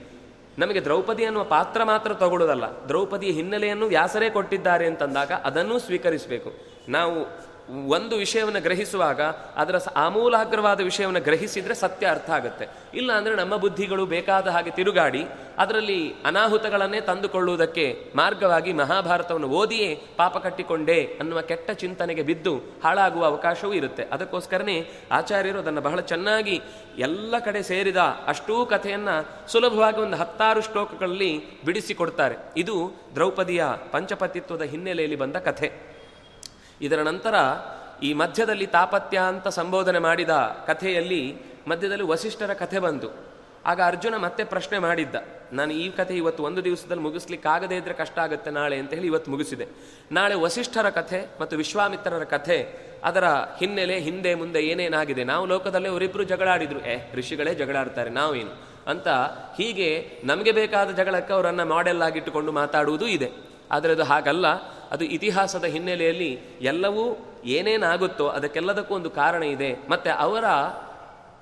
ನಮಗೆ ದ್ರೌಪದಿ ಅನ್ನುವ ಪಾತ್ರ ಮಾತ್ರ ತಗೊಳ್ಳೋದಲ್ಲ ದ್ರೌಪದಿಯ ಹಿನ್ನೆಲೆಯನ್ನು ವ್ಯಾಸರೇ ಕೊಟ್ಟಿದ್ದಾರೆ ಅಂತಂದಾಗ ಅದನ್ನೂ ಸ್ವೀಕರಿಸಬೇಕು. ನಾವು ಒಂದು ವಿಷಯವನ್ನು ಗ್ರಹಿಸುವಾಗ ಅದರ ಆಮೂಲಾಗ್ರವಾದ ವಿಷಯವನ್ನು ಗ್ರಹಿಸಿದರೆ ಸತ್ಯ ಅರ್ಥ ಆಗುತ್ತೆ. ಇಲ್ಲ ಅಂದರೆ ನಮ್ಮ ಬುದ್ಧಿಗಳು ಬೇಕಾದ ಹಾಗೆ ತಿರುಗಾಡಿ ಅದರಲ್ಲಿ ಅನಾಹುತಗಳನ್ನೇ ತಂದುಕೊಳ್ಳುವುದಕ್ಕೆ ಮಾರ್ಗವಾಗಿ ಮಹಾಭಾರತವನ್ನು ಓದಿಯೇ ಪಾಪ ಕಟ್ಟಿಕೊಂಡೇ ಅನ್ನುವ ಕೆಟ್ಟ ಚಿಂತನೆಗೆ ಬಿದ್ದು ಹಾಳಾಗುವ ಅವಕಾಶವೂ ಇರುತ್ತೆ. ಅದಕ್ಕೋಸ್ಕರನೇ ಆಚಾರ್ಯರು ಅದನ್ನು ಬಹಳ ಚೆನ್ನಾಗಿ ಎಲ್ಲ ಕಡೆ ಸೇರಿದ ಅಷ್ಟೂ ಕಥೆಯನ್ನು ಸುಲಭವಾಗಿ ಒಂದು ಹತ್ತಾರು ಶ್ಲೋಕಗಳಲ್ಲಿ ಬಿಡಿಸಿಕೊಡ್ತಾರೆ. ಇದು ದ್ರೌಪದಿಯ ಪಂಚಪತಿತ್ವದ ಹಿನ್ನೆಲೆಯಲ್ಲಿ ಬಂದ ಕಥೆ. ಇದರ ನಂತರ ಈ ಮಧ್ಯದಲ್ಲಿ ತಾಪತ್ಯ ಅಂತ ಸಂಬೋಧನೆ ಮಾಡಿದ ಕಥೆಯಲ್ಲಿ ಮಧ್ಯದಲ್ಲಿ ವಸಿಷ್ಠರ ಕಥೆ ಬಂತು. ಆಗ ಅರ್ಜುನ ಮತ್ತೆ ಪ್ರಶ್ನೆ ಮಾಡಿದ್ದ, ನಾನು ಈ ಕಥೆ ಇವತ್ತು ಒಂದು ದಿವಸದಲ್ಲಿ ಮುಗಿಸ್ಲಿಕ್ಕಾಗದೇ ಇದ್ರೆ ಕಷ್ಟ ಆಗುತ್ತೆ ನಾಳೆ ಅಂತ ಹೇಳಿ ಇವತ್ತು ಮುಗಿಸಿದೆ. ನಾಳೆ ವಸಿಷ್ಠರ ಕಥೆ ಮತ್ತು ವಿಶ್ವಾಮಿತ್ರರ ಕಥೆ, ಅದರ ಹಿನ್ನೆಲೆ, ಹಿಂದೆ, ಮುಂದೆ ಏನೇನಾಗಿದೆ? ನಾವು ಲೋಕದಲ್ಲೇ ಅವರಿಬ್ಬರು ಜಗಳಾಡಿದ್ರು ಏ, ಋಷಿಗಳೇ ಜಗಳಾಡ್ತಾರೆ, ನಾವೇನು? ಅಂತ ಹೀಗೆ ನಮಗೆ ಬೇಕಾದ ಜಗಳಕ್ಕೆ ಅವರನ್ನು ಮಾಡೆಲ್ ಆಗಿಟ್ಟುಕೊಂಡು ಮಾತಾಡುವುದೂ ಇದೆ. ಆದರೆ ಅದು ಹಾಗಲ್ಲ. ಅದು ಇತಿಹಾಸದ ಹಿನ್ನೆಲೆಯಲ್ಲಿ ಎಲ್ಲವೂ ಏನೇನಾಗುತ್ತೋ ಅದಕ್ಕೆಲ್ಲದಕ್ಕೂ ಒಂದು ಕಾರಣ ಇದೆ. ಮತ್ತು ಅವರ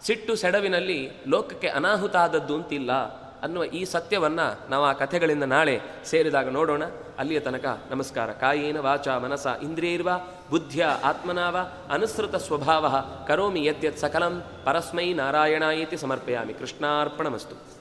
ಸಿಟ್ಟು ಸೆಡವಿನಲ್ಲಿ ಲೋಕಕ್ಕೆ ಅನಾಹುತ ಆದದ್ದು ಅಂತಿಲ್ಲ ಅನ್ನುವ ಈ ಸತ್ಯವನ್ನು ನಾವು ಆ ಕಥೆಗಳಿಂದ ನಾಳೆ ಸೇರಿದಾಗ ನೋಡೋಣ. ಅಲ್ಲಿಯ ತನಕ ನಮಸ್ಕಾರ. ಕಾಯೇನ ವಾಚ ಮನಸ ಇಂದ್ರಿಯರ್ವ ಬುದ್ಧಿಯ ಆತ್ಮನಾವ ಅನುಸೃತ ಸ್ವಭಾವ ಕರೋಮಿ ಯದ್ಯತ್ ಸಕಲಂ ಪರಸ್ಮೈ ನಾರಾಯಣ ಇತಿ ಸಮರ್ಪಯಾಮಿ. ಕೃಷ್ಣಾರ್ಪಣಮಸ್ತು.